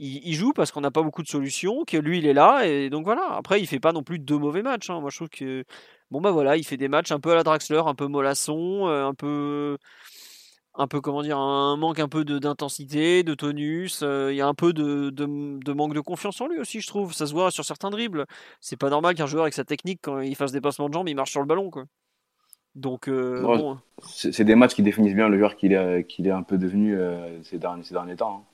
il, joue parce qu'on n'a pas beaucoup de solutions, que lui il est là, et donc voilà. Après, il fait pas non plus deux mauvais matchs. Hein. Moi, je trouve que bon bah voilà, il fait des matchs un peu à la Draxler, un peu mollasson, euh, un peu, un peu comment dire, un manque un peu d'intensité, de, tonus. Euh, il y a un peu de, de, manque de confiance en lui aussi, je trouve. Ça se voit sur certains dribbles. C'est pas normal qu'un joueur avec sa technique, quand il fasse des passements de jambes, il marche sur le ballon, quoi. Donc, euh, bon. c'est des matchs qui définissent bien le joueur qu'il est, qu'il est un peu devenu ces, derniers, ces derniers temps. Hein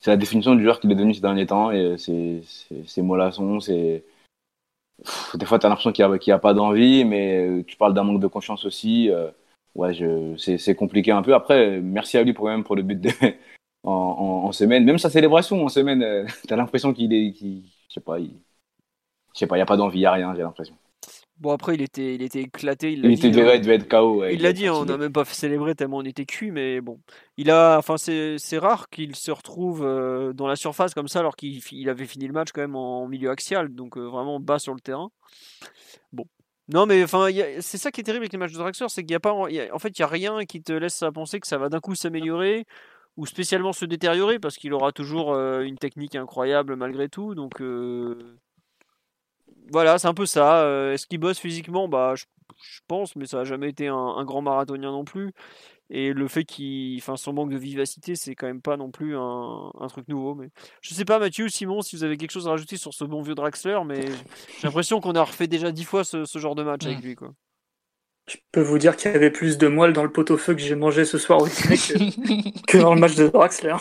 c'est la définition du joueur qu'il est devenu ces derniers temps. Et c'est mollasson, c'est. Des fois, tu as l'impression qu'il n'y a, a, pas d'envie, mais euh, tu parles d'un manque de confiance aussi. Euh, ouais, c'est compliqué un peu. Après, merci à lui pour, même pour le but de, en, en, semaine. Même sa célébration en semaine, euh, tu as l'impression qu'il est. je sais pas, je sais pas, il n'y a pas d'envie, il n'y a rien, j'ai l'impression. Bon, après, il était, il était éclaté. Il, il était dit, hein. devait être KO. il l'a dit, hein, on n'a même pas célébré tellement on était cuit, mais bon. Il a, enfin, c'est rare qu'il se retrouve euh, dans la surface comme ça, alors qu'il avait fini le match quand même en milieu axial, donc euh, vraiment bas sur le terrain. Bon. Non, mais enfin, c'est ça qui est terrible avec les matchs de Draxler, c'est qu'il n'y a pas, en fait, il y a rien qui te laisse à penser que ça va d'un coup s'améliorer ou spécialement se détériorer, parce qu'il aura toujours euh, une technique incroyable malgré tout, donc voilà, c'est un peu ça. Euh, est-ce qu'il bosse physiquement? Bah, je, pense, mais ça n'a jamais été un, grand marathonien non plus. Et le fait qu'il, enfin, son manque de vivacité, c'est quand même pas non plus un, truc nouveau. Mais je sais pas, Mathieu, Simon, si vous avez quelque chose à rajouter sur ce bon vieux Draxler, mais j'ai l'impression qu'on a refait déjà dix fois ce, genre de match avec mmh. lui, quoi. Je peux vous dire qu'il y avait plus de moelle dans le pot-au-feu que j'ai mangé ce soir au dîner que, que dans le match de Draxler.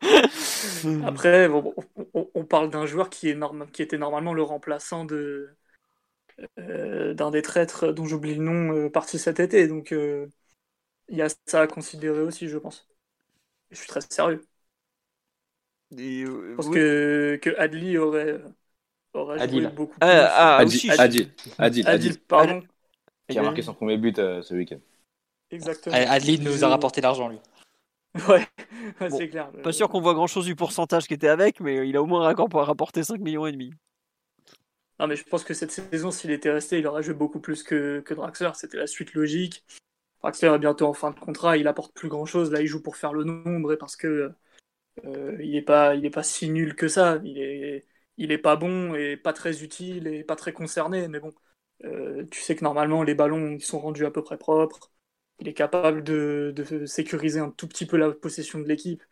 Après, on, parle d'un joueur qui, est qui était normalement le remplaçant de euh, d'un des traîtres dont j'oublie le nom euh, parti cet été. Donc euh, il y a ça à considérer aussi, je pense. Je suis très sérieux. je pense que, que Adli aurait, aurait joué beaucoup ah, plus. Ah, Adil, Adil, pardon. Qui a marqué son premier but ce week-end. Exactement. Adli nous a rapporté l'argent, lui. Ouais, c'est clair. Pas sûr qu'on voit grand chose du pourcentage qui était avec, mais il a au moins un pour rapporter 5 millions et demi. Non, mais je pense que cette saison, s'il était resté, il aurait joué beaucoup plus que, que Draxler. C'était la suite logique. Draxler est bientôt en fin de contrat, il apporte plus grand chose. Là, il joue pour faire le nombre et parce que euh, il n'est pas, il est pas si nul que ça. Il est, il est pas bon et pas très utile et pas très concerné. Mais bon, euh, tu sais que normalement, les ballons ils sont rendus à peu près propres il est capable de, sécuriser un tout petit peu la possession de l'équipe.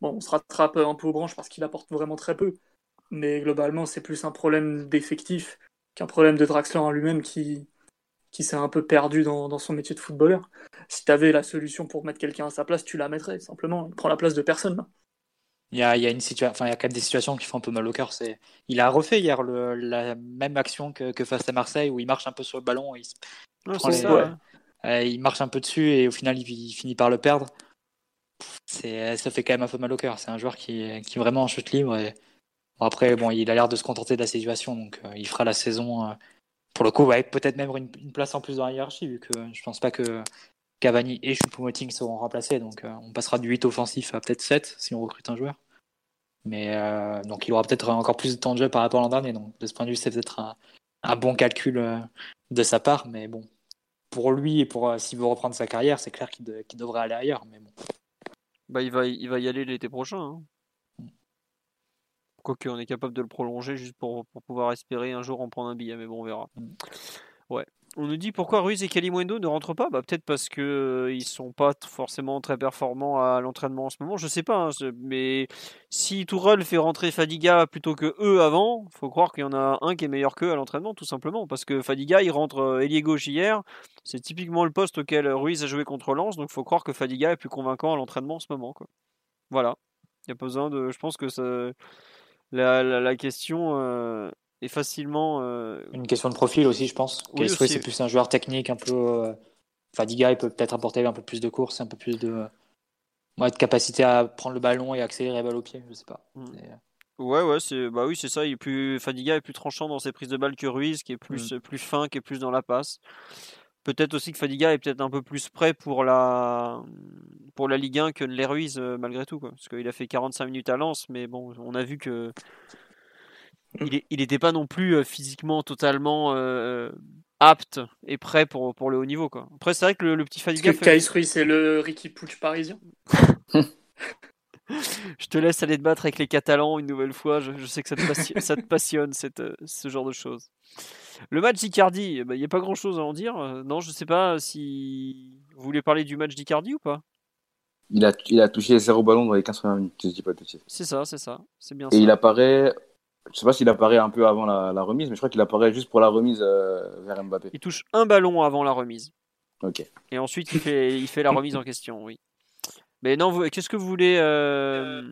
Bon, on se rattrape un peu aux branches parce qu'il apporte vraiment très peu. Mais globalement, c'est plus un problème d'effectif qu'un problème de Draxler en lui-même qui, qui s'est un peu perdu dans, son métier de footballeur. Si tu avais la solution pour mettre quelqu'un à sa place, tu la mettrais simplement. Il prend la place de personne. Il y a, il y a une situation, enfin, il y a quand même des situations qui font un peu mal au cœur. C'est, il a refait hier la même action que, face à Marseille où il marche un peu sur le ballon. Et il prend les, ça, il marche un peu dessus et au final il, finit par le perdre. c'est, ça fait quand même un peu mal au cœur. C'est un joueur qui, qui est vraiment en chute libre. Après, bon, il a l'air de se contenter de la situation, donc euh, il fera la saison. Euh, pour le coup, avec peut-être même une, place en plus dans la hiérarchie, vu que je pense pas que Cavani et Choupo-Moting seront remplacés. Donc on passera du 8 offensif à peut-être 7 si on recrute un joueur. Mais donc il aura peut-être encore plus de temps de jeu par rapport à l'an dernier. Donc de ce point de vue, c'est peut-être un, un bon calcul de sa part. Mais bon, pour lui et pour s'il veut reprendre sa carrière, c'est clair qu'il, devrait aller ailleurs. Mais bon. Bah, il, va, il va y aller l'été prochain. Hein. Quoique, on est capable de le prolonger juste pour, pour, pouvoir espérer un jour en prendre un billet, mais bon, on verra. Mm. Ouais. On nous dit pourquoi Ruiz et Kalimundo ne rentrent pas? Bah, Peut-être parce qu'ils euh, ils sont pas forcément très performants à l'entraînement en ce moment. Je sais pas. Hein, mais si Tourelle fait rentrer Fadiga plutôt que eux avant, faut croire qu'il y en a un qui est meilleur qu'eux à l'entraînement, tout simplement. Parce que Fadiga, il rentre euh, ailier gauche hier. C'est typiquement le poste auquel Ruiz a joué contre Lens. Donc faut croire que Fadiga est plus convaincant à l'entraînement en ce moment. Voilà. Il y a pas besoin de. Je pense que ça. La, la, question euh, facilement. Euh, Une question de profil aussi, je pense. Oui, c'est plus un joueur technique, un peu. Euh, Fadiga, il peut peut-être apporter un peu plus de course, un peu plus de, de capacité à prendre le ballon et accélérer la balle au pied, je sais pas. Mm. Euh, ouais, ouais, c'est bah oui, c'est ça. Il est plus Fadiga est plus tranchant dans ses prises de balle que Ruiz, qui est plus mm. plus fin, qui est plus dans la passe. Peut-être aussi que Fadiga est peut-être un peu plus prêt pour la pour la Ligue 1 que les Ruiz malgré tout quoi. Parce qu'il a fait 45 minutes à Lens, mais bon, on a vu que il n'était pas non plus euh, physiquement totalement euh, apte et prêt pour, pour le haut niveau. Quoi. Après, c'est vrai que le, petit Fadiga. Fait... Ruiz, c'est le Ricky Pouch parisien Je te laisse aller te battre avec les Catalans une nouvelle fois. Je, sais que ça te passionne, ça te passionne cette, euh, ce genre de choses. Le match d'Icardi, eh ben, il n'y a pas grand chose à en dire. Non, je ne sais pas si vous voulez parler du match d'Icardi ou pas? Il a, il a touché zéro ballon dans les 15 premières minutes, je dis pas C'est ça, c'est ça. C'est bien Et il apparaît je sais pas s'il apparaît un peu avant la, remise, mais je crois qu'il apparaît juste pour la remise euh, vers Mbappé. Il touche un ballon avant la remise. Ok. Et ensuite, il fait, il fait la remise en question, oui. Mais non, qu'est-ce que vous voulez euh,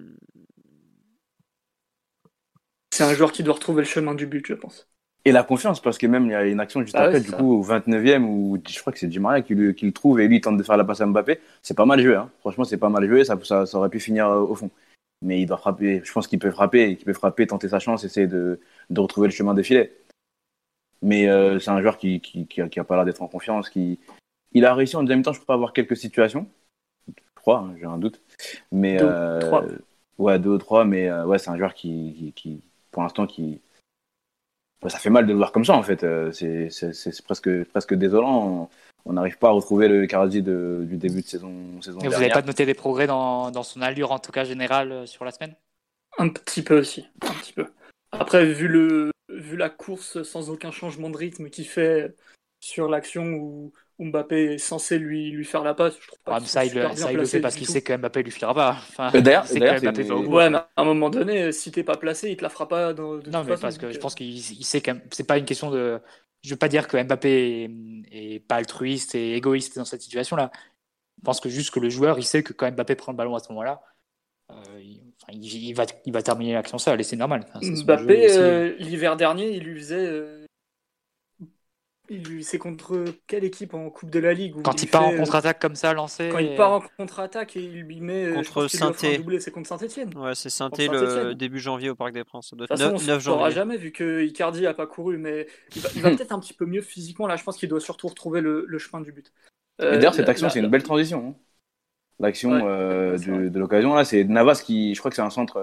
C'est un joueur qui doit retrouver le chemin du but, je pense. Et la confiance, parce que même il y a une action juste ah après, du coup, au 29e, où je crois que c'est Di Maria qui le, qui le, trouve et lui il tente de faire la passe à Mbappé. C'est pas mal joué, hein. franchement, c'est pas mal joué, ça, ça, ça aurait pu finir euh, au fond mais il doit frapper. Je pense qu'il peut frapper, qu'il peut frapper, tenter sa chance, essayer de, de retrouver le chemin des filets. Mais euh, c'est un joueur qui, qui, qui, a, pas l'air d'être en confiance. Qui, il a réussi en deuxième temps, je crois, avoir quelques situations. Je crois, hein, j'ai un doute. Mais deux, euh, trois. ouais, deux ou trois. Mais euh, ouais, c'est un joueur qui, qui, pour l'instant, qui ça fait mal de le voir comme ça en fait. C'est presque presque désolant on n'arrive pas à retrouver le Icardi du début de saison, saison Vous n'avez pas noté des progrès dans, dans, son allure, en tout cas générale, euh, sur la semaine? Un petit peu aussi, un petit peu. Après, vu, le, vu la course sans aucun changement de rythme qu'il fait sur l'action où, Mbappé est censé lui, lui faire la passe, je trouve pas ah, ça, il, ça, il le fait parce qu'il sait que Mbappé lui filera pas. Enfin, d'ailleurs, c'est Ouais, mais à un moment donné, si t'es pas placé, il te la fera pas. De, non, mais parce que je pense qu'il sait quand même. C'est pas une question de je veux pas dire que Mbappé est, pas altruiste et égoïste dans cette situation-là. Je pense que juste que le joueur, il sait que quand Mbappé prend le ballon à ce moment-là, euh, il, va, il va terminer l'action seul et c'est normal. Mbappé, euh, l'hiver dernier, il lui faisait euh, c'est contre quelle équipe en Coupe de la Ligue Quand il, part en contre-attaque comme ça, lancé. Quand il part en contre-attaque et il lui met. Euh, contre saint C'est contre Saint-Etienne. Ouais, c'est saint le début janvier au Parc des Princes. De toute façon, 9, on ne jamais vu que Icardi a pas couru, mais il va, peut-être un petit peu mieux physiquement. Là, je pense qu'il doit surtout retrouver le, chemin du but. Euh, d'ailleurs, cette action, c'est une belle transition. Hein. L'action euh, de, l'occasion, là, c'est Navas qui. Je crois que c'est un centre.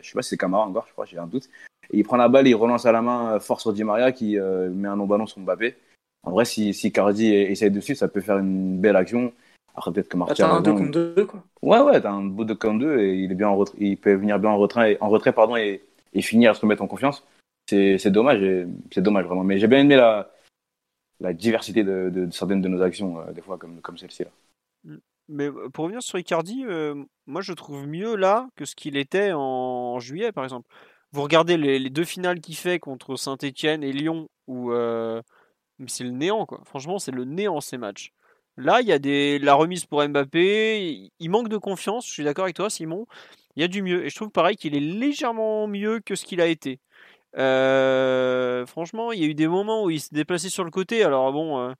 je sais pas si c'est Camara encore, je crois, j'ai un doute. Et il prend la balle, il relance à la main fort sur Di Maria qui met un non-ballon sur Mbappé. En vrai, si, si Cardi essaye dessus, ça peut faire une belle action. Après, peut-être que Martial. Ah, t'as un 2 contre 2, quoi. Ouais, ouais, t'as un beau 2 contre 2 et il, est bien en retrait, il peut venir bien en retrait, en retrait pardon, et, et finir à se remettre en confiance. C'est dommage, c'est dommage vraiment. Mais j'ai bien aimé la, la diversité de, de, certaines de nos actions, euh, des fois, comme, comme celle-ci. Mm. Mais euh, pour revenir sur Icardi, euh, moi je trouve mieux là que ce qu'il était en juillet, par exemple. Vous regardez les, deux finales qu'il fait contre Saint-Etienne et Lyon, où c'est le néant, quoi. Franchement, c'est le néant ces matchs. Là, il y a des... la remise pour Mbappé. Il manque de confiance. Je suis d'accord avec toi, Simon. Il y a du mieux. Et je trouve pareil qu'il est légèrement mieux que ce qu'il a été. Euh, franchement, il y a eu des moments où il s'est déplacé sur le côté. Alors bon, euh,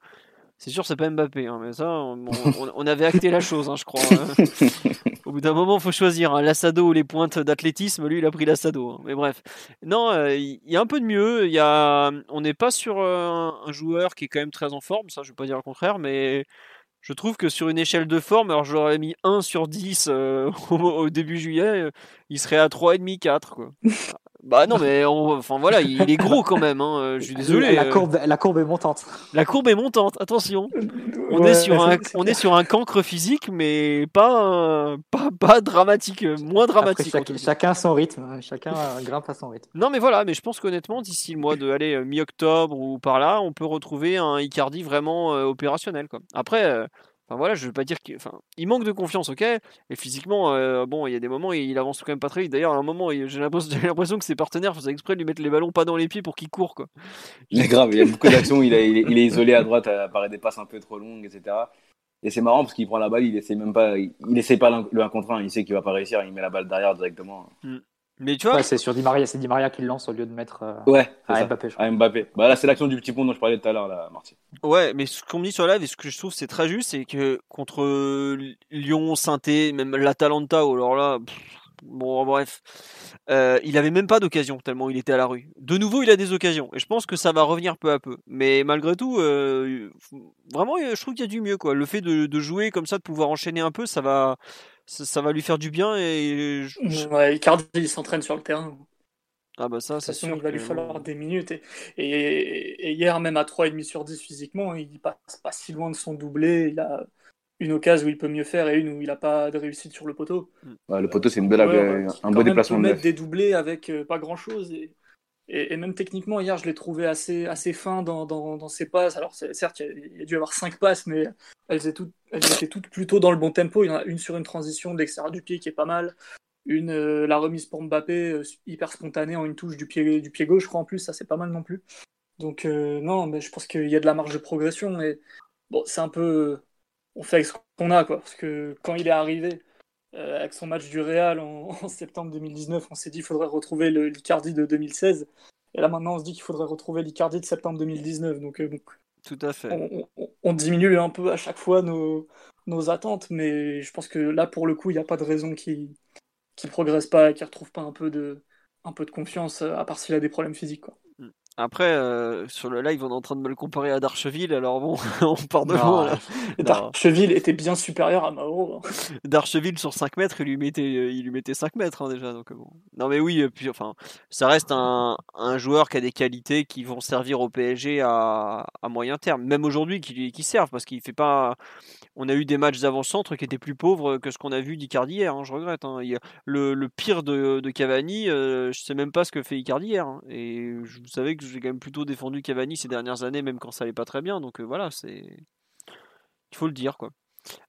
C'est sûr, c'est pas Mbappé, hein, mais ça, on, avait acté la chose, hein, je crois. Hein. Au bout d'un moment, il faut choisir l'assado ou les pointes d'athlétisme. Lui, il a pris l'assado. Mais bref, non, euh, il y a un peu de mieux. Y a, on n'est pas sur euh, un joueur qui est quand même très en forme. Ça, je vais pas dire le contraire, mais je trouve que sur une échelle de forme, alors j'aurais mis 1 sur 10 euh, au, début juillet, il serait à 3,5, 4. Quoi. Bah non, mais enfin voilà, il est gros quand même. Hein. Euh, je suis désolé. La euh. courbe, la courbe est montante. La courbe est montante. Attention. On est sur un, on est sur un cancre physique, mais pas, pas, pas dramatique, moins dramatique. chacun son rythme. Hein. Chacun grimpe à son rythme. Non, mais voilà. Mais je pense qu'honnêtement, d'ici le mois de aller mi-octobre ou par là, on peut retrouver un Icardi vraiment euh, opérationnel. Quoi. Après. Enfin voilà, je veux pas dire qu'il enfin, il manque de confiance, ok. Et physiquement, euh, bon, il y a des moments, il avance quand même pas très vite. D'ailleurs, à un moment, j'ai l'impression que ses partenaires faisaient exprès de lui mettre les ballons pas dans les pieds pour qu'il court, quoi. Mais grave, il y a beaucoup d'actions. il, il, est isolé à droite, à part des passes un peu trop longues, etc. Et c'est marrant parce qu'il prend la balle, il essaie même pas, il, essaie pas le 1 contre 1, il sait qu'il va pas réussir, il met la balle derrière directement. Mm. Mais tu vois, c'est sur Di Maria, c'est Di Maria qui le lance au lieu de mettre euh, ouais, à Mbappé. À Mbappé. Bah là, c'est l'action du petit pont dont je parlais tout à l'heure, là, Marty. Ouais, mais ce qu'on me dit sur live et ce que je trouve c'est très juste, c'est que contre Lyon, saint même l'Atalanta, ou alors là, bon, bref, euh, il avait même pas d'occasion tellement il était à la rue. De nouveau, il a des occasions et je pense que ça va revenir peu à peu. Mais malgré tout, euh, vraiment, je trouve qu'il y a du mieux quoi. Le fait de, de, jouer comme ça, de pouvoir enchaîner un peu, ça va ça, va lui faire du bien. Et ouais, Icardi il s'entraîne sur le terrain. Ah bah ça, c'est sûr. Il va lui falloir des minutes. Et, et, hier, même à 3,5 sur 10 physiquement, il passe pas si loin de son doublé. Il a une occasion où il peut mieux faire et une où il n'a pas de réussite sur le poteau. le poteau, c'est une belle, un beau déplacement. Il peut mettre des doublés avec euh, pas grand chose. Et, même techniquement, hier, je l'ai trouvé assez, assez fin dans, dans, ses passes. Alors, certes, il y, a, dû avoir cinq passes, mais elles étaient, toutes, elles étaient toutes plutôt dans le bon tempo. Il y en a une sur une transition d'extérieur du pied qui est pas mal. Une, euh, la remise pour Mbappé, euh, hyper spontanée en une touche du pied, du pied gauche, je crois, en plus. Ça, c'est pas mal non plus. Donc, euh, non, mais je pense qu'il y a de la marge de progression. Mais bon, c'est un peu. On fait avec ce qu'on a, quoi. Parce que quand il est arrivé, avec son match du Real en, septembre 2019, on s'est dit qu'il faudrait retrouver le l'Icardi de 2016. Et là maintenant, on se dit qu'il faudrait retrouver l'Icardi de septembre 2019. Donc, euh, tout à fait. On, diminue un peu à chaque fois nos, nos attentes, mais je pense que là, pour le coup, il n'y a pas de raison qu'il ne progresse pas, qu'il ne retrouve pas un peu de, un peu de confiance, à part s'il a des problèmes physiques. Quoi. Après, euh, sur le live, on est en train de me le comparer à Darcheville, alors bon, on part de loin. Darcheville était bien supérieur à Mauro. Hein. Darcheville sur 5 mètres, il lui mettait, euh, il lui mettait 5 mètres hein, déjà. Donc, bon. Non mais oui, puis, enfin, ça reste un, un, joueur qui a des qualités qui vont servir au PSG à, à moyen terme. Même aujourd'hui, qui, qui servent, parce qu'il fait pas on a eu des matchs d'avant-centre qui étaient plus pauvres que ce qu'on a vu d'Icardi hier, hein, je regrette. Le, le, pire de, de Cavani, euh, je sais même pas ce que fait Icardi hier. Et vous savez que j'ai quand même plutôt défendu Cavani ces dernières années, même quand ça allait pas très bien. Donc euh, voilà, c'est. Il faut le dire, quoi.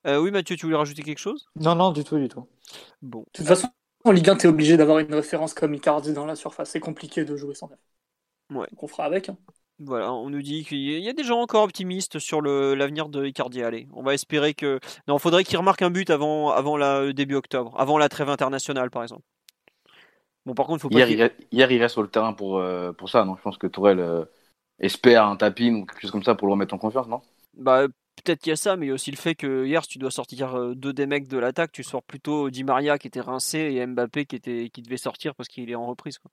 Euh, oui, Mathieu, tu voulais rajouter quelque chose? Non, non, du tout, du tout. Bon. De toute façon, en Ligue 1, tu es obligé d'avoir une référence comme Icardi dans la surface. C'est compliqué de jouer sans neuf. Ouais. Donc on fera avec. Hein. Voilà, on nous dit qu'il y a des gens encore optimistes sur l'avenir de Icardi. Allez, on va espérer que. Non, il faudrait qu'il remarque un but avant, avant la, début octobre, avant la trêve internationale, par exemple. Bon, par contre, il faut pas. Hier, il, reste sur le terrain pour, euh, pour ça, non Je pense que Tourelle euh, espère un tapis ou quelque chose comme ça pour le remettre en confiance, non? Bah, peut-être qu'il y a ça, mais il y a aussi le fait que hier, si tu dois sortir euh, deux des mecs de l'attaque, tu sors plutôt Di Maria qui était rincé et Mbappé qui, était, qui devait sortir parce qu'il est en reprise. Quoi.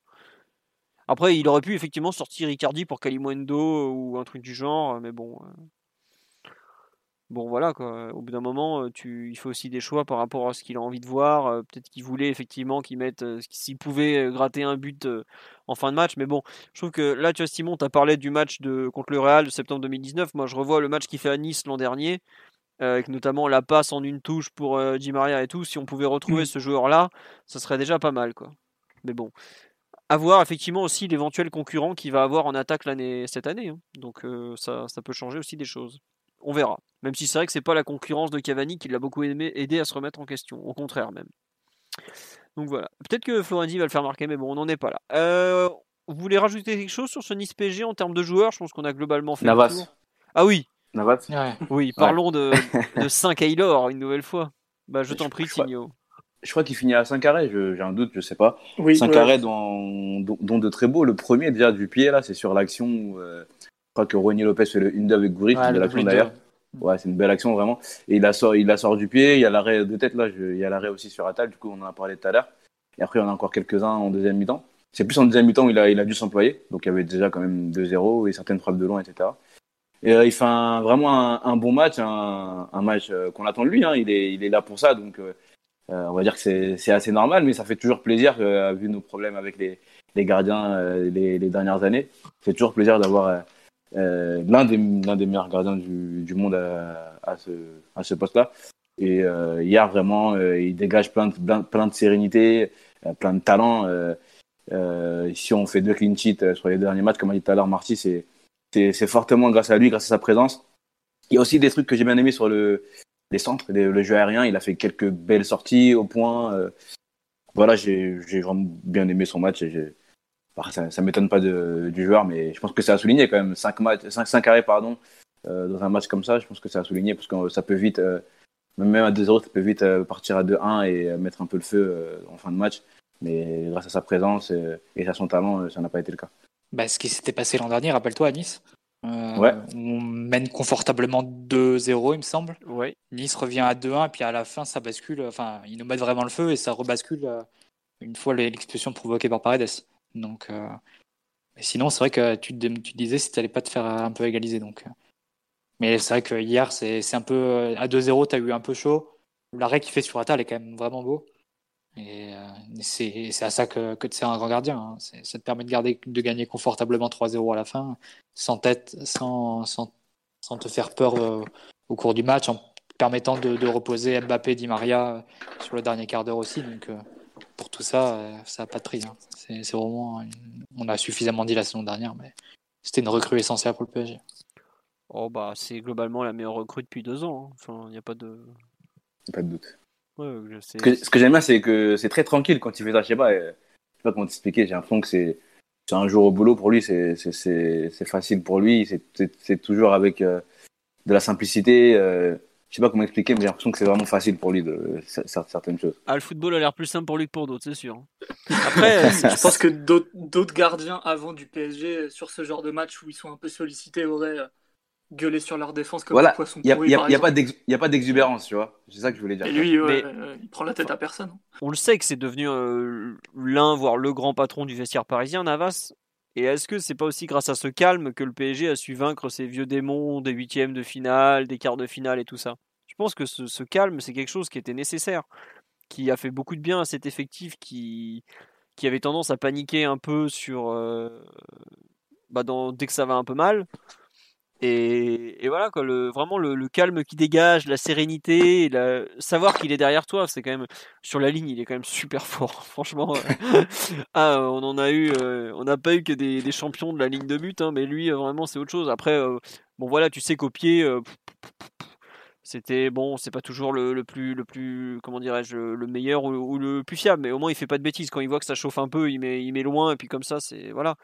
Après, il aurait pu effectivement sortir Icardi pour Kalimundo ou un truc du genre, mais bon. Euh, bon, voilà, quoi. Au bout d'un moment, tu... il faut aussi des choix par rapport à ce qu'il a envie de voir. Peut-être qu'il voulait effectivement qu'il mette, s'il pouvait gratter un but en fin de match. Mais bon, je trouve que là, tu vois, Simon, tu as parlé du match de... contre le Real de septembre 2019. Moi, je revois le match qu'il fait à Nice l'an dernier, avec notamment la passe en une touche pour Di Maria et tout. Si on pouvait retrouver mmh. ce joueur-là, ça serait déjà pas mal, quoi. Mais bon, avoir effectivement aussi l'éventuel concurrent qu'il va avoir en attaque l'année cette année. Hein. Donc euh, ça, ça, peut changer aussi des choses. On verra. Même si c'est vrai que c'est pas la concurrence de Cavani qui l'a beaucoup aimé, aidé à se remettre en question. Au contraire même. Donc voilà. Peut-être que Florendi va le faire marquer, mais bon, on n'en est pas là. Euh, vous voulez rajouter quelque chose sur ce Nice PG en termes de joueurs? Je pense qu'on a globalement fait. Navas. Le tour. Ah oui. Navas. Oui, parlons de, de 5 Aylor une nouvelle fois. Bah, je t'en prie, Tigno je crois qu'il finit à 5 arrêts, j'ai un doute, je sais pas. Oui, 5 arrêts dont, dont, de très beaux. Le premier, déjà du pied, là, c'est sur l'action où euh, crois que Ronnie Lopez fait le 1 avec Goury, ouais, l'action d'ailleurs. Ouais, c'est une belle action vraiment. Et il la sort, il la sort du pied. Il y a l'arrêt de tête là. il y a l'arrêt aussi sur Atal. Du coup, on en a parlé tout à l'heure. Et après, on a encore quelques-uns en deuxième mi-temps. C'est plus en deuxième mi-temps où il a, il a dû s'employer. Donc, il y avait déjà quand même 2-0 et certaines frappes de loin, etc. Et euh, il fait vraiment un, bon match, un, match euh, qu'on attend de lui. Hein. Il, est, il est là pour ça. Donc, euh, on va dire que c'est assez normal. Mais ça fait toujours plaisir, vu nos problèmes avec les, les gardiens les, les, dernières années. C'est toujours plaisir d'avoir euh, l'un des, des meilleurs gardiens du, du monde à, ce, à ce poste-là. Et euh, hier, vraiment, euh, il dégage plein de, plein, de sérénité, plein de talent. si on fait deux clean sheets sur les derniers matchs, comme a dit tout à l'heure Marty, c'est, fortement grâce à lui, grâce à sa présence. Il y a aussi des trucs que j'ai bien aimé sur le, les centres, le jeu aérien. Il a fait quelques belles sorties au point. voilà, j'ai, vraiment bien aimé son match ça, ne m'étonne pas du joueur, mais je pense que c'est à souligner quand même. 5, matchs, 5, 5 arrêts pardon, euh, dans un match comme ça, je pense que c'est à souligner parce que ça peut vite, euh, même à 2-0, ça peut vite euh, partir à 2-1 et mettre un peu le feu en fin de match. Mais grâce à sa présence et, à son talent, ça n'a pas été le cas. Bah, ce qui s'était passé l'an dernier, rappelle-toi à Nice. ouais. On mène confortablement 2-0, il me semble. Ouais. Nice revient à 2-1, et puis à la fin, ça bascule. Enfin, ils nous mettent vraiment le feu et ça rebascule une fois l'expulsion provoquée par Paredes. Donc, euh, sinon, c'est vrai que tu, tu disais si tu n'allais pas te faire un peu égaliser. Donc. Euh. Mais c'est vrai que hier, c'est un peu. Euh, à 2-0, tu as eu un peu chaud. L'arrêt qu'il fait sur Atal est quand même vraiment beau. Et c'est à ça que, que es un grand gardien. Hein. Ça te permet de, garder, de gagner confortablement 3-0 à la fin, sans tête, sans, sans, sans te faire peur au cours du match, en permettant de, de, reposer Mbappé, Di Maria sur le dernier quart d'heure aussi. Donc, pour tout ça, euh, ça n'a pas de prix. Hein. C'est vraiment. On a suffisamment dit la saison dernière, mais c'était une recrue essentielle pour le PSG. Oh bah c'est globalement la meilleure recrue depuis deux ans. Hein. Enfin, il n'y a pas de. Pas de doute. ce que, j'aime bien, c'est que c'est très tranquille quand il fait ça. Je sais pas, euh, sais pas comment t'expliquer. J'ai l'impression que c'est un jour au boulot pour lui. C'est facile pour lui. C'est toujours avec euh, de la simplicité je sais pas comment expliquer, mais j'ai l'impression que c'est vraiment facile pour lui de certaines choses. Ah, le football a l'air plus simple pour lui que pour d'autres, c'est sûr. Après, je pense que d'autres gardiens avant du PSG sur ce genre de match où ils sont un peu sollicités auraient euh, gueulé sur leur défense comme voilà. poisson Il n'y a, pas d'exubérance, tu vois. C'est ça que je voulais dire. Et lui, euh, il prend la tête à personne. Hein. On le sait que c'est devenu euh, l'un, voire le grand patron du vestiaire parisien, Navas. Et est-ce que c'est pas aussi grâce à ce calme que le PSG a su vaincre ces vieux démons des huitièmes de finale, des quarts de finale et tout ça? Je pense que ce, calme, c'est quelque chose qui était nécessaire, qui a fait beaucoup de bien à cet effectif qui, qui avait tendance à paniquer un peu sur, euh, bah dès que ça va un peu mal. Et, voilà, quoi, le, vraiment le, calme qui dégage, la sérénité, savoir qu'il est derrière toi, c'est quand même sur la ligne, il est quand même super fort. Franchement, ah, on en a eu, euh, on n'a pas eu que des, champions de la ligne de but, hein, mais lui, vraiment, c'est autre chose. Après, euh, bon voilà, tu sais qu'au pied, euh, c'était bon, c'est pas toujours le, plus, le plus, comment dirais-je, le meilleur ou, le plus fiable, mais au moins il fait pas de bêtises. Quand il voit que ça chauffe un peu, il met, il met loin et puis comme ça, c'est voilà.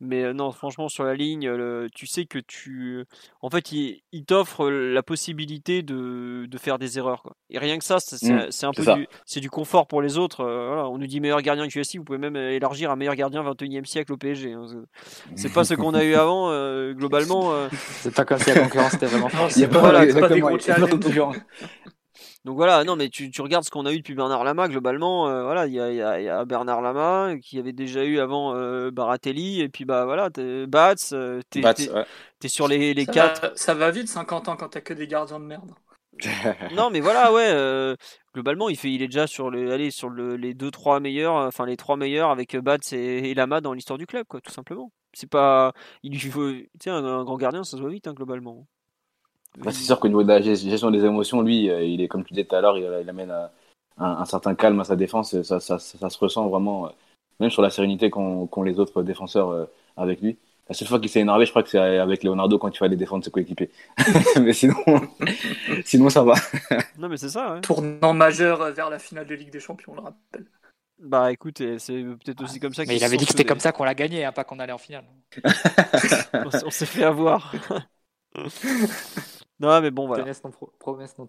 Mais euh, non, franchement, sur la ligne, tu sais que tu, en fait, il, t'offre la possibilité de, de, faire des erreurs. Quoi. Et rien que ça, c'est mmh, un peu du, c'est du confort pour les autres. Euh, voilà, on nous dit meilleur gardien QSI, vous pouvez même élargir à meilleur gardien 21e siècle au PSG. Hein. C'est pas ce qu'on a eu avant, euh, globalement. C'est pas comme si la concurrence était vraiment forte. Il y a pas, voilà, donc voilà, non, mais tu, tu regardes ce qu'on a eu depuis Bernard Lama, globalement, euh, voilà, il y a, y, y a, Bernard Lama qui avait déjà eu avant euh, Baratelli, et puis bah voilà, Bats, euh, t'es es sur les, les ça 4. Va, ça va vite 50 ans quand t'as que des gardiens de merde. non mais voilà ouais globalement il fait il est déjà sur le allez sur le, les deux trois meilleurs enfin les trois meilleurs avec Bats et, Lama dans l'histoire du club quoi tout simplement c'est pas il faut tu sais un, un, grand gardien ça se voit vite hein, globalement bah, c'est sûr qu'au niveau de la gestion des émotions, lui, euh, il est, comme tu disais tout à l'heure, il, amène un, un, certain calme à sa défense. Ça, ça, ça, se ressent vraiment, euh, même sur la sérénité qu'ont les autres défenseurs euh, avec lui. La seule fois qu'il s'est énervé, je crois que c'est avec Leonardo quand il fallait défendre ses coéquipiers. mais sinon, sinon ça va. non, mais c'est ça. Ouais. Tournant majeur vers la finale de Ligue des Champions, on le rappelle. Bah écoute, c'est peut-être aussi comme ça Mais il avait dit que c'était comme ça qu'on l'a gagné, hein, pas qu'on allait en finale. on s'est fait avoir. Non, mais bon, voilà. Promesse non,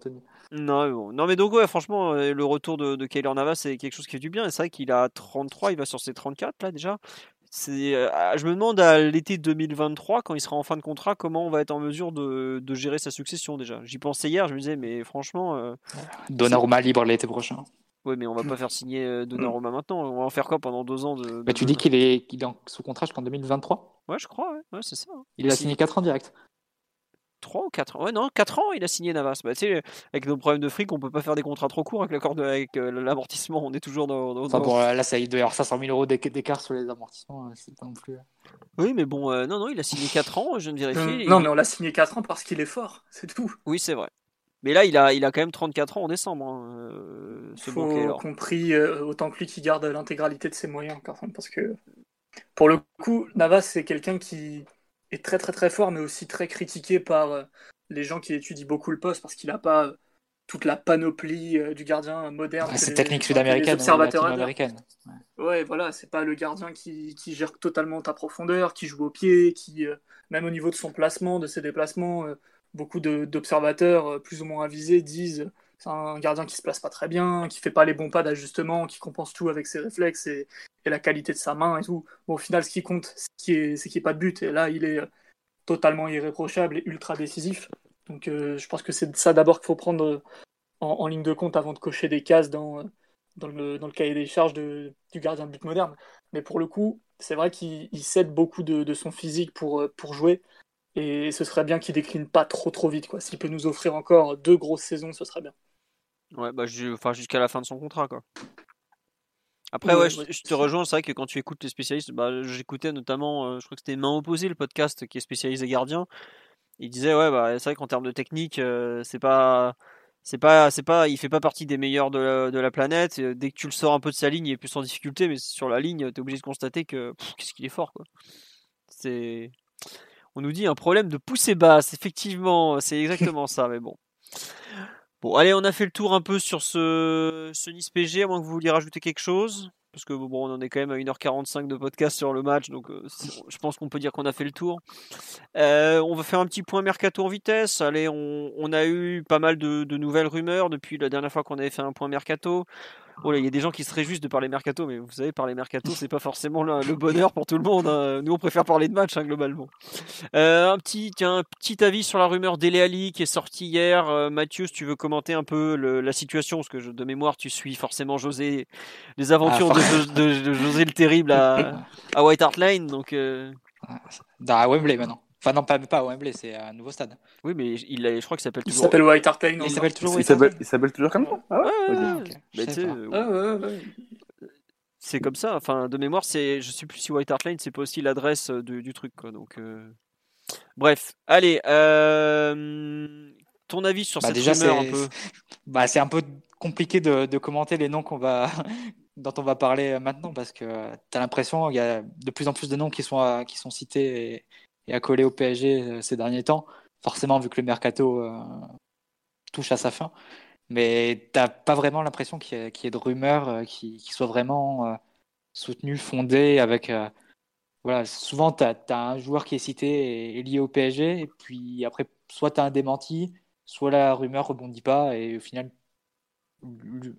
Non, mais bon. non, mais donc, ouais, franchement, euh, le retour de, de Navas, c'est quelque chose qui fait du bien. Et c'est vrai qu'il a 33, il va sur ses 34 là déjà. c'est, euh, je me demande à l'été 2023, quand il sera en fin de contrat, comment on va être en mesure de, de gérer sa succession déjà. J'y pensais hier, je me disais, mais franchement. Euh, Donnarumma libre l'été prochain. Oui, mais on va pas faire signer euh, Donnarumma maintenant. On va en faire quoi pendant deux ans de, bah, Tu dis qu'il est, qu'il est sous contrat jusqu'en 2023 Ouais, je crois, ouais, c'est ça. Hein. Il, a signé 4 ans direct. 3 ou 4 ans Ouais, non, 4 ans, il a signé Navas. Bah, tu sais, avec nos problèmes de fric, on peut pas faire des contrats trop courts avec l'accord de, avec euh, l'amortissement. On est toujours dans. dans, enfin, bon, là, ça, il doit y avoir 500 000 euros d'écart sur les amortissements. Hein, c'est pas non plus. Euh. Oui, mais bon, euh, non, non, il a signé 4 ans, je viens de vérifier. non, mais on l'a signé 4 ans parce qu'il est fort, c'est tout. Oui, c'est vrai. Mais là, il a, il a quand même 34 ans en décembre. Hein, ce Faut compris autant que lui qui garde l'intégralité de ses moyens, parce que pour le coup, Navas, c'est quelqu'un qui est très très très fort, mais aussi très critiqué par les gens qui étudient beaucoup le poste parce qu'il n'a pas toute la panoplie euh, du gardien moderne. c'est technique sud-américaine, observateurs américaine. Ouais. voilà, c'est pas le gardien qui, gère totalement ta profondeur, qui joue au pied, qui, euh, même au niveau de son placement, de ses déplacements, euh, beaucoup d'observateurs plus ou moins avisés disent c'est un gardien qui se place pas très bien, qui fait pas les bons pas d'ajustement, qui compense tout avec ses réflexes et, la qualité de sa main et tout. Au final, ce qui compte, c'est qu'il n'y ait pas de but. Et là, il est totalement irréprochable et ultra décisif. Donc euh, je pense que c'est ça d'abord qu'il faut prendre euh, en, ligne de compte avant de cocher des cases dans, euh, le, cahier des charges du gardien de but moderne. Mais pour le coup, c'est vrai qu'il cède beaucoup de, son physique pour, pour jouer. Et ce serait bien qu'il décline pas trop trop vite. S'il peut nous offrir encore deux grosses saisons, ce serait bien. Ouais, bah, enfin, jusqu'à la fin de son contrat. Quoi. Après, ouais, je, te rejoins. C'est vrai que quand tu écoutes les spécialistes, bah, j'écoutais notamment, euh, je crois que c'était Main Opposée, le podcast qui est spécialisé gardien. Il disait, ouais, bah, c'est vrai qu'en termes de technique, euh, c'est pas. C'est pas, c'est pas, il fait pas partie des meilleurs de la, de la planète. dès que tu le sors un peu de sa ligne, il est plus en difficulté, mais sur la ligne, tu es obligé de constater que qu'est-ce qu'il est fort, quoi. C'est, on nous dit un problème de poussée basse. Effectivement, c'est exactement ça, mais bon. Bon, allez, on a fait le tour un peu sur ce, ce Nice PG, à moins que vous vouliez rajouter quelque chose. Parce que bon, on en est quand même à 1h45 de podcast sur le match, donc euh, je pense qu'on peut dire qu'on a fait le tour. Euh, on va faire un petit point mercato en vitesse. Allez, on, a eu pas mal de, nouvelles rumeurs depuis la dernière fois qu'on avait fait un point mercato. Oh il y a des gens qui se réjouissent de parler mercato, mais vous savez, parler mercato, c'est pas forcément le, bonheur pour tout le monde. Hein. Nous, on préfère parler de match, hein, globalement. Euh, un, petit, tiens, un petit avis sur la rumeur Dele Ali qui est sortie hier. Euh, Mathieu, si tu veux commenter un peu la situation, parce que de mémoire, tu suis forcément José, les aventures ah, de, José le Terrible à, à White Hart Lane. Donc, euh... À Wembley maintenant. Enfin, non, pas, pas à Wembley, c'est un nouveau stade. Oui, mais il je crois qu'il s'appelle toujours. Il s'appelle White Hart Lane. Il s'appelle toujours, il s'appelle, il s'appelle toujours comme ça Ah ouais, C'est comme ça. Enfin, de mémoire, c'est. Je sais plus si White Hart Lane, c'est pas aussi l'adresse euh, du, truc, quoi. Donc. Euh, bref, allez. Euh... Ton avis sur bah, cette déjà, rumeur un peu? Bah, C'est un peu compliqué de, de commenter les noms qu'on va dont on va parler maintenant parce que tu as l'impression qu'il y a de plus en plus de noms qui sont, qui sont cités et, et coller au PSG euh, ces derniers temps. Forcément, vu que le mercato euh, touche à sa fin. Mais tu n'as pas vraiment l'impression qu'il y, ait de rumeurs euh, qui, soient vraiment soutenues, fondées avec. voilà, souvent, tu as, un joueur qui est cité et, lié au PSG, et puis après, soit tu as un démenti, soit la rumeur rebondit pas, et au final,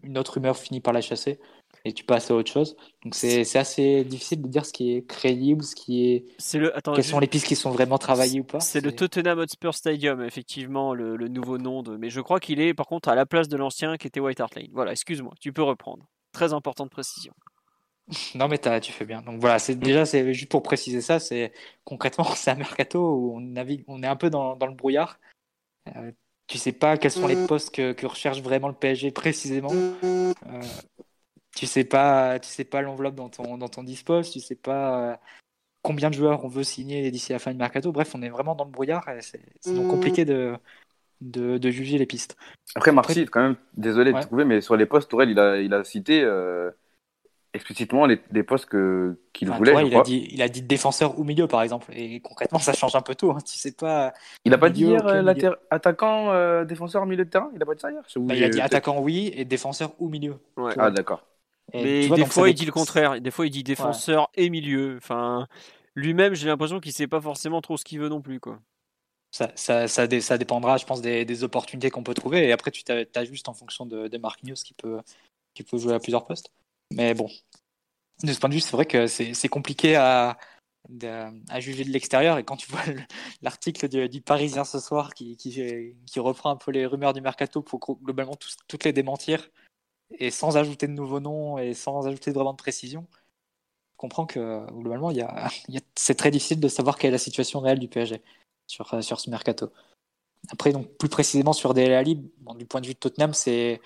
une autre rumeur finit par la chasser et tu passes à autre chose. Donc c'est assez difficile de dire ce qui est crédible, ce qui est. c'est le... Quelles sont les pistes qui sont vraiment travaillées ou pas C'est le Tottenham Hotspur Stadium, effectivement, le, nouveau nom. De... Mais je crois qu'il est par contre à la place de l'ancien qui était White Hart Lane. Voilà, excuse-moi, tu peux reprendre. Très importante précision. Non mais tu fais bien. Donc voilà, c'est déjà c'est juste pour préciser ça, c'est concrètement c'est un mercato où on navigue, on est un peu dans, dans le brouillard. Euh, tu sais pas quels sont les postes que, que recherche vraiment le PSG précisément. Euh, tu sais pas, tu sais pas l'enveloppe dont on, dont on dispose, tu sais pas euh, combien de joueurs on veut signer d'ici la fin du mercato. Bref, on est vraiment dans le brouillard et c'est donc mmh. compliqué de, de, juger les pistes. Après, Marcy, quand même, désolé de trouver, mais sur les postes, Tourelle, il a, il a cité euh, explicitement les, postes qu'il voulait. il, a dit, il a dit défenseur ou milieu, par exemple. Et concrètement, ça change un peu tout. Hein. Tu sais pas. Il a pas dit hier euh, attaquant, défenseur, milieu de terrain? Il a pas dit ça hier? Bah, Il a dit attaquant, oui, et défenseur ou milieu. Ah, d'accord mais des fois, il dit le contraire. Des fois, il dit défenseur et milieu. Enfin, lui-même, j'ai l'impression qu'il sait pas forcément trop ce qu'il veut non plus, quoi. Ça, ça, ça, dépendra, je pense, des, opportunités qu'on peut trouver. Et après, tu t'ajustes en fonction de, de Marquinhos qui peut, qui peut jouer à plusieurs postes. Mais bon, de ce point de vue, c'est vrai que c'est compliqué à, à juger de l'extérieur. Et quand tu vois l'article du, Parisien ce soir qui, qui, qui, reprend un peu les rumeurs du mercato pour globalement toutes les démentir, et sans ajouter de nouveaux noms et sans ajouter vraiment de précision, je comprends que globalement, il y a, c'est très difficile de savoir quelle est la situation réelle du PSG sur, sur ce mercato. Après, donc plus précisément sur Dele bon, du point de vue de Tottenham, c'est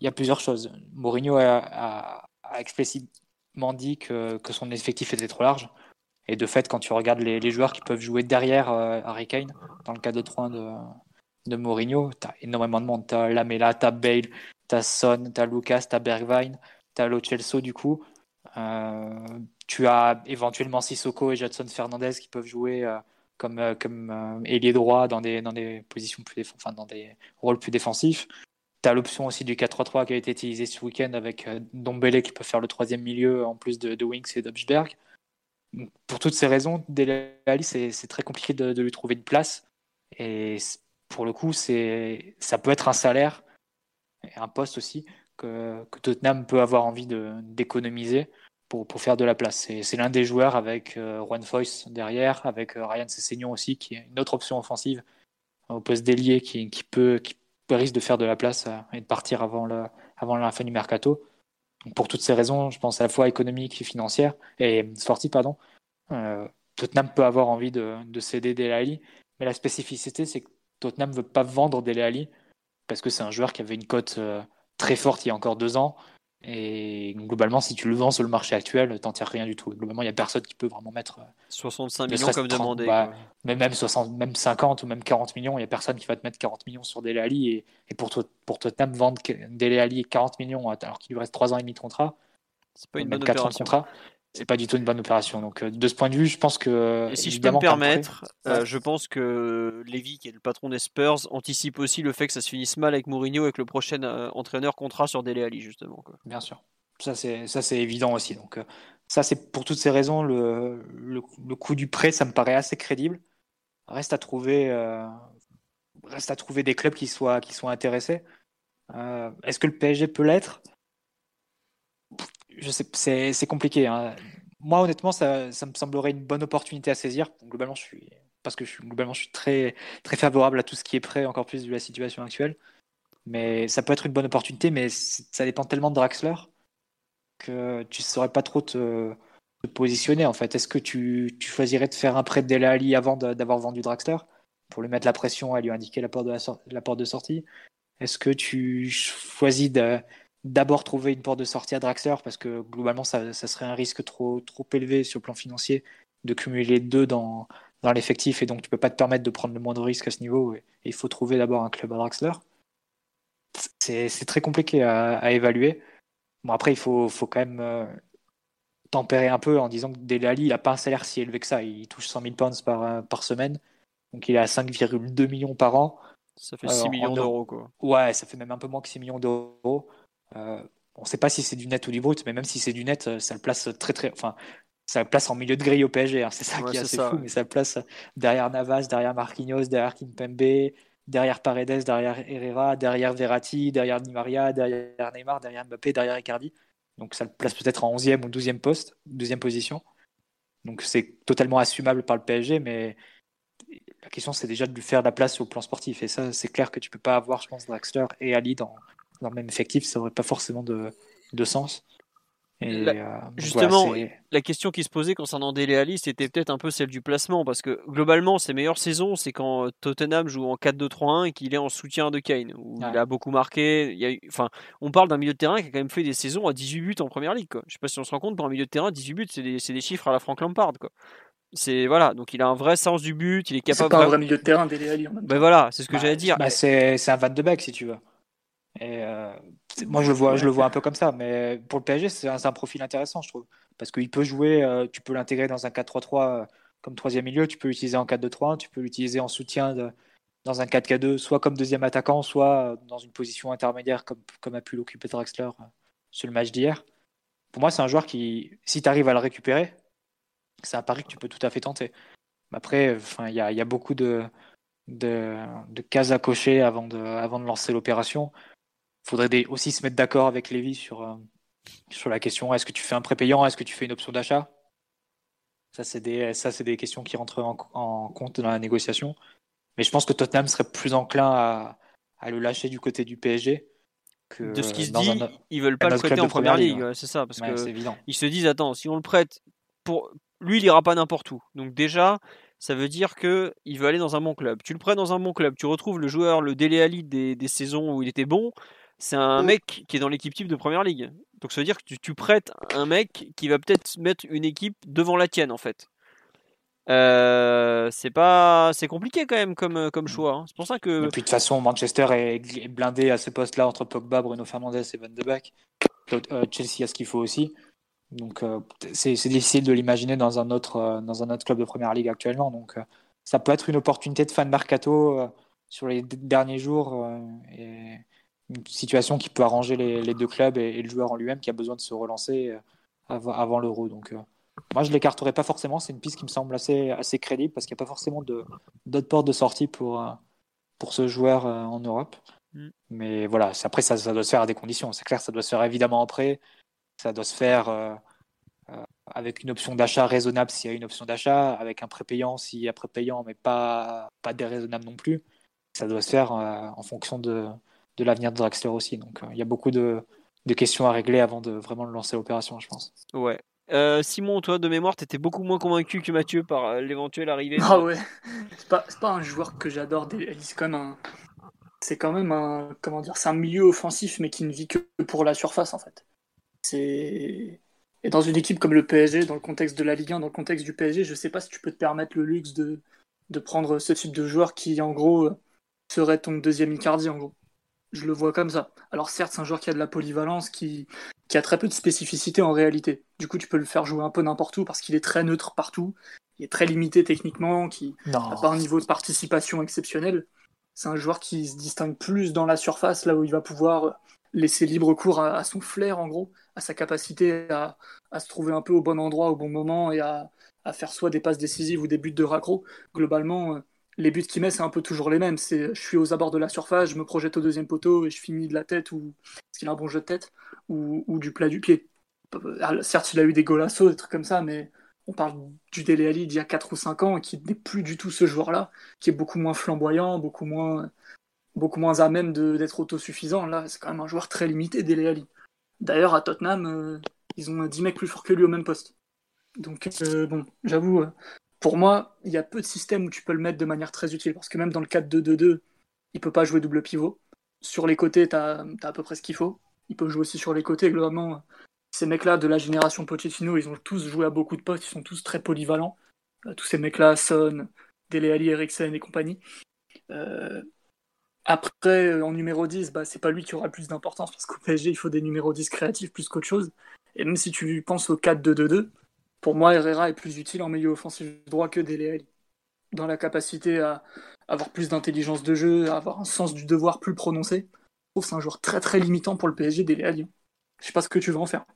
il y a plusieurs choses. Mourinho a, explicitement dit que, que, son effectif était trop large. Et de fait, quand tu regardes les, les joueurs qui peuvent jouer derrière euh, Harry Kane, dans le cas de 3 de, de Mourinho, tu as énormément de monde. Tu as Lamela, tu as Bale, tu as Son, tu as Lucas, tu as Bergwijn, tu as Lo Celso du coup. Euh, tu as éventuellement Sissoko et Jadson Fernandez qui peuvent jouer euh, comme, euh, comme ailier droit dans des, dans des positions plus dans des rôles plus défensifs. Tu as l'option aussi du 4-3-3 qui a été utilisé ce week-end avec Dombele qui peut faire le troisième milieu en plus de, de et d'Obsberg. Pour toutes ces raisons, Dele Alli, c'est très compliqué de, de, lui trouver une place. Et pour le coup, ça peut être un salaire et un poste aussi que, Tottenham peut avoir envie d'économiser pour, pour, faire de la place. C'est l'un des joueurs avec euh, Juan Foyce derrière, avec euh, Ryan Sessegnon aussi, qui est une autre option offensive au poste d'ailier qui, qui, peut, qui risque de faire de la place euh, et de partir avant, le, avant la fin du mercato. pour toutes ces raisons, je pense à la fois économique et financière, et sportive, pardon, Tottenham peut avoir envie de, de céder Dele Alli, mais la spécificité, c'est que Tottenham ne veut pas vendre Dele Alli parce que c'est un joueur qui avait une cote très forte il y a encore deux ans et globalement, si tu le vends sur le marché actuel, t'en tires rien du tout. Globalement, il n'y a personne qui peut vraiment mettre 65 euh, millions comme demandé. Bah, mais même, 60, même 50 ou même 40 millions, il n'y a personne qui va te mettre 40 millions sur Dele Alli. Et, et pour, pour Tottenham, vendre Dele Alli 40 millions alors qu'il lui reste 3 ans et demi de contrat, c'est pas une bonne 4 opération. Ans de contrat, c'est pas du tout une bonne opération. Donc euh, de ce point de vue, je pense que. Et si je peux me permettre, euh, je pense que Lévy, qui est le patron des Spurs, anticipe aussi le fait que ça se finisse mal avec Mourinho, avec le prochain euh, entraîneur contrat sur Dele Alli, justement. Quoi. Bien sûr. Ça, c'est, ça, c'est évident aussi. Donc, ça, c'est pour toutes ces raisons, le, le, le, coût du prêt, ça me paraît assez crédible. Reste à trouver, reste à trouver des clubs qui soient, qui soient intéressés. est-ce que le PSG peut l'être? Je sais, c'est compliqué. Hein. Moi, honnêtement, ça, me semblerait une bonne opportunité à saisir. globalement, je suis, parce que globalement, je suis très, très favorable à tout ce qui est prêt, encore plus de la situation actuelle. Mais ça peut être une bonne opportunité, mais ça dépend tellement de Draxler que tu ne saurais pas trop te, positionner. En fait, est-ce que tu, choisirais de faire un prêt de Dela Ali avant d'avoir vendu Draxler pour lui mettre la pression et lui indiquer la porte de, la porte de sortie? Est-ce que tu choisis de d'abord trouver une porte de sortie à Draxler parce que globalement ça, ça, serait un risque trop, trop élevé sur le plan financier de cumuler deux dans, dans l'effectif et donc tu peux pas te permettre de prendre le moindre risque à ce niveau et, il faut trouver d'abord un club à Draxler. C'est très compliqué à, à, évaluer. Bon après il faut, faut quand même euh, tempérer un peu en disant que Dele Alli il a pas un salaire si élevé que ça, il touche 100 000 pounds par, euh, par semaine donc il est à 5,2 millions par an. Ça fait 6 millions d'euros quoi. Ouais, ça fait même un peu moins que 6 millions d'euros. Euh, on ne sait pas si c'est du net ou du brut, mais même si c'est du net, euh, ça le place très très. Enfin, ça le place en milieu de grille au PSG. Hein. C'est ça qui est, assez fou, mais ça le place derrière Navas, derrière Marquinhos, derrière Kimpembe, derrière Paredes, derrière Herrera, derrière Verratti, derrière Di Maria, derrière Neymar, derrière Mbappé, derrière Icardi. Donc ça le place peut-être en 11e ou 12e poste, 12e position. Donc c'est totalement assumable par le PSG, mais la question c'est déjà de lui faire de la place au plan sportif. Et ça, c'est clair que tu peux pas avoir, je pense, Draxler et Ali dans, dans le même effectif, ça n'aurait pas forcément de, de sens. Et, euh, justement, la question qui se posait concernant Dele Alli, c'était peut-être un peu celle du placement, parce que globalement, ses meilleures saisons, c'est quand Tottenham joue en 4-2-3-1 et qu'il est en soutien de Kane, où il a beaucoup marqué. Il y a, enfin, on parle d'un milieu de terrain qui a quand même fait des saisons à 18 buts en première ligue. Quoi. Je sais pas si on se rend compte, pour un milieu de terrain, 18 buts, c'est des, des, chiffres à la Frank Lampard. Quoi. C'est voilà, donc il a un vrai sens du but, il est capable. C'est pas un vrai milieu de terrain, Dele Alli. Ben voilà, c'est ce que bah, j'allais dire. Bah c'est un 22 bec si tu veux. Et euh, moi, je le vois, je le vois un peu comme ça. Mais pour le PSG, c'est un, un, profil intéressant, je trouve, parce qu'il peut jouer. Euh, tu peux l'intégrer dans un 4-3-3 euh, comme troisième milieu. Tu peux l'utiliser en 4-2-3. Tu peux l'utiliser en soutien de, dans un 4-4-2, soit comme deuxième attaquant, soit dans une position intermédiaire, comme, comme a pu l'occuper Draxler sur le match d'hier. Pour moi, c'est un joueur qui, si tu arrives à le récupérer, c'est un pari que tu peux tout à fait tenter. Après, il y a, y a, beaucoup de, de, de, cases à cocher avant de, avant de lancer l'opération faudrait aussi se mettre d'accord avec Lévy sur, euh, sur la question est-ce que tu fais un prépayant, est-ce que tu fais une option d'achat? Ça, c'est des, ça, c'est des questions qui rentrent en, compte dans la négociation. Mais je pense que Tottenham serait plus enclin à, à le lâcher du côté du PSG. Que de ce qui se dit, ils veulent pas le prêter en première ligue, c'est ça, parce que ils se disent attends, si on le prête pour lui, il ira pas n'importe où. Donc déjà, ça veut dire que il veut aller dans un bon club. Tu le prêtes dans un bon club, tu retrouves le joueur, le Dele Ali des, des saisons où il était bon. C'est un mm. mec qui est dans l'équipe type de première ligue. Donc ça veut dire que tu, prêtes un mec qui va peut-être mettre une équipe devant la tienne en fait. Euh, c'est pas, c'est compliqué quand même comme, comme choix. Hein. C'est pour ça que. Et puis de toute façon, Manchester est blindé à ce poste-là entre Pogba, Bruno Fernandes et Van de Beek. Euh, Chelsea a ce qu'il faut aussi. Donc euh, c'est difficile de l'imaginer dans un autre dans un autre club de première ligue actuellement. Donc ça peut être une opportunité de de mercato sur les derniers jours et une situation qui peut arranger les, deux clubs et, le joueur en lui-même qui a besoin de se relancer euh, avant, l'euro. Donc, euh, moi, je ne l'écarterai pas forcément. C'est une piste qui me semble assez, assez crédible parce qu'il n'y a pas forcément d'autres portes de sortie pour, euh, pour ce joueur en Europe. Mm. Mais voilà, après, ça, ça, doit se faire à des conditions. C'est clair, ça doit se faire évidemment en prêt. Ça doit se faire avec une option d'achat raisonnable s'il y a une option d'achat, avec un prépayant s'il y a prépayant, mais pas, pas déraisonnable non plus. Ça doit se faire en fonction de, de l'avenir de Draxler aussi. Donc euh, il y a beaucoup de, questions à régler avant de vraiment lancer l'opération, je pense. Ouais. Euh, Simon, toi, de mémoire, tu étais beaucoup moins convaincu que Mathieu par euh, l'éventuelle arrivée. Ah ouais, c'est pas, pas un joueur que j'adore. C'est quand même un, c'est quand même un, comment dire, c'est un milieu offensif, mais qui ne vit que pour la surface en fait. C'est et dans une équipe comme le PSG, dans le contexte de la Ligue 1, dans le contexte du PSG, je sais pas si tu peux te permettre le luxe de, de prendre ce type de joueur qui, en gros, serait ton deuxième Icardi, en gros. Je le vois comme ça. Alors certes, c'est un joueur qui a de la polyvalence, qui, qui a très peu de spécificité en réalité. Du coup, tu peux le faire jouer un peu n'importe où parce qu'il est très neutre partout. Il est très limité techniquement, qui n'a pas un niveau de participation exceptionnel. C'est un joueur qui se distingue plus dans la surface, là où il va pouvoir laisser libre cours à, son flair, en gros, à sa capacité à, à, se trouver un peu au bon endroit, au bon moment, et à, à faire soit des passes décisives ou des buts de raccro. Globalement, les buts qu'il met, c'est un peu toujours les mêmes. C'est je suis aux abords de la surface, je me projette au deuxième poteau et je finis de la tête ou parce qu'il a un bon jeu de tête ou, du plat du pied. Euh, certes, il a eu des golassos, des trucs comme ça, mais on parle du Dele Alli d'il y a 4 ou 5 ans qui n'est plus du tout ce joueur-là, qui est beaucoup moins flamboyant, beaucoup moins, beaucoup moins à même d'être autosuffisant. Là, c'est quand même un joueur très limité, Dele. D'ailleurs, à Tottenham, euh, ils ont 10 mecs plus forts que lui au même poste. Donc, euh, bon, j'avoue, pour moi, il y a peu de systèmes où tu peux le mettre de manière très utile, parce que même dans le 4-2-2-2, il peut pas jouer double pivot. Sur les côtés, tu as, à peu près ce qu'il faut. Il peut jouer aussi sur les côtés. Globalement, ces mecs-là de la génération Pochettino, ils ont tous joué à beaucoup de postes, ils sont tous très polyvalents. Euh, tous ces mecs-là, Son, Dele Alli, Eriksen et compagnie. Euh, après, en numéro 10, bah, c'est pas lui qui aura le plus d'importance, parce qu'au PSG, il faut des numéros 10 créatifs plus qu'autre chose. Et même si tu penses au 4-2-2-2, pour moi, Herrera est plus utile en milieu offensif droit que Dele Dans la capacité à avoir plus d'intelligence de jeu, à avoir un sens du devoir plus prononcé. Je trouve que c'est un joueur très très limitant pour le PSG, Dele Alli. Je sais pas ce que tu veux en faire.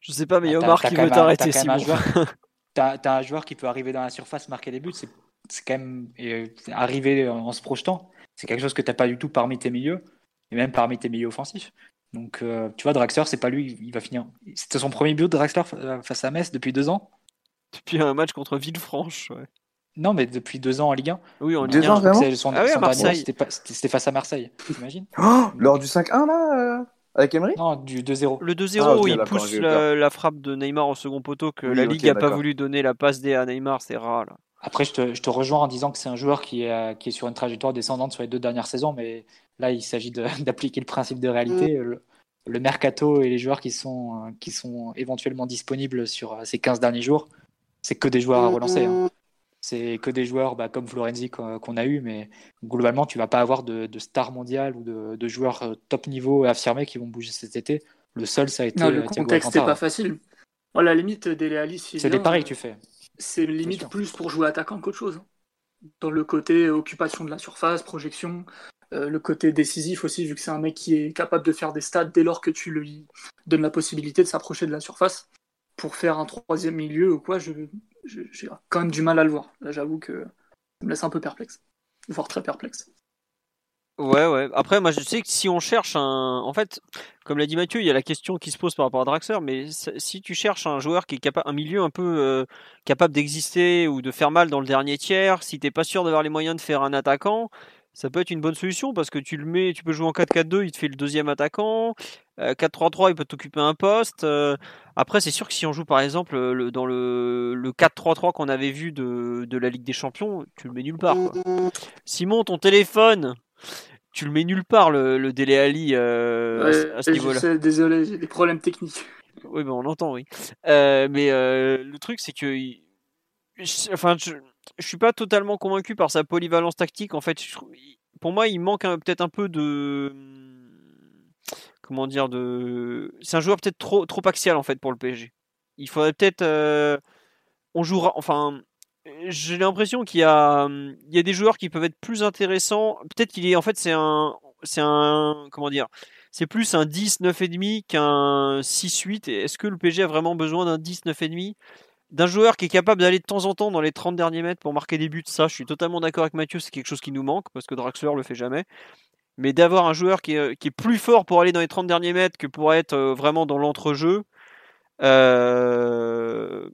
Je sais pas, mais il y a Omar qui veut t'arrêter, Simon. T'as un joueur qui peut arriver dans la surface, marquer des buts, c'est quand même euh, arriver en, se projetant. C'est quelque chose que t'as pas du tout parmi tes milieux, et même parmi tes milieux offensifs. Donc, euh, tu vois, Draxler, c'est pas lui, il va finir. C'était son premier but de Draxler euh, face à Metz depuis deux ans? Depuis un match contre Villefranche, ouais. Non, mais depuis deux ans en Ligue 1. Oui, en Ligue 1. Son, ah oui, à Marseille. C'était face à Marseille, t'imagines? Oh, Lors du 5-1, là euh, Avec Emery? Non, du 2-0. Le 2-0, ah, il pousse la, frappe de Neymar au second poteau que la Ligue n'a pas voulu donner la passe D à Neymar, c'est rare, là. Après, je te, je te, rejoins en disant que c'est un joueur qui est, qui est sur une trajectoire descendante sur les deux dernières saisons, mais Là, il s'agit d'appliquer le principe de réalité. Mm. Le, mercato et les joueurs qui sont, euh, qui sont éventuellement disponibles sur euh, ces 15 derniers jours, c'est que des joueurs à relancer. Hein. C'est que des joueurs bah, comme Florenzi qu'on a eu, mais globalement, tu vas pas avoir de, stars mondiales ou de, joueurs euh, top niveau affirmés qui vont bouger cet été. Le seul, ça a été. Non, le contexte n'est pas facile. Oh, la limite, Dele Alice. C'est des paris que tu fais. C'est limite plus pour jouer attaquant qu'autre chose. Dans le côté occupation de la surface, projection, euh, le côté décisif aussi, vu que c'est un mec qui est capable de faire des stats dès lors que tu lui donnes la possibilité de s'approcher de la surface. Pour faire un troisième milieu ou quoi, j'ai quand même du mal à le voir. Là, j'avoue que ça me laisse un peu perplexe, voire très perplexe. Ouais, ouais. Après, moi, je sais que si on cherche un. En fait, comme l'a dit Mathieu, il y a la question qui se pose par rapport à Draxler, mais si tu cherches un joueur qui est capable, un milieu un peu euh, capable d'exister ou de faire mal dans le dernier tiers, si t'es pas sûr d'avoir les moyens de faire un attaquant, ça peut être une bonne solution parce que tu le mets, tu peux jouer en 4-4-2, il te fait le deuxième attaquant. 4-3-3, euh, il peut t'occuper un poste. Euh, après, c'est sûr que si on joue par exemple le, dans le, le 4-3-3 qu'on avait vu de, de, la Ligue des Champions, tu le mets nulle part. Quoi. Simon, ton téléphone, tu le mets nulle part le, le Dele Ali euh, à, ce niveau-là. Désolé, j'ai des problèmes techniques. Oui, ben on l'entend, oui. mais le truc, c'est que. Enfin, je, je suis pas totalement convaincu par sa polyvalence tactique. En fait, pour moi, il manque peut-être un peu de comment dire de. C'est un joueur peut-être trop trop axial en fait pour le PSG. Il faudrait peut-être euh, on jouera enfin. J'ai l'impression qu'il y a il y a des joueurs qui peuvent être plus intéressants. Peut-être qu'il est en fait c'est un c'est un comment dire c'est plus un 10 9 et demi qu'un 6 8 est-ce que le PSG a vraiment besoin d'un 10 9 et demi? D'un joueur qui est capable d'aller de temps en temps dans les 30 derniers mètres pour marquer des buts, ça, je suis totalement d'accord avec Mathieu, c'est quelque chose qui nous manque parce que Draxler le fait jamais. Mais d'avoir un joueur qui est, est, plus fort pour aller dans les 30 derniers mètres que pour être euh, vraiment dans l'entrejeu, euh,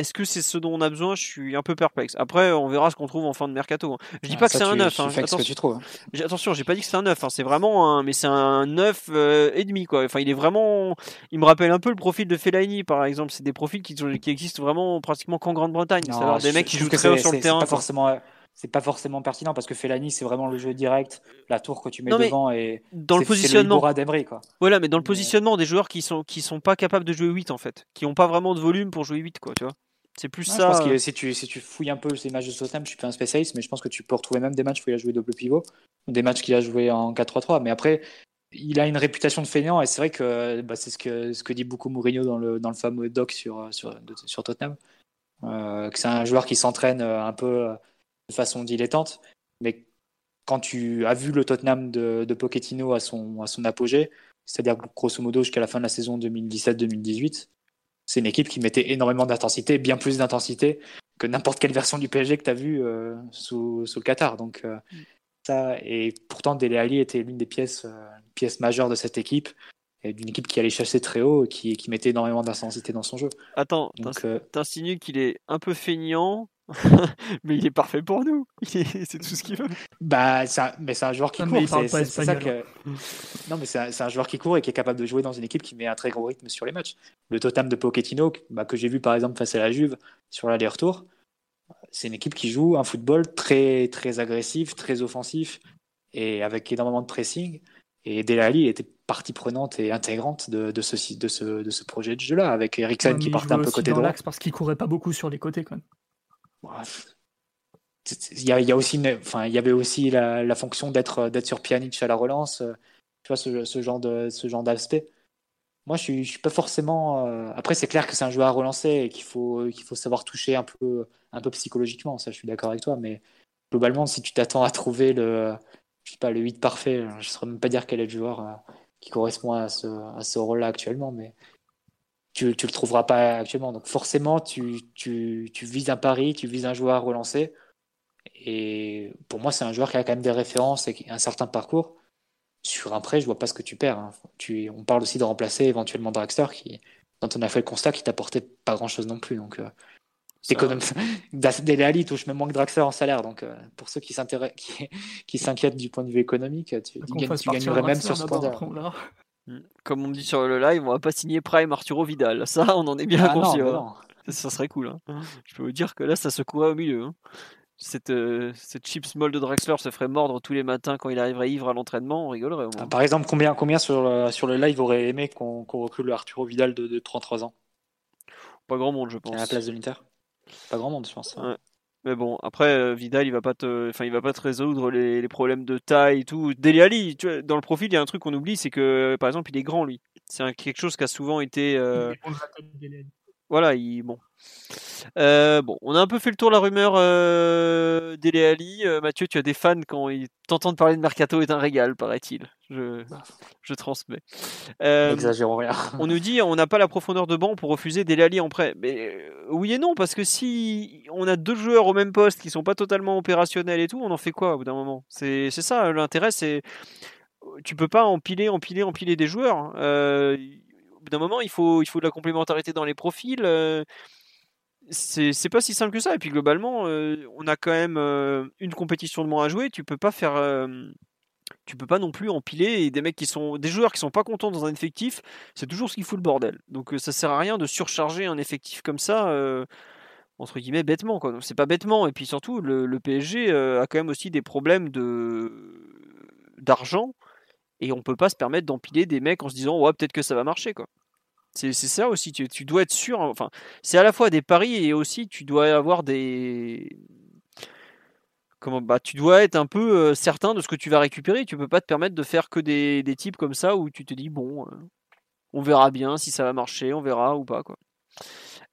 est-ce que c'est ce dont on a besoin? Je suis un peu perplexe. Après, on verra ce qu'on trouve en fin de mercato. Hein. Je dis ah, pas que c'est un 9. Hein. Attention, que tu trouves. Hein. Attention, j'ai pas dit que c'est un 9. Hein. C'est vraiment un, mais c'est un 9 euh, et demi quoi. Enfin, il est vraiment, il me rappelle un peu le profil de Fellaini par exemple. C'est des profils qui, qui existent vraiment pratiquement qu'en Grande-Bretagne. C'est des mecs qui jouent très haut sur le terrain. Pas forcément c'est pas forcément pertinent parce que Fellaini c'est vraiment le jeu direct, la tour que tu mets devant et dans le positionnement. Le quoi. Voilà, mais dans le positionnement des joueurs qui sont qui sont pas capables de jouer 8 en fait, qui ont pas vraiment de volume pour jouer 8 quoi, tu vois. C'est plus ça. Je pense que si tu, si tu fouilles un peu ces matchs de Tottenham, je suis pas un spécialiste, mais je pense que tu peux retrouver même des matchs où il a joué double pivot, des matchs qu'il a joué en 4-3-3. Mais après, il a une réputation de fainéant et c'est vrai que bah, c'est ce que, ce que dit beaucoup Mourinho dans le, dans le fameux doc sur, sur, sur Tottenham. Euh, que c'est un joueur qui s'entraîne euh, un peu euh, de façon dilettante, mais quand tu as vu le Tottenham de, de Pochettino à son, à son apogée, c'est-à-dire grosso modo jusqu'à la fin de la saison 2017-2018, c'est une équipe qui mettait énormément d'intensité, bien plus d'intensité que n'importe quelle version du PSG que tu as vu euh, sous, sous, le Qatar. Donc, euh, ça, et pourtant, Dele Ali était l'une des pièces, euh, pièces majeures de cette équipe, et d'une équipe qui allait chasser très haut et qui, qui mettait énormément d'intensité dans son jeu. Attends, t'insinues qu'il est un peu feignant, mais il est parfait pour nous. c'est tout ce qu'il veut. Bah, mais c'est un joueur qui court. C'est ça que... Non, mais c'est un, joueur qui court et qui est capable de jouer dans une équipe qui met un très gros rythme sur les matchs. Le totem de Pochettino, bah, que j'ai vu par exemple face à la Juve sur l'aller-retour, c'est une équipe qui joue un football très très agressif, très offensif et avec énormément de pressing. Et Delali était partie prenante et intégrante de, de, ce, de, ce, de ce projet de jeu-là, avec Ericsson qui partait un peu côté droit. parce qu'il courait pas beaucoup sur les côtés quand même. Il y, a, aussi enfin, il y avait aussi la, fonction d'être d'être sur Pjanic à la relance, euh, tu vois ce, genre de ce genre d'aspect. Moi, je suis, suis pas forcément. Euh, après, c'est clair que c'est un joueur à relancer et qu'il faut qu'il faut savoir toucher un peu un peu psychologiquement. Ça, je suis d'accord avec toi. Mais globalement, si tu t'attends à trouver le je sais pas le 8 parfait, je ne saurais même pas dire quel est le joueur euh, qui correspond à ce, à ce rôle-là actuellement, mais tu ne le trouveras pas actuellement. Donc forcément, tu, tu, tu, vises un pari, tu vises un joueur à relancer. Et pour moi, c'est un joueur qui a quand même des références et un certain parcours. Sur un prêt, je vois pas ce que tu perds. Hein. Tu, on parle aussi de remplacer éventuellement Dragster, qui, dont on a fait le constat qu'il t'apportait pas grand-chose non plus. Donc, euh, Dele Ali touche même moins que Draxler en salaire. Donc, euh, pour ceux qui s'inquiètent qui, du point de vue économique, tu, tu gagnerais même sur ce point-là. Mm. Comme on me dit sur le live, on va pas signer Prime Arturo Vidal. Ça, on en est bien ah conscient. Ça serait cool. Hein. Je peux vous dire que là, ça secourait au milieu. Hein. Cette, euh, cette chip small de Drexler se ferait mordre tous les matins quand il arriverait ivre à l'entraînement, on rigolerait. Ah, par exemple, combien, combien sur, le, sur le live aurait aimé qu'on recrute le Arturo Vidal de, 33 ans? Pas grand monde, je pense. À la place de l'Inter? Pas grand monde, je pense. Mais bon, après euh, Vidal, il va pas te, enfin, il va pas te résoudre les, problèmes de taille et tout. Dele Ali, tu vois, dans le profil, il y a un truc qu'on oublie, c'est que par exemple, il est grand lui. C'est quelque chose qui a souvent été. Euh... voilà, il, bon. Euh, bon, on a un peu fait le tour de la rumeur euh, Dele Ali. Euh, Mathieu, tu as des fans quand ils t'entendent parler de Mercato est un régal, paraît-il. Je, je transmets. Euh, N'exagérons rien. on nous dit on n'a pas la profondeur de banc pour refuser Dele Ali en prêt. Mais oui et non, parce que si on a deux joueurs au même poste qui sont pas totalement opérationnels et tout, on en fait quoi au bout d'un moment? C'est c'est ça l'intérêt, c'est tu peux pas empiler, empiler, empiler des joueurs. D'un moment, il faut, il faut de la complémentarité dans les profils. euh, c'est pas si simple que ça. Et puis globalement, euh, on a quand même euh, une compétition de moins à jouer. Tu peux pas faire, tu peux pas non plus empiler et des mecs qui sont, des joueurs qui sont pas contents dans un effectif. C'est toujours ce qui fout le bordel. Donc ça sert à rien de surcharger un effectif comme ça. entre guillemets bêtement quoi. C'est pas bêtement et puis surtout le, le PSG a quand même aussi des problèmes de d'argent et on peut pas se permettre d'empiler des mecs en se disant ouais peut-être que ça va marcher quoi. C'est ça aussi, tu, dois être sûr, enfin c'est à la fois des paris et aussi tu dois avoir des comment bah tu dois être un peu euh, certain de ce que tu vas récupérer, tu peux pas te permettre de faire que des, des types comme ça où tu te dis bon euh, on verra bien si ça va marcher, on verra ou pas quoi.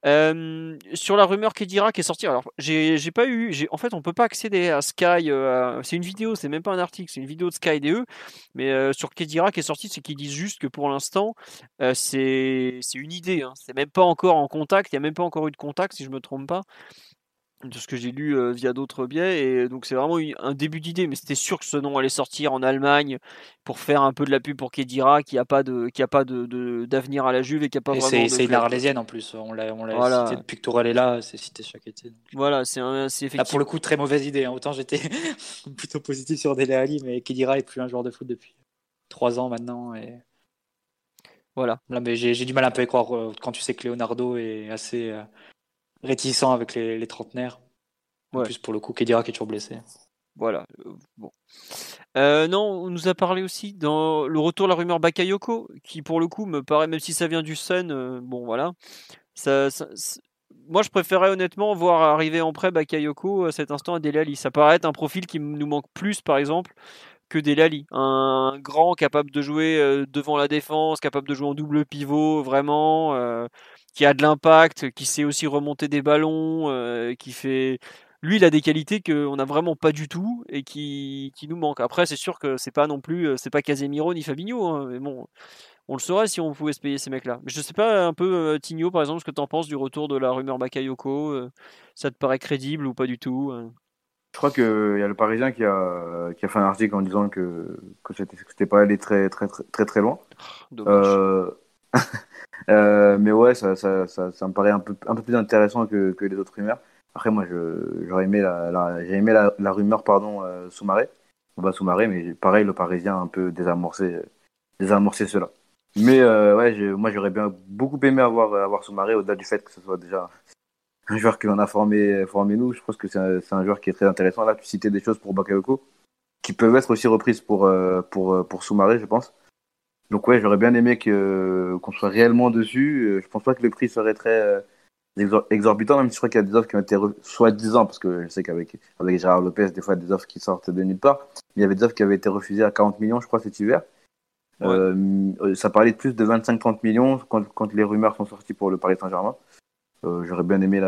Sur la rumeur Kedira qui est sortie, alors j'ai pas eu, en fait on peut pas accéder à Sky, euh, c'est une vidéo, c'est même pas un article, c'est une vidéo de Sky DE, mais euh, sur Kedira qui est sortie, c'est qu'ils disent juste que pour l'instant euh, c'est une idée, hein, c'est même pas encore en contact, il y a même pas encore eu de contact si je me trompe pas de ce que j'ai lu euh, via d'autres biais et donc c'est vraiment un début d'idée mais c'était sûr que ce nom allait sortir en Allemagne pour faire un peu de la pub pour Kedira qui a pas de qui a pas de d'avenir à la Juve et qui a pas Et vraiment c'est de c'est une arlésienne en plus. On l'a on l'a Voilà. cité depuis que Tourelle est là, c'est cité chaque été. donc. Voilà, c'est Là, effectivement pour le coup, très mauvaise idée. hein. Autant j'étais plutôt positif sur Dele Alli, mais Kedira est plus un joueur de foot depuis trois ans maintenant. Et... voilà. Là, mais j'ai j'ai du mal un peu à y croire euh, quand tu sais que Leonardo est assez euh, réticent avec les, les trentenaires. En Ouais. plus, pour le coup, Kedira qui est toujours blessé. Voilà. euh, bon. Euh, non, on nous a parlé aussi dans le retour de la rumeur Bakayoko, qui pour le coup me paraît, même si ça vient du Sun, euh, bon voilà. Ça, ça- c'est- moi je préférais honnêtement voir arriver en prêt Bakayoko à cet instant à Dele Alli. Ça paraît être un profil qui nous manque plus par exemple que Dele Alli. Un grand capable de jouer devant la défense, capable de jouer en double pivot vraiment, euh, qui a de l'impact, qui sait aussi remonter des ballons, euh, qui fait lui, il a des qualités qu'on n'a vraiment pas du tout et qui, qui nous manquent. Après, c'est sûr que c'est pas non plus, euh, c'est pas Casemiro ni Fabinho, hein, mais bon, on le saurait si on pouvait se payer ces mecs-là. Mais je sais pas un peu, euh, Tigno, par exemple, ce que tu en penses du retour de la rumeur Bakayoko. ça te paraît crédible ou pas du tout euh Je crois qu'il y a le Parisien qui a, qui a fait un article en disant que, que c'était pas allé très, très, très, très, très loin. Euh, euh, mais ouais, ça, me paraît un peu, plus intéressant que, les autres rumeurs. Après, moi, j'aurais aimé la, rumeur, pardon, euh, Soumaré. On va Soumaré, mais pareil, le Parisien a un peu désamorcé, désamorcé cela. Mais euh, ouais, moi, j'aurais bien beaucoup aimé avoir, avoir Soumaré, au-delà du fait que ce soit déjà un joueur que l'on a formé, nous. Je pense que c'est un, joueur qui est très intéressant. Là, tu citais des choses pour Bakayoko, qui peuvent être aussi reprises pour, euh, pour, pour je pense. Donc ouais, j'aurais bien aimé que qu'on soit réellement dessus. Euh, Je pense pas que le prix serait très euh, exor- exorbitant, même si je crois qu'il y a des offres qui ont été soi-disant, parce que je sais qu'avec avec Gérard Lopez, des fois, il y a des offres qui sortent de nulle part. Il y avait des offres qui avaient été refusées à 40 millions, je crois, cet hiver. Ouais. Euh, euh, ça parlait de plus de 25-30 millions quand, quand les rumeurs sont sorties pour le Paris Saint-Germain. Euh, j'aurais bien aimé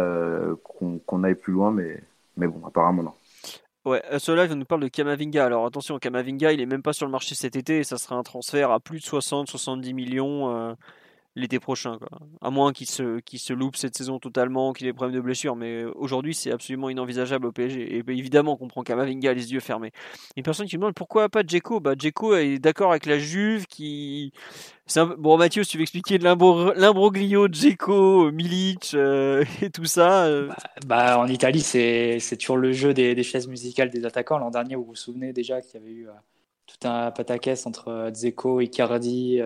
qu'on qu'on aille plus loin, mais, mais bon, apparemment non. Ouais, ce live nous parle de Kamavinga. Alors attention, Kamavinga, il est même pas sur le marché cet été et ça sera un transfert à plus de 60-70 millions euh, l'été prochain. Quoi. À moins qu'il se, se loupe cette saison totalement, qu'il ait des problèmes de blessure. Mais euh, aujourd'hui, c'est absolument inenvisageable au PSG. Et bah, évidemment qu'on prend Kamavinga les yeux fermés. Une personne qui me demande pourquoi pas Djeko bah, Djeko est d'accord avec la Juve qui. Bon, Mathieu, si tu veux expliquer l'imbro- l'imbroglio Djeko, Milic euh, et tout ça. euh, Bah, en Italie, c'est toujours le jeu des, des chaises musicales des attaquants. L'an dernier, vous vous souvenez déjà qu'il y avait eu tout un pataquès entre Dzeko, Icardi,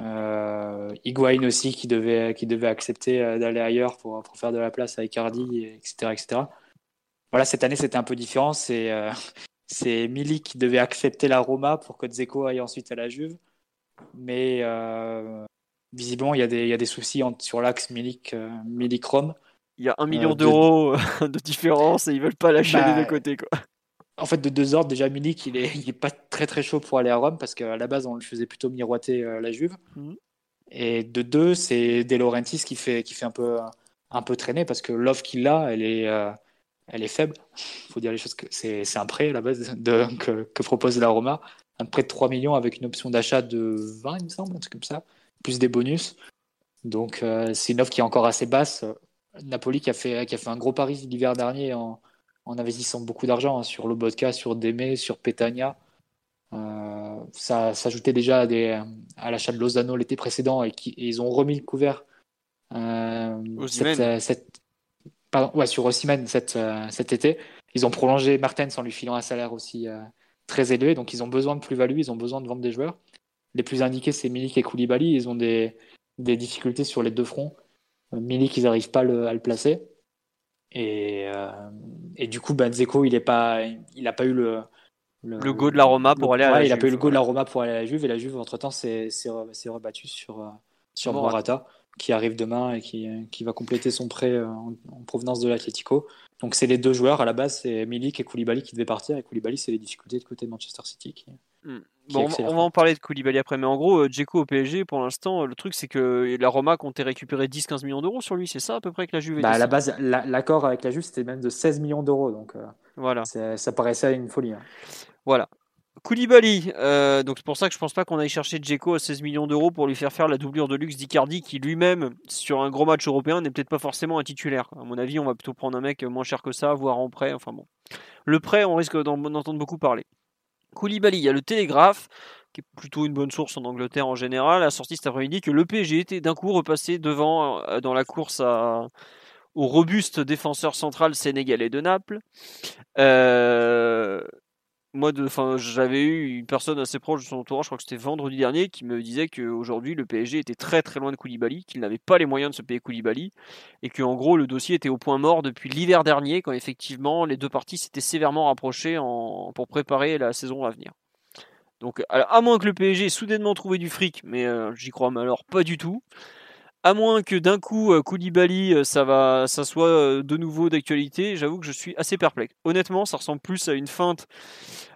euh, Higuain aussi qui devait, qui devait accepter euh, d'aller ailleurs pour, pour faire de la place à Icardi, et etc. etc. Voilà, cette année, c'était un peu différent. C'est euh, Milik qui devait accepter la Roma pour que Dzeko aille ensuite à la Juve. Mais euh, visiblement, il y, a des, il y a des soucis en- sur l'axe Milik, euh, Milik-Rome. Il y a un million de- d'euros de différence et ils veulent pas lâcher Bah, les deux côtés. Quoi. En fait, de deux ordres, déjà Milik, il est, il est pas très très chaud pour aller à Rome parce qu'à la base, on le faisait plutôt miroiter euh, la Juve. Mhm. Et de deux, c'est De Laurentiis qui fait, qui fait un, peu, un peu traîner parce que l'offre qu'il a, elle est, euh, elle est faible. Il faut dire les choses que c'est, c'est un prêt à la base de, que, que, propose la Roma. Un prêt de 3 millions avec une option d'achat de 20, il me semble, un truc comme ça, plus des bonus. Donc euh, c'est une offre qui est encore assez basse. Napoli qui a fait, qui a fait un gros pari l'hiver dernier en, en investissant beaucoup d'argent hein, sur Lobotka, sur Deme, sur Petagna. Euh, ça s'ajoutait déjà à, des, à l'achat de Lozano l'été précédent et, qui, ils ont remis le couvert euh, cette, cette, pardon, ouais, sur Osimhen cet, euh, cet été. Ils ont prolongé Martens en lui filant un salaire aussi euh, très élevé, donc ils ont besoin de plus-value, ils ont besoin de vendre des joueurs. Les plus indiqués, c'est Milik et Koulibaly. Ils ont des, des difficultés sur les deux fronts. Milik, ils n'arrivent pas le, à le placer. Et, euh, et du coup, Benzeko, il n'a pas, il pas eu le, le, le, go de la Roma pour aller à la Juve. Il a pas eu le go de la Roma pour aller à la Juve. Et la Juve, entre-temps, s'est rebattu sur, euh, sur Morata, qui arrive demain et qui, qui va compléter son prêt euh, en, en provenance de l'Atletico. Donc, c'est les deux joueurs. À la base, c'est Milik et Koulibaly qui devaient partir. Et Koulibaly, c'est les difficultés de côté de Manchester City. Qui, hmm. Bon, on va en parler de Koulibaly après, mais en gros, Djeko au PSG, pour l'instant, le truc c'est que la Roma comptait récupérer 10-15 millions d'euros sur lui, c'est ça à peu près que la Juve bah, À la base, l'accord avec la Juve c'était même de 16 millions d'euros, donc euh, voilà. ça paraissait une folie. Hein. Voilà. Koulibaly, euh, donc c'est pour ça que je pense pas qu'on aille chercher Djeko à 16 millions d'euros pour lui faire faire la doublure de luxe d'Icardi, qui lui-même, sur un gros match européen, n'est peut-être pas forcément un titulaire. À mon avis, on va plutôt prendre un mec moins cher que ça, voire en prêt. Enfin bon. Le prêt, on risque d'en entendre beaucoup parler. Koulibaly, il y a le Télégraphe, qui est plutôt une bonne source en Angleterre en général, a sorti cet après-midi que le PSG était d'un coup repassé devant euh, dans la course au robuste défenseur central sénégalais de Naples. Euh, moi, j'avais eu une personne assez proche de son entourage, je crois que c'était vendredi dernier, qui me disait qu'aujourd'hui le PSG était très très loin de Koulibaly, qu'il n'avait pas les moyens de se payer Koulibaly, et qu'en gros le dossier était au point mort depuis l'hiver dernier, quand effectivement les deux parties s'étaient sévèrement rapprochées pour préparer la saison à venir. Donc, à moins que le PSG ait soudainement trouvé du fric, mais euh, j'y crois alors pas du tout. À moins que d'un coup euh, Koulibaly euh, ça va ça soit de nouveau d'actualité, j'avoue que je suis assez perplexe. Honnêtement, ça ressemble plus à une feinte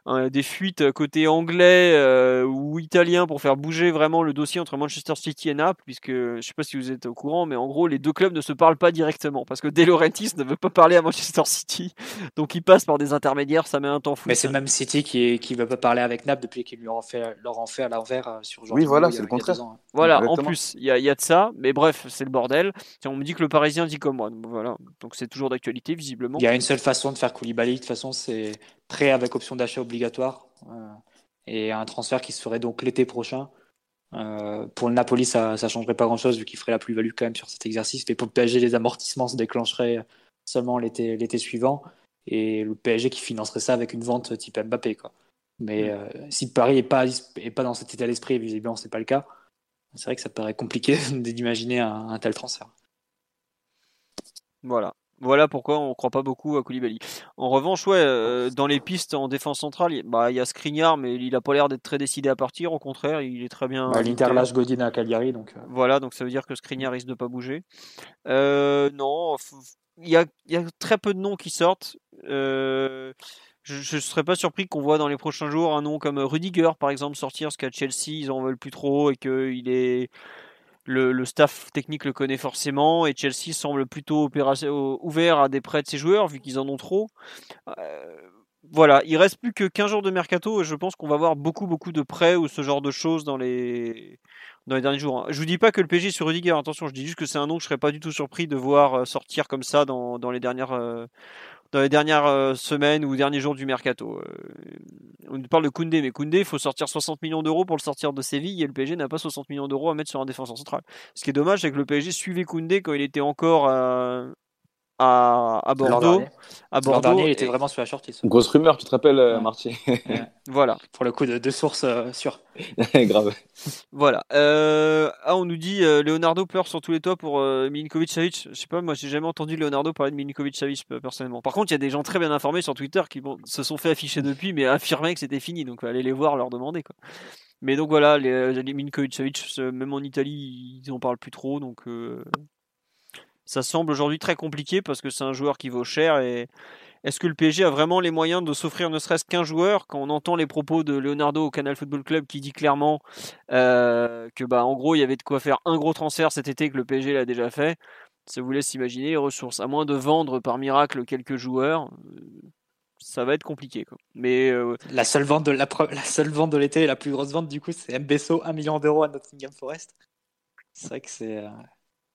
Hein, des fuites côté anglais euh, ou italien pour faire bouger vraiment le dossier entre Manchester City et Naples, puisque je ne sais pas si vous êtes au courant, mais en gros les deux clubs ne se parlent pas directement parce que De Laurentiis ne veut pas parler à Manchester City, donc il passe par des intermédiaires, ça met un temps fou. Mais c'est même City qui ne veut pas parler avec Naples depuis qu'ils lui ont fait leur en fait à l'envers euh, sur Oui, voilà, c'est le contraire. Hein. Voilà, en plus, il y, y, a de ça, mais bref, c'est le bordel. On me dit que le Parisien dit comme moi, donc voilà, donc c'est toujours d'actualité visiblement. Il y a une seule façon de faire Koulibaly, de toute façon, c'est prêt avec option d'achat obligatoire euh, et un transfert qui se ferait donc l'été prochain. Euh, pour le Napoli, ça ne changerait pas grand-chose vu qu'il ferait la plus-value quand même sur cet exercice. Mais pour le PSG, les amortissements se déclencheraient seulement l'été suivant. Et le PSG qui financerait ça avec une vente type Mbappé. Quoi. Mais mm. euh, si Paris n'est pas, est pas dans cet état d'esprit, visiblement ce n'est pas le cas, c'est vrai que ça paraît compliqué d'imaginer un, un, tel transfert. Voilà. Voilà pourquoi on ne croit pas beaucoup à Koulibaly. En revanche, ouais, euh, dans les pistes en défense centrale, il bah, y a Skriniar, mais il n'a pas l'air d'être très décidé à partir. Au contraire, il est très bien. Bah, L'Inter lâche Godin à Cagliari. Donc... Euh. Voilà, donc ça veut dire que Skriniar risque de pas bouger. Euh, non, il y a, y a, très peu de noms qui sortent. je ne serais pas surpris qu'on voit dans les prochains jours un nom comme Rudiger, par exemple, sortir, parce qu'à Chelsea, ils en veulent plus trop et qu'il est le, staff technique le connaît forcément et Chelsea semble plutôt ouvert à des prêts de ses joueurs vu qu'ils en ont trop. Euh, voilà, il reste plus que 15 jours de mercato et je pense qu'on va voir beaucoup beaucoup de prêts ou ce genre de choses dans les dans les derniers jours. Hein. Je vous dis pas que le PG sur Rudiger, attention, je dis juste que c'est un nom que je serais pas du tout surpris de voir euh, sortir comme ça dans, dans les dernières euh, dans les dernières euh, semaines ou derniers jours du mercato. Euh, on parle de Koundé, mais Koundé, il faut sortir 60 millions d'euros pour le sortir de Séville et le PSG n'a pas 60 millions d'euros à mettre sur un défenseur central. Ce qui est dommage, c'est que le PSG suivait Koundé quand il était encore euh, à, à Bordeaux. À Bordeaux. dernier, il était vraiment sur la shortlist. Grosse rumeur, tu te rappelles, euh, Marty Voilà. Pour le coup de deux sources euh, sûres. Grave. Voilà. Euh, ah, on nous dit Leonardo pleure sur tous les toits pour Milinkovic Savic. Je sais pas, moi j'ai jamais entendu Leonardo parler de Milinkovic Savic personnellement. Par contre, il y a des gens très bien informés sur Twitter qui se sont fait afficher depuis, mais affirmaient que c'était fini. Donc allez les voir, leur demander quoi. Mais donc voilà, les, les Milinkovic Savic, même en Italie, ils en parlent plus trop. Donc ça semble aujourd'hui très compliqué parce que c'est un joueur qui vaut cher et, est-ce que le PSG a vraiment les moyens de s'offrir ne serait-ce qu'un joueur Quand on entend les propos de Leonardo au Canal Football Club qui dit clairement euh, que, bah, en gros, il y avait de quoi faire un gros transfert cet été que le PSG l'a déjà fait, ça vous laisse imaginer les ressources. À moins de vendre par miracle quelques joueurs, euh, ça va être compliqué. Quoi. Mais euh, la seule vente de la, la seule vente de l'été, la plus grosse vente du coup, c'est Mbesso, 1 million d'euros à Nottingham Forest. C'est vrai que c'est.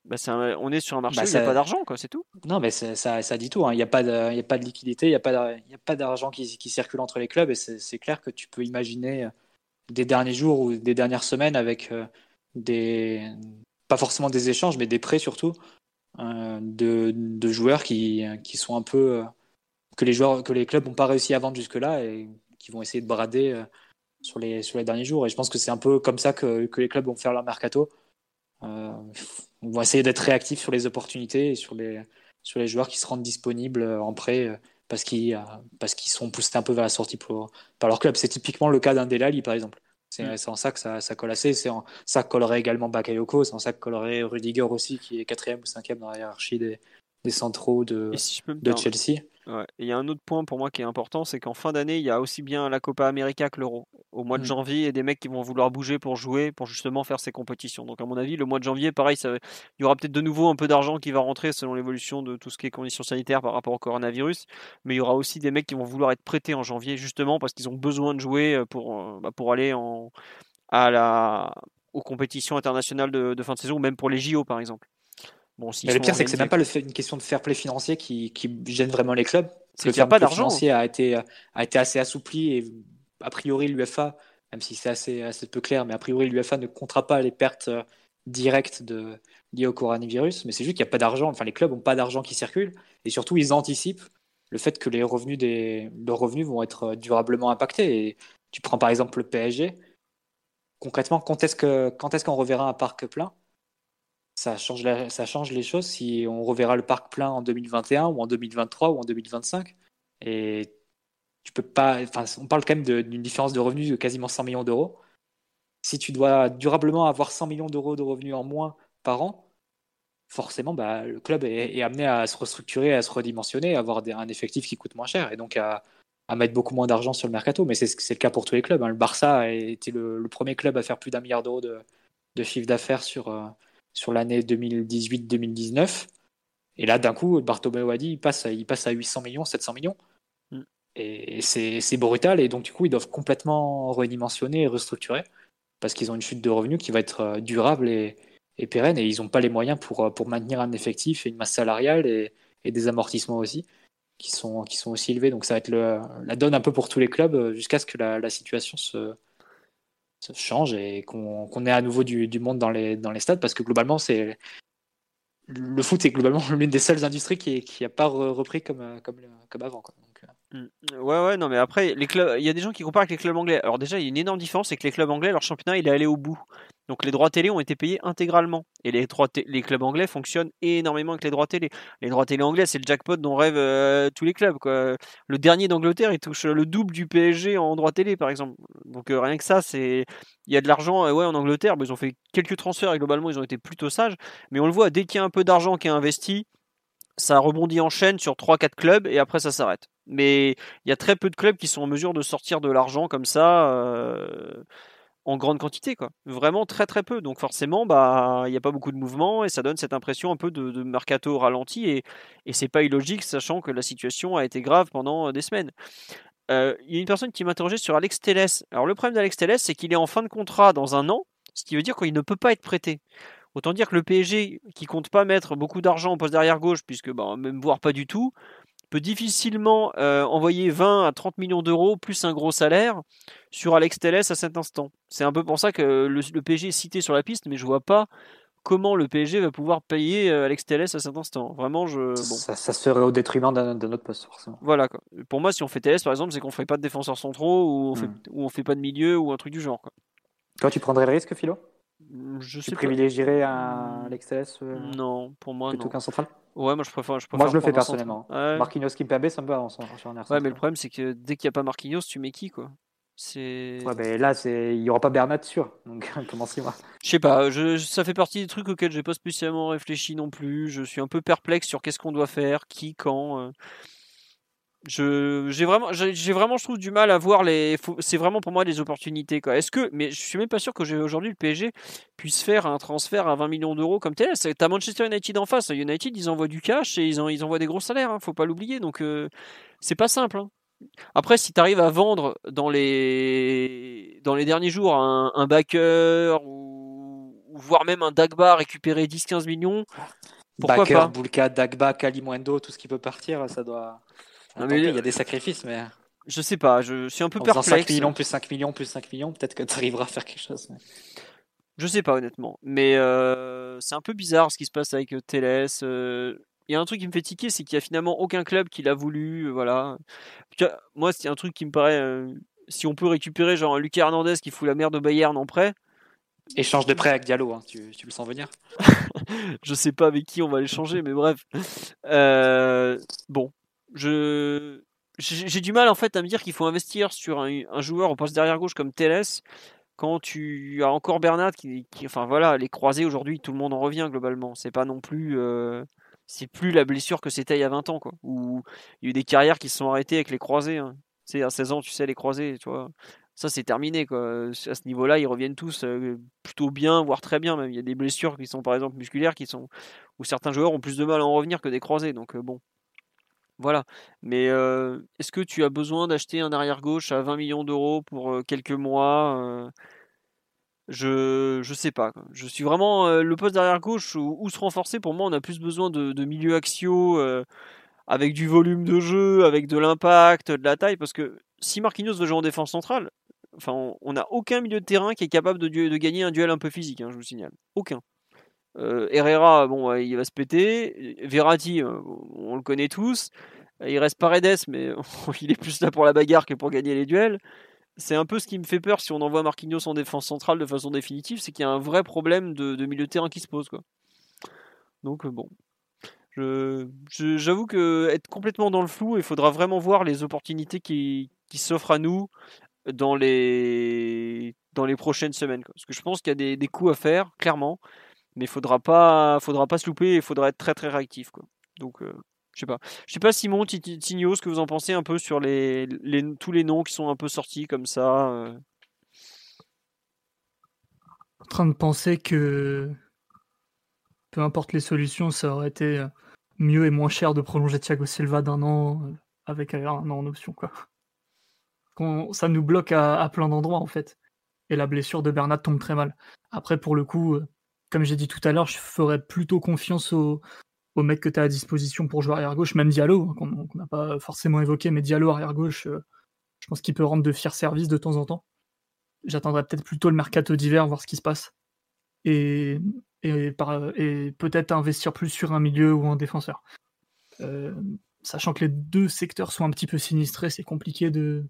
Bah on est sur un marché bah, où il n'y a pas d'argent, quoi, c'est tout. Non, mais ça, ça dit tout. Hein. Il n'y a, pas de, a pas de liquidité, il n'y a pas d'argent qui, qui, circule entre les clubs. Et c'est clair que tu peux imaginer euh, des derniers jours ou des dernières semaines avec euh, des. Pas forcément des échanges, mais des prêts surtout. Euh, de, de, joueurs qui, qui sont un peu. que, les joueurs, que les clubs n'ont pas réussi à vendre jusque-là et qui vont essayer de brader sur, les, sur les derniers jours. Et je pense que c'est un peu comme ça que, que les clubs vont faire leur mercato. Euh, on va essayer d'être réactif sur les opportunités et sur les, sur les joueurs qui se rendent disponibles en prêt euh, parce qu'ils parce qu'ils sont poussés un peu vers la sortie pour, par leur club. C'est typiquement le cas d'un Delali, par exemple. C'est mm. en ça que ça, ça colle assez. C'est en ça que collerait également Bakayoko. C'est en ça que collerait Rudiger aussi, qui est quatrième ou cinquième dans la hiérarchie des, des centraux de, de Chelsea. Il y a un autre point pour moi qui est important, c'est qu'en fin d'année, il y a aussi bien la Copa América que l'Euro. Au mois de mm. janvier, il y a des mecs qui vont vouloir bouger pour jouer, pour justement faire ces compétitions. Donc à mon avis, le mois de janvier, pareil, ça, il y aura peut-être de nouveau un peu d'argent qui va rentrer selon l'évolution de tout ce qui est conditions sanitaires par rapport au coronavirus. Mais il y aura aussi des mecs qui vont vouloir être prêtés en janvier, justement parce qu'ils ont besoin de jouer euh, pour, euh, bah, pour aller en, à la, aux compétitions internationales de, de fin de saison, ou même pour les JO par exemple. Bon, mais le pire, c'est que c'est même pas le fait, une question de fair play financier qui, qui gêne vraiment les clubs. C'est qu'il n'y a pas d'argent. Le financier a été, a été assez assoupli et a priori l'UFA, même si c'est assez, assez peu clair, mais a priori l'UFA ne comptera pas les pertes euh, directes de, liées au coronavirus. Mais c'est juste qu'il n'y a pas d'argent. Enfin, les clubs n'ont pas d'argent qui circule et surtout ils anticipent le fait que les revenus des leurs revenus vont être durablement impactés. Et tu prends par exemple le PSG. Concrètement, quand est-ce que quand est-ce qu'on reverra un parc plein? Ça change, ça change les choses si on reverra le parc plein en 2021 ou en 2023 ou en 2025. Et tu peux pas. Enfin, on parle quand même d'une différence de revenus de quasiment 100 millions d'euros. Si tu dois durablement avoir 100 millions d'euros de revenus en moins par an, forcément, bah, le club est, amené à se restructurer, à se redimensionner, à avoir un effectif qui coûte moins cher et donc à, mettre beaucoup moins d'argent sur le mercato. Mais c'est le cas pour tous les clubs. Hein. Le Barça a été le, premier club à faire plus d'un milliard d'euros de, chiffre d'affaires sur. Euh, sur l'année 2018-2019. Et là, d'un coup, Bartomeu a dit, il passe, il passe à 800 millions, 700 millions. Mm. Et c'est brutal. Et donc, du coup, ils doivent complètement redimensionner et restructurer parce qu'ils ont une chute de revenus qui va être euh, durable et, pérenne. Et ils n'ont pas les moyens pour, euh, pour maintenir un effectif et une masse salariale et, des amortissements aussi qui sont, qui sont aussi élevés. Donc, ça va être le, la donne un peu pour tous les clubs euh, jusqu'à ce que la, la situation se, ça change et qu'on ait à nouveau du, monde dans les, stades parce que globalement, c'est le foot est globalement l'une des seules industries qui n'a pas repris comme, comme, comme avant. Mmh. Ouais, ouais, non, mais après, les clubs, il y a des gens qui comparent avec les clubs anglais. Alors, déjà, il y a une énorme différence, c'est que les clubs anglais, leur championnat, il est allé au bout. Donc les droits télé ont été payés intégralement. Et les, les clubs anglais fonctionnent énormément avec les droits télé. Les droits télé anglais, c'est le jackpot dont rêvent euh, tous les clubs. Quoi. Le dernier d'Angleterre, il touche le double du PSG en droits télé, par exemple. Donc euh, rien que ça, c'est il y a de l'argent euh, ouais, en Angleterre. ils ont fait quelques transferts et globalement, ils ont été plutôt sages. Mais on le voit, dès qu'il y a un peu d'argent qui est investi, ça rebondit en chaîne sur 3-4 clubs et après ça s'arrête. Mais il y a très peu de clubs qui sont en mesure de sortir de l'argent comme ça en grande quantité, quoi. Vraiment très très peu. Donc forcément, bah, il n'y a pas beaucoup de mouvement et ça donne cette impression un peu de, mercato ralenti et, et c'est pas illogique, sachant que la situation a été grave pendant euh, des semaines. Euh, il y a une personne qui m'interrogeait sur Alex Telles. Alors le problème d'Alex Telles, c'est qu'il est en fin de contrat dans un an, ce qui veut dire qu'il ne peut pas être prêté. Autant dire que le PSG, qui compte pas mettre beaucoup d'argent au poste d'arrière gauche, puisque bah, même voire pas du tout, peut difficilement euh, envoyer 20 à 30 millions d'euros plus un gros salaire sur Alex Telles à cet instant. C'est un peu pour ça que le, PSG est cité sur la piste, mais je vois pas comment le PSG va pouvoir payer euh, Alex Telles à cet instant. Vraiment, je. Ça, ça, serait au détriment d'un autre poste, forcément. Voilà. Pour moi, si on fait Telles, par exemple, c'est qu'on ferait pas de défenseurs centraux ou on, fait, hmm. ou on fait pas de milieu ou un truc du genre. Quoi. Toi, tu prendrais le risque, Philo? Je tu privilégierais un Alex Telles euh, Non, pour moi, plutôt qu'un central Ouais, moi je préfère. Je moi je le fais personnellement. Ouais. Marquinhos Kimpembe, ça me va sur un Ouais, mais le problème c'est que dès qu'il n'y a pas Marquinhos, tu mets qui quoi? C'est. Ouais, mais là, c'est... il n'y aura pas Bernat sûr. Donc, comment c'est moi? Je sais pas, je... ça fait partie des trucs auxquels j'ai pas spécialement réfléchi non plus. Je suis un peu perplexe sur qu'est-ce qu'on doit faire, qui, quand. Euh. J'ai vraiment, j'ai vraiment, je trouve du mal à voir les. C'est vraiment pour moi des opportunités. Quoi. Est-ce que, mais je suis même pas sûr que aujourd'hui le PSG puisse faire un transfert à 20 millions d'euros comme tel. T'as Manchester United en face. United, ils envoient du cash et ils, ils envoient des gros salaires. Hein, faut pas l'oublier. Donc euh, c'est pas simple. Hein. Après, si tu arrives à vendre dans les dans les derniers jours un, un backer ou, voire même un Dagba récupérer 10-15 millions. Pourquoi Backer, pas? Bulka, Dagba, tout ce qui peut partir, ça doit il y a des sacrifices, mais. Je sais pas, je suis un peu en perplexe. 5 millions plus 5 millions plus 5 millions, peut-être que tu arriveras à faire quelque chose. Je sais pas honnêtement, mais euh, c'est un peu bizarre ce qui se passe avec euh, Teles. Euh. Il y a un truc qui me fait tiquer, c'est qu'il y a finalement aucun club qui l'a voulu. Voilà. Moi, c'est un truc qui me paraît. si on peut récupérer genre un Lucas Hernandez qui fout la merde au Bayern en prêt. Échange de prêt avec Diallo, hein. tu, tu, le sens venir Je sais pas avec qui on va l'échanger, mais bref. bon, je j'ai du mal en fait à me dire qu'il faut investir sur un, joueur au poste derrière gauche comme Teles quand tu as encore Bernard qui, enfin voilà les croisés aujourd'hui tout le monde en revient globalement. C'est pas non plus euh, c'est plus la blessure que c'était il y a 20 ans quoi. Où il y a eu des carrières qui se sont arrêtées avec les croisés hein. c'est à 16 ans tu sais les croisés tu vois. Ça c'est terminé quoi. À ce niveau là ils reviennent tous euh, plutôt bien voire très bien même. Il y a des blessures qui sont par exemple musculaires qui sont où certains joueurs ont plus de mal à en revenir que des croisés. Donc euh, bon voilà. Mais est-ce que tu as besoin d'acheter un arrière-gauche à 20 millions d'euros pour quelques mois Je je sais pas. Je suis vraiment le poste d'arrière-gauche où, se renforcer. Pour moi, on a plus besoin de, milieux axiaux avec du volume de jeu, avec de l'impact, de la taille. Parce que si Marquinhos veut jouer en défense centrale, enfin, on n'a aucun milieu de terrain qui est capable de, de gagner un duel un peu physique. Hein, je vous signale. Aucun. Euh, Herrera, bon, il va se péter. Verratti, euh, on le connaît tous. Il reste Paredes, mais il est plus là pour la bagarre que pour gagner les duels. C'est un peu ce qui me fait peur si on envoie Marquinhos en défense centrale de façon définitive, c'est qu'il y a un vrai problème de, milieu de terrain qui se pose. Quoi. Donc euh, bon, j'avoue que être complètement dans le flou, il faudra vraiment voir les opportunités qui, s'offrent à nous dans les, dans les prochaines semaines. Parce que je pense qu'il y a des, des coups à faire, clairement mais faudra pas, faudra pas se louper et faudra être très très réactif. Quoi. Donc, euh, je sais pas. Je sais pas, Simon, Tigno, ce que vous en pensez un peu sur les, tous les noms qui sont un peu sortis comme ça. Euh? En train de penser que peu importe les solutions, ça aurait été mieux et moins cher de prolonger Thiago Silva d'un an euh, avec un an en option. Quoi. ça nous bloque à, à plein d'endroits en fait. Et la blessure de Bernat tombe très mal. Après, pour le coup, comme j'ai dit tout à l'heure, je ferais plutôt confiance au, au mec que tu as à disposition pour jouer arrière gauche, même Diallo, hein, qu'on n'a pas forcément évoqué, mais Diallo arrière gauche, euh, je pense qu'il peut rendre de fiers services de temps en temps. J'attendrai peut-être plutôt le mercato d'hiver, voir ce qui se passe. Et, et, et peut-être investir plus sur un milieu ou un défenseur. Euh, sachant que les deux secteurs sont un petit peu sinistrés, c'est compliqué de,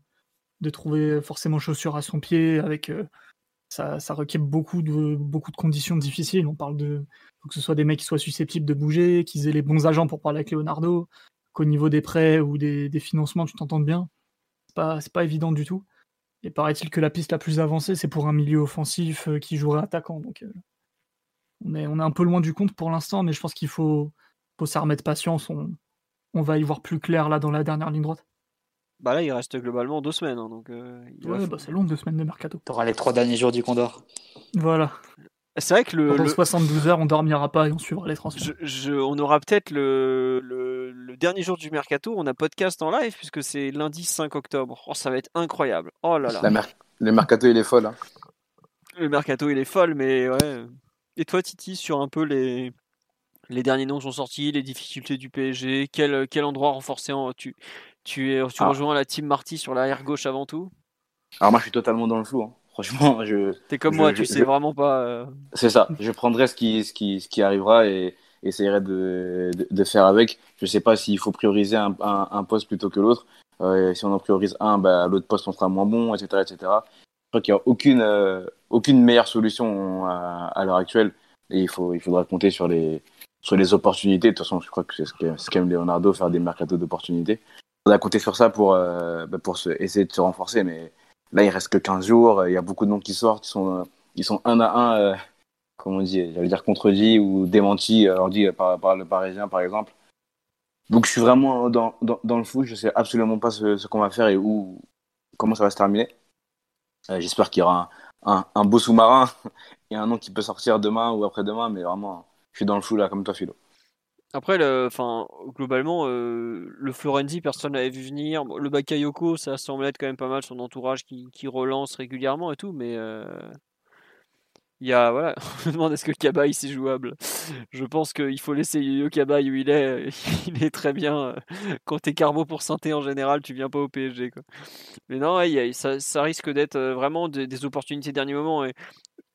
de trouver forcément chaussures à son pied avec. Euh, ça, ça, requiert beaucoup de, de conditions difficiles. On parle de faut que ce soit des mecs qui soient susceptibles de bouger, qu'ils aient les bons agents pour parler avec Leonardo, qu'au niveau des prêts ou des, financements, tu t'entendes bien. C'est pas, pas évident du tout. Et paraît-il que la piste la plus avancée, c'est pour un milieu offensif euh, qui jouerait attaquant. Donc euh, on, est, on est un peu loin du compte pour l'instant, mais je pense qu'il faut, faut s'y remettre patience. On, on va y voir plus clair là dans la dernière ligne droite. Bah là, il reste globalement deux semaines. Hein, donc, euh, ouais, bah c'est long, deux semaines de mercato. T'auras les trois derniers jours du Condor. Voilà. C'est vrai que le. Pendant 72 heures, on dormira pas et on suivra les transferts. Je, on aura peut-être le, le, dernier jour du mercato, on a podcast en live puisque c'est lundi 5 octobre. Oh, ça va être incroyable. Oh là là. Le mercato, il est folle. Hein. Le mercato, il est folle, mais ouais. Et toi, Titi, sur un peu les, les derniers noms sont sortis, les difficultés du PSG, quel, quel endroit renforcer en, tu, tu, es, tu ah. rejoins la team Marty sur l'arrière gauche avant tout? Alors moi je suis totalement dans le flou. Hein. Franchement, je. T'es comme moi, tu sais vraiment pas. Euh. C'est ça. Je prendrai ce qui, ce qui, ce qui arrivera et essayerai de, de, faire avec. Je sais pas s'il faut prioriser un, un, poste plutôt que l'autre. Euh, si on en priorise un, bah, l'autre poste on sera moins bon, etc., etc. Je crois qu'il n'y a aucune, euh, aucune meilleure solution à, à l'heure actuelle et il faut, il faudra compter sur les, sur les opportunités. De toute façon, je crois que c'est ce qu'aime Leonardo, faire des mercatos d'opportunités. On a compté sur ça pour, euh, bah, pour essayer de se renforcer, mais là, il reste que 15 jours. Il y a beaucoup de noms qui sortent, ils sont, ils sont un à un, euh, comment on dit, j'allais dire contredits ou démentis, alors dit par, le Parisien, par exemple. Donc je suis vraiment dans, dans, le fou, je sais absolument pas ce, qu'on va faire et où, comment ça va se terminer. Euh, J'espère qu'il y aura un, un, beau sous-marin et un nom qui peut sortir demain ou après-demain, mais vraiment, je suis dans le flou là, comme toi, Philo. Après, le, enfin, globalement, euh, le Florenzi, personne l'avait vu venir. Le Bakayoko, ça semble être quand même pas mal son entourage qui, relance régulièrement et tout, mais euh, il y a, voilà, on me demande est-ce que Kabai c'est jouable? Je pense qu'il faut laisser Yo où il est. Il est très bien. Quand t'es carbo pour synthé en général, tu viens pas au PSG. Quoi. Mais non, ça, risque d'être euh, vraiment des, opportunités dernier moment. Et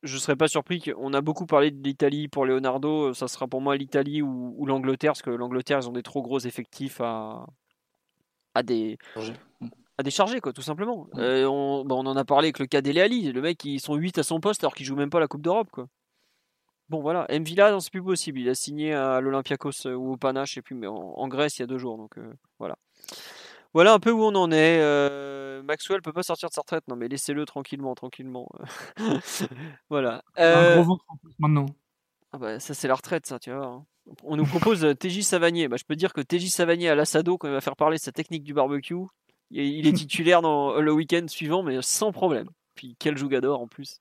je serais pas surpris qu'on a beaucoup parlé de l'Italie pour Leonardo. Ça sera pour moi l'Italie ou, ou l'Angleterre, parce que l'Angleterre, ils ont des trop gros effectifs à, à des à décharger quoi tout simplement. Euh, on, bah, on en a parlé avec le cas d'Ele Ali, le mec ils sont 8 à son poste alors qu'il joue même pas la Coupe d'Europe quoi. Bon voilà, Mvila c'est plus possible, il a signé à l'Olympiakos euh, ou au Pana, je sais plus mais en, en Grèce il y a deux jours donc euh, voilà. Voilà un peu où on en est. Euh, Maxwell peut pas sortir de sa retraite, non mais laissez-le tranquillement, tranquillement. voilà. Un Euh, gros ventre en plus maintenant. ah bah, ça c'est la retraite ça, tu vois. hein. On nous propose euh, TJ Savanier. Bah, je peux dire que TJ Savanier à l'Assado, quand il va faire parler sa technique du barbecue, il est- il est titulaire dans le week-end suivant, mais sans problème. Puis quel jougador en plus.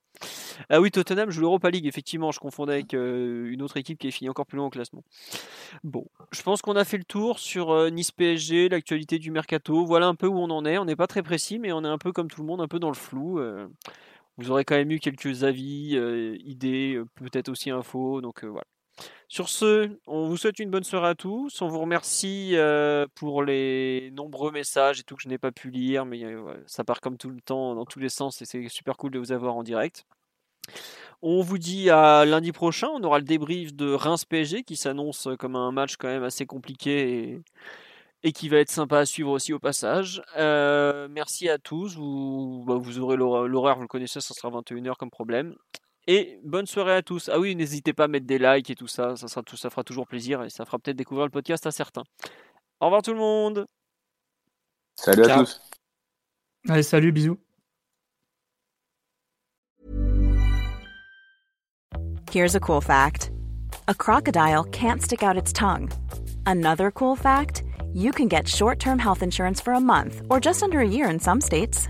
Ah oui, Tottenham joue l'Europa League, effectivement, je confondais avec euh, une autre équipe qui est finie encore plus loin au classement. Bon, je pense qu'on a fait le tour sur euh, Nice PSG, l'actualité du mercato. Voilà un peu où on en est. On n'est pas très précis, mais on est un peu comme tout le monde, un peu dans le flou. euh. vous aurez quand même eu quelques avis, idées, peut-être aussi infos. Donc voilà. Sur ce, on vous souhaite une bonne soirée à tous. On vous remercie euh, pour les nombreux messages et tout que je n'ai pas pu lire, mais euh, ça part comme tout le temps dans tous les sens et c'est super cool de vous avoir en direct. On vous dit à lundi prochain. On aura le débrief de Reims PSG qui s'annonce comme un match quand même assez compliqué et, qui va être sympa à suivre aussi au passage. Euh, merci à tous. Vous, bah, vous aurez l'hor- l'horaire, vous le connaissez, ça sera 21h comme problème. Et bonne soirée à tous. Ah oui, n'hésitez pas à mettre des likes et tout ça, ça, sera tout, ça fera toujours plaisir et ça fera peut-être découvrir le podcast à certains. Au revoir tout le monde. Salut à tous. Allez, salut, bisous. Here's a cool fact a crocodile can't stick out its tongue. Another cool fact you can get short term health insurance for a month or just under a year in some states.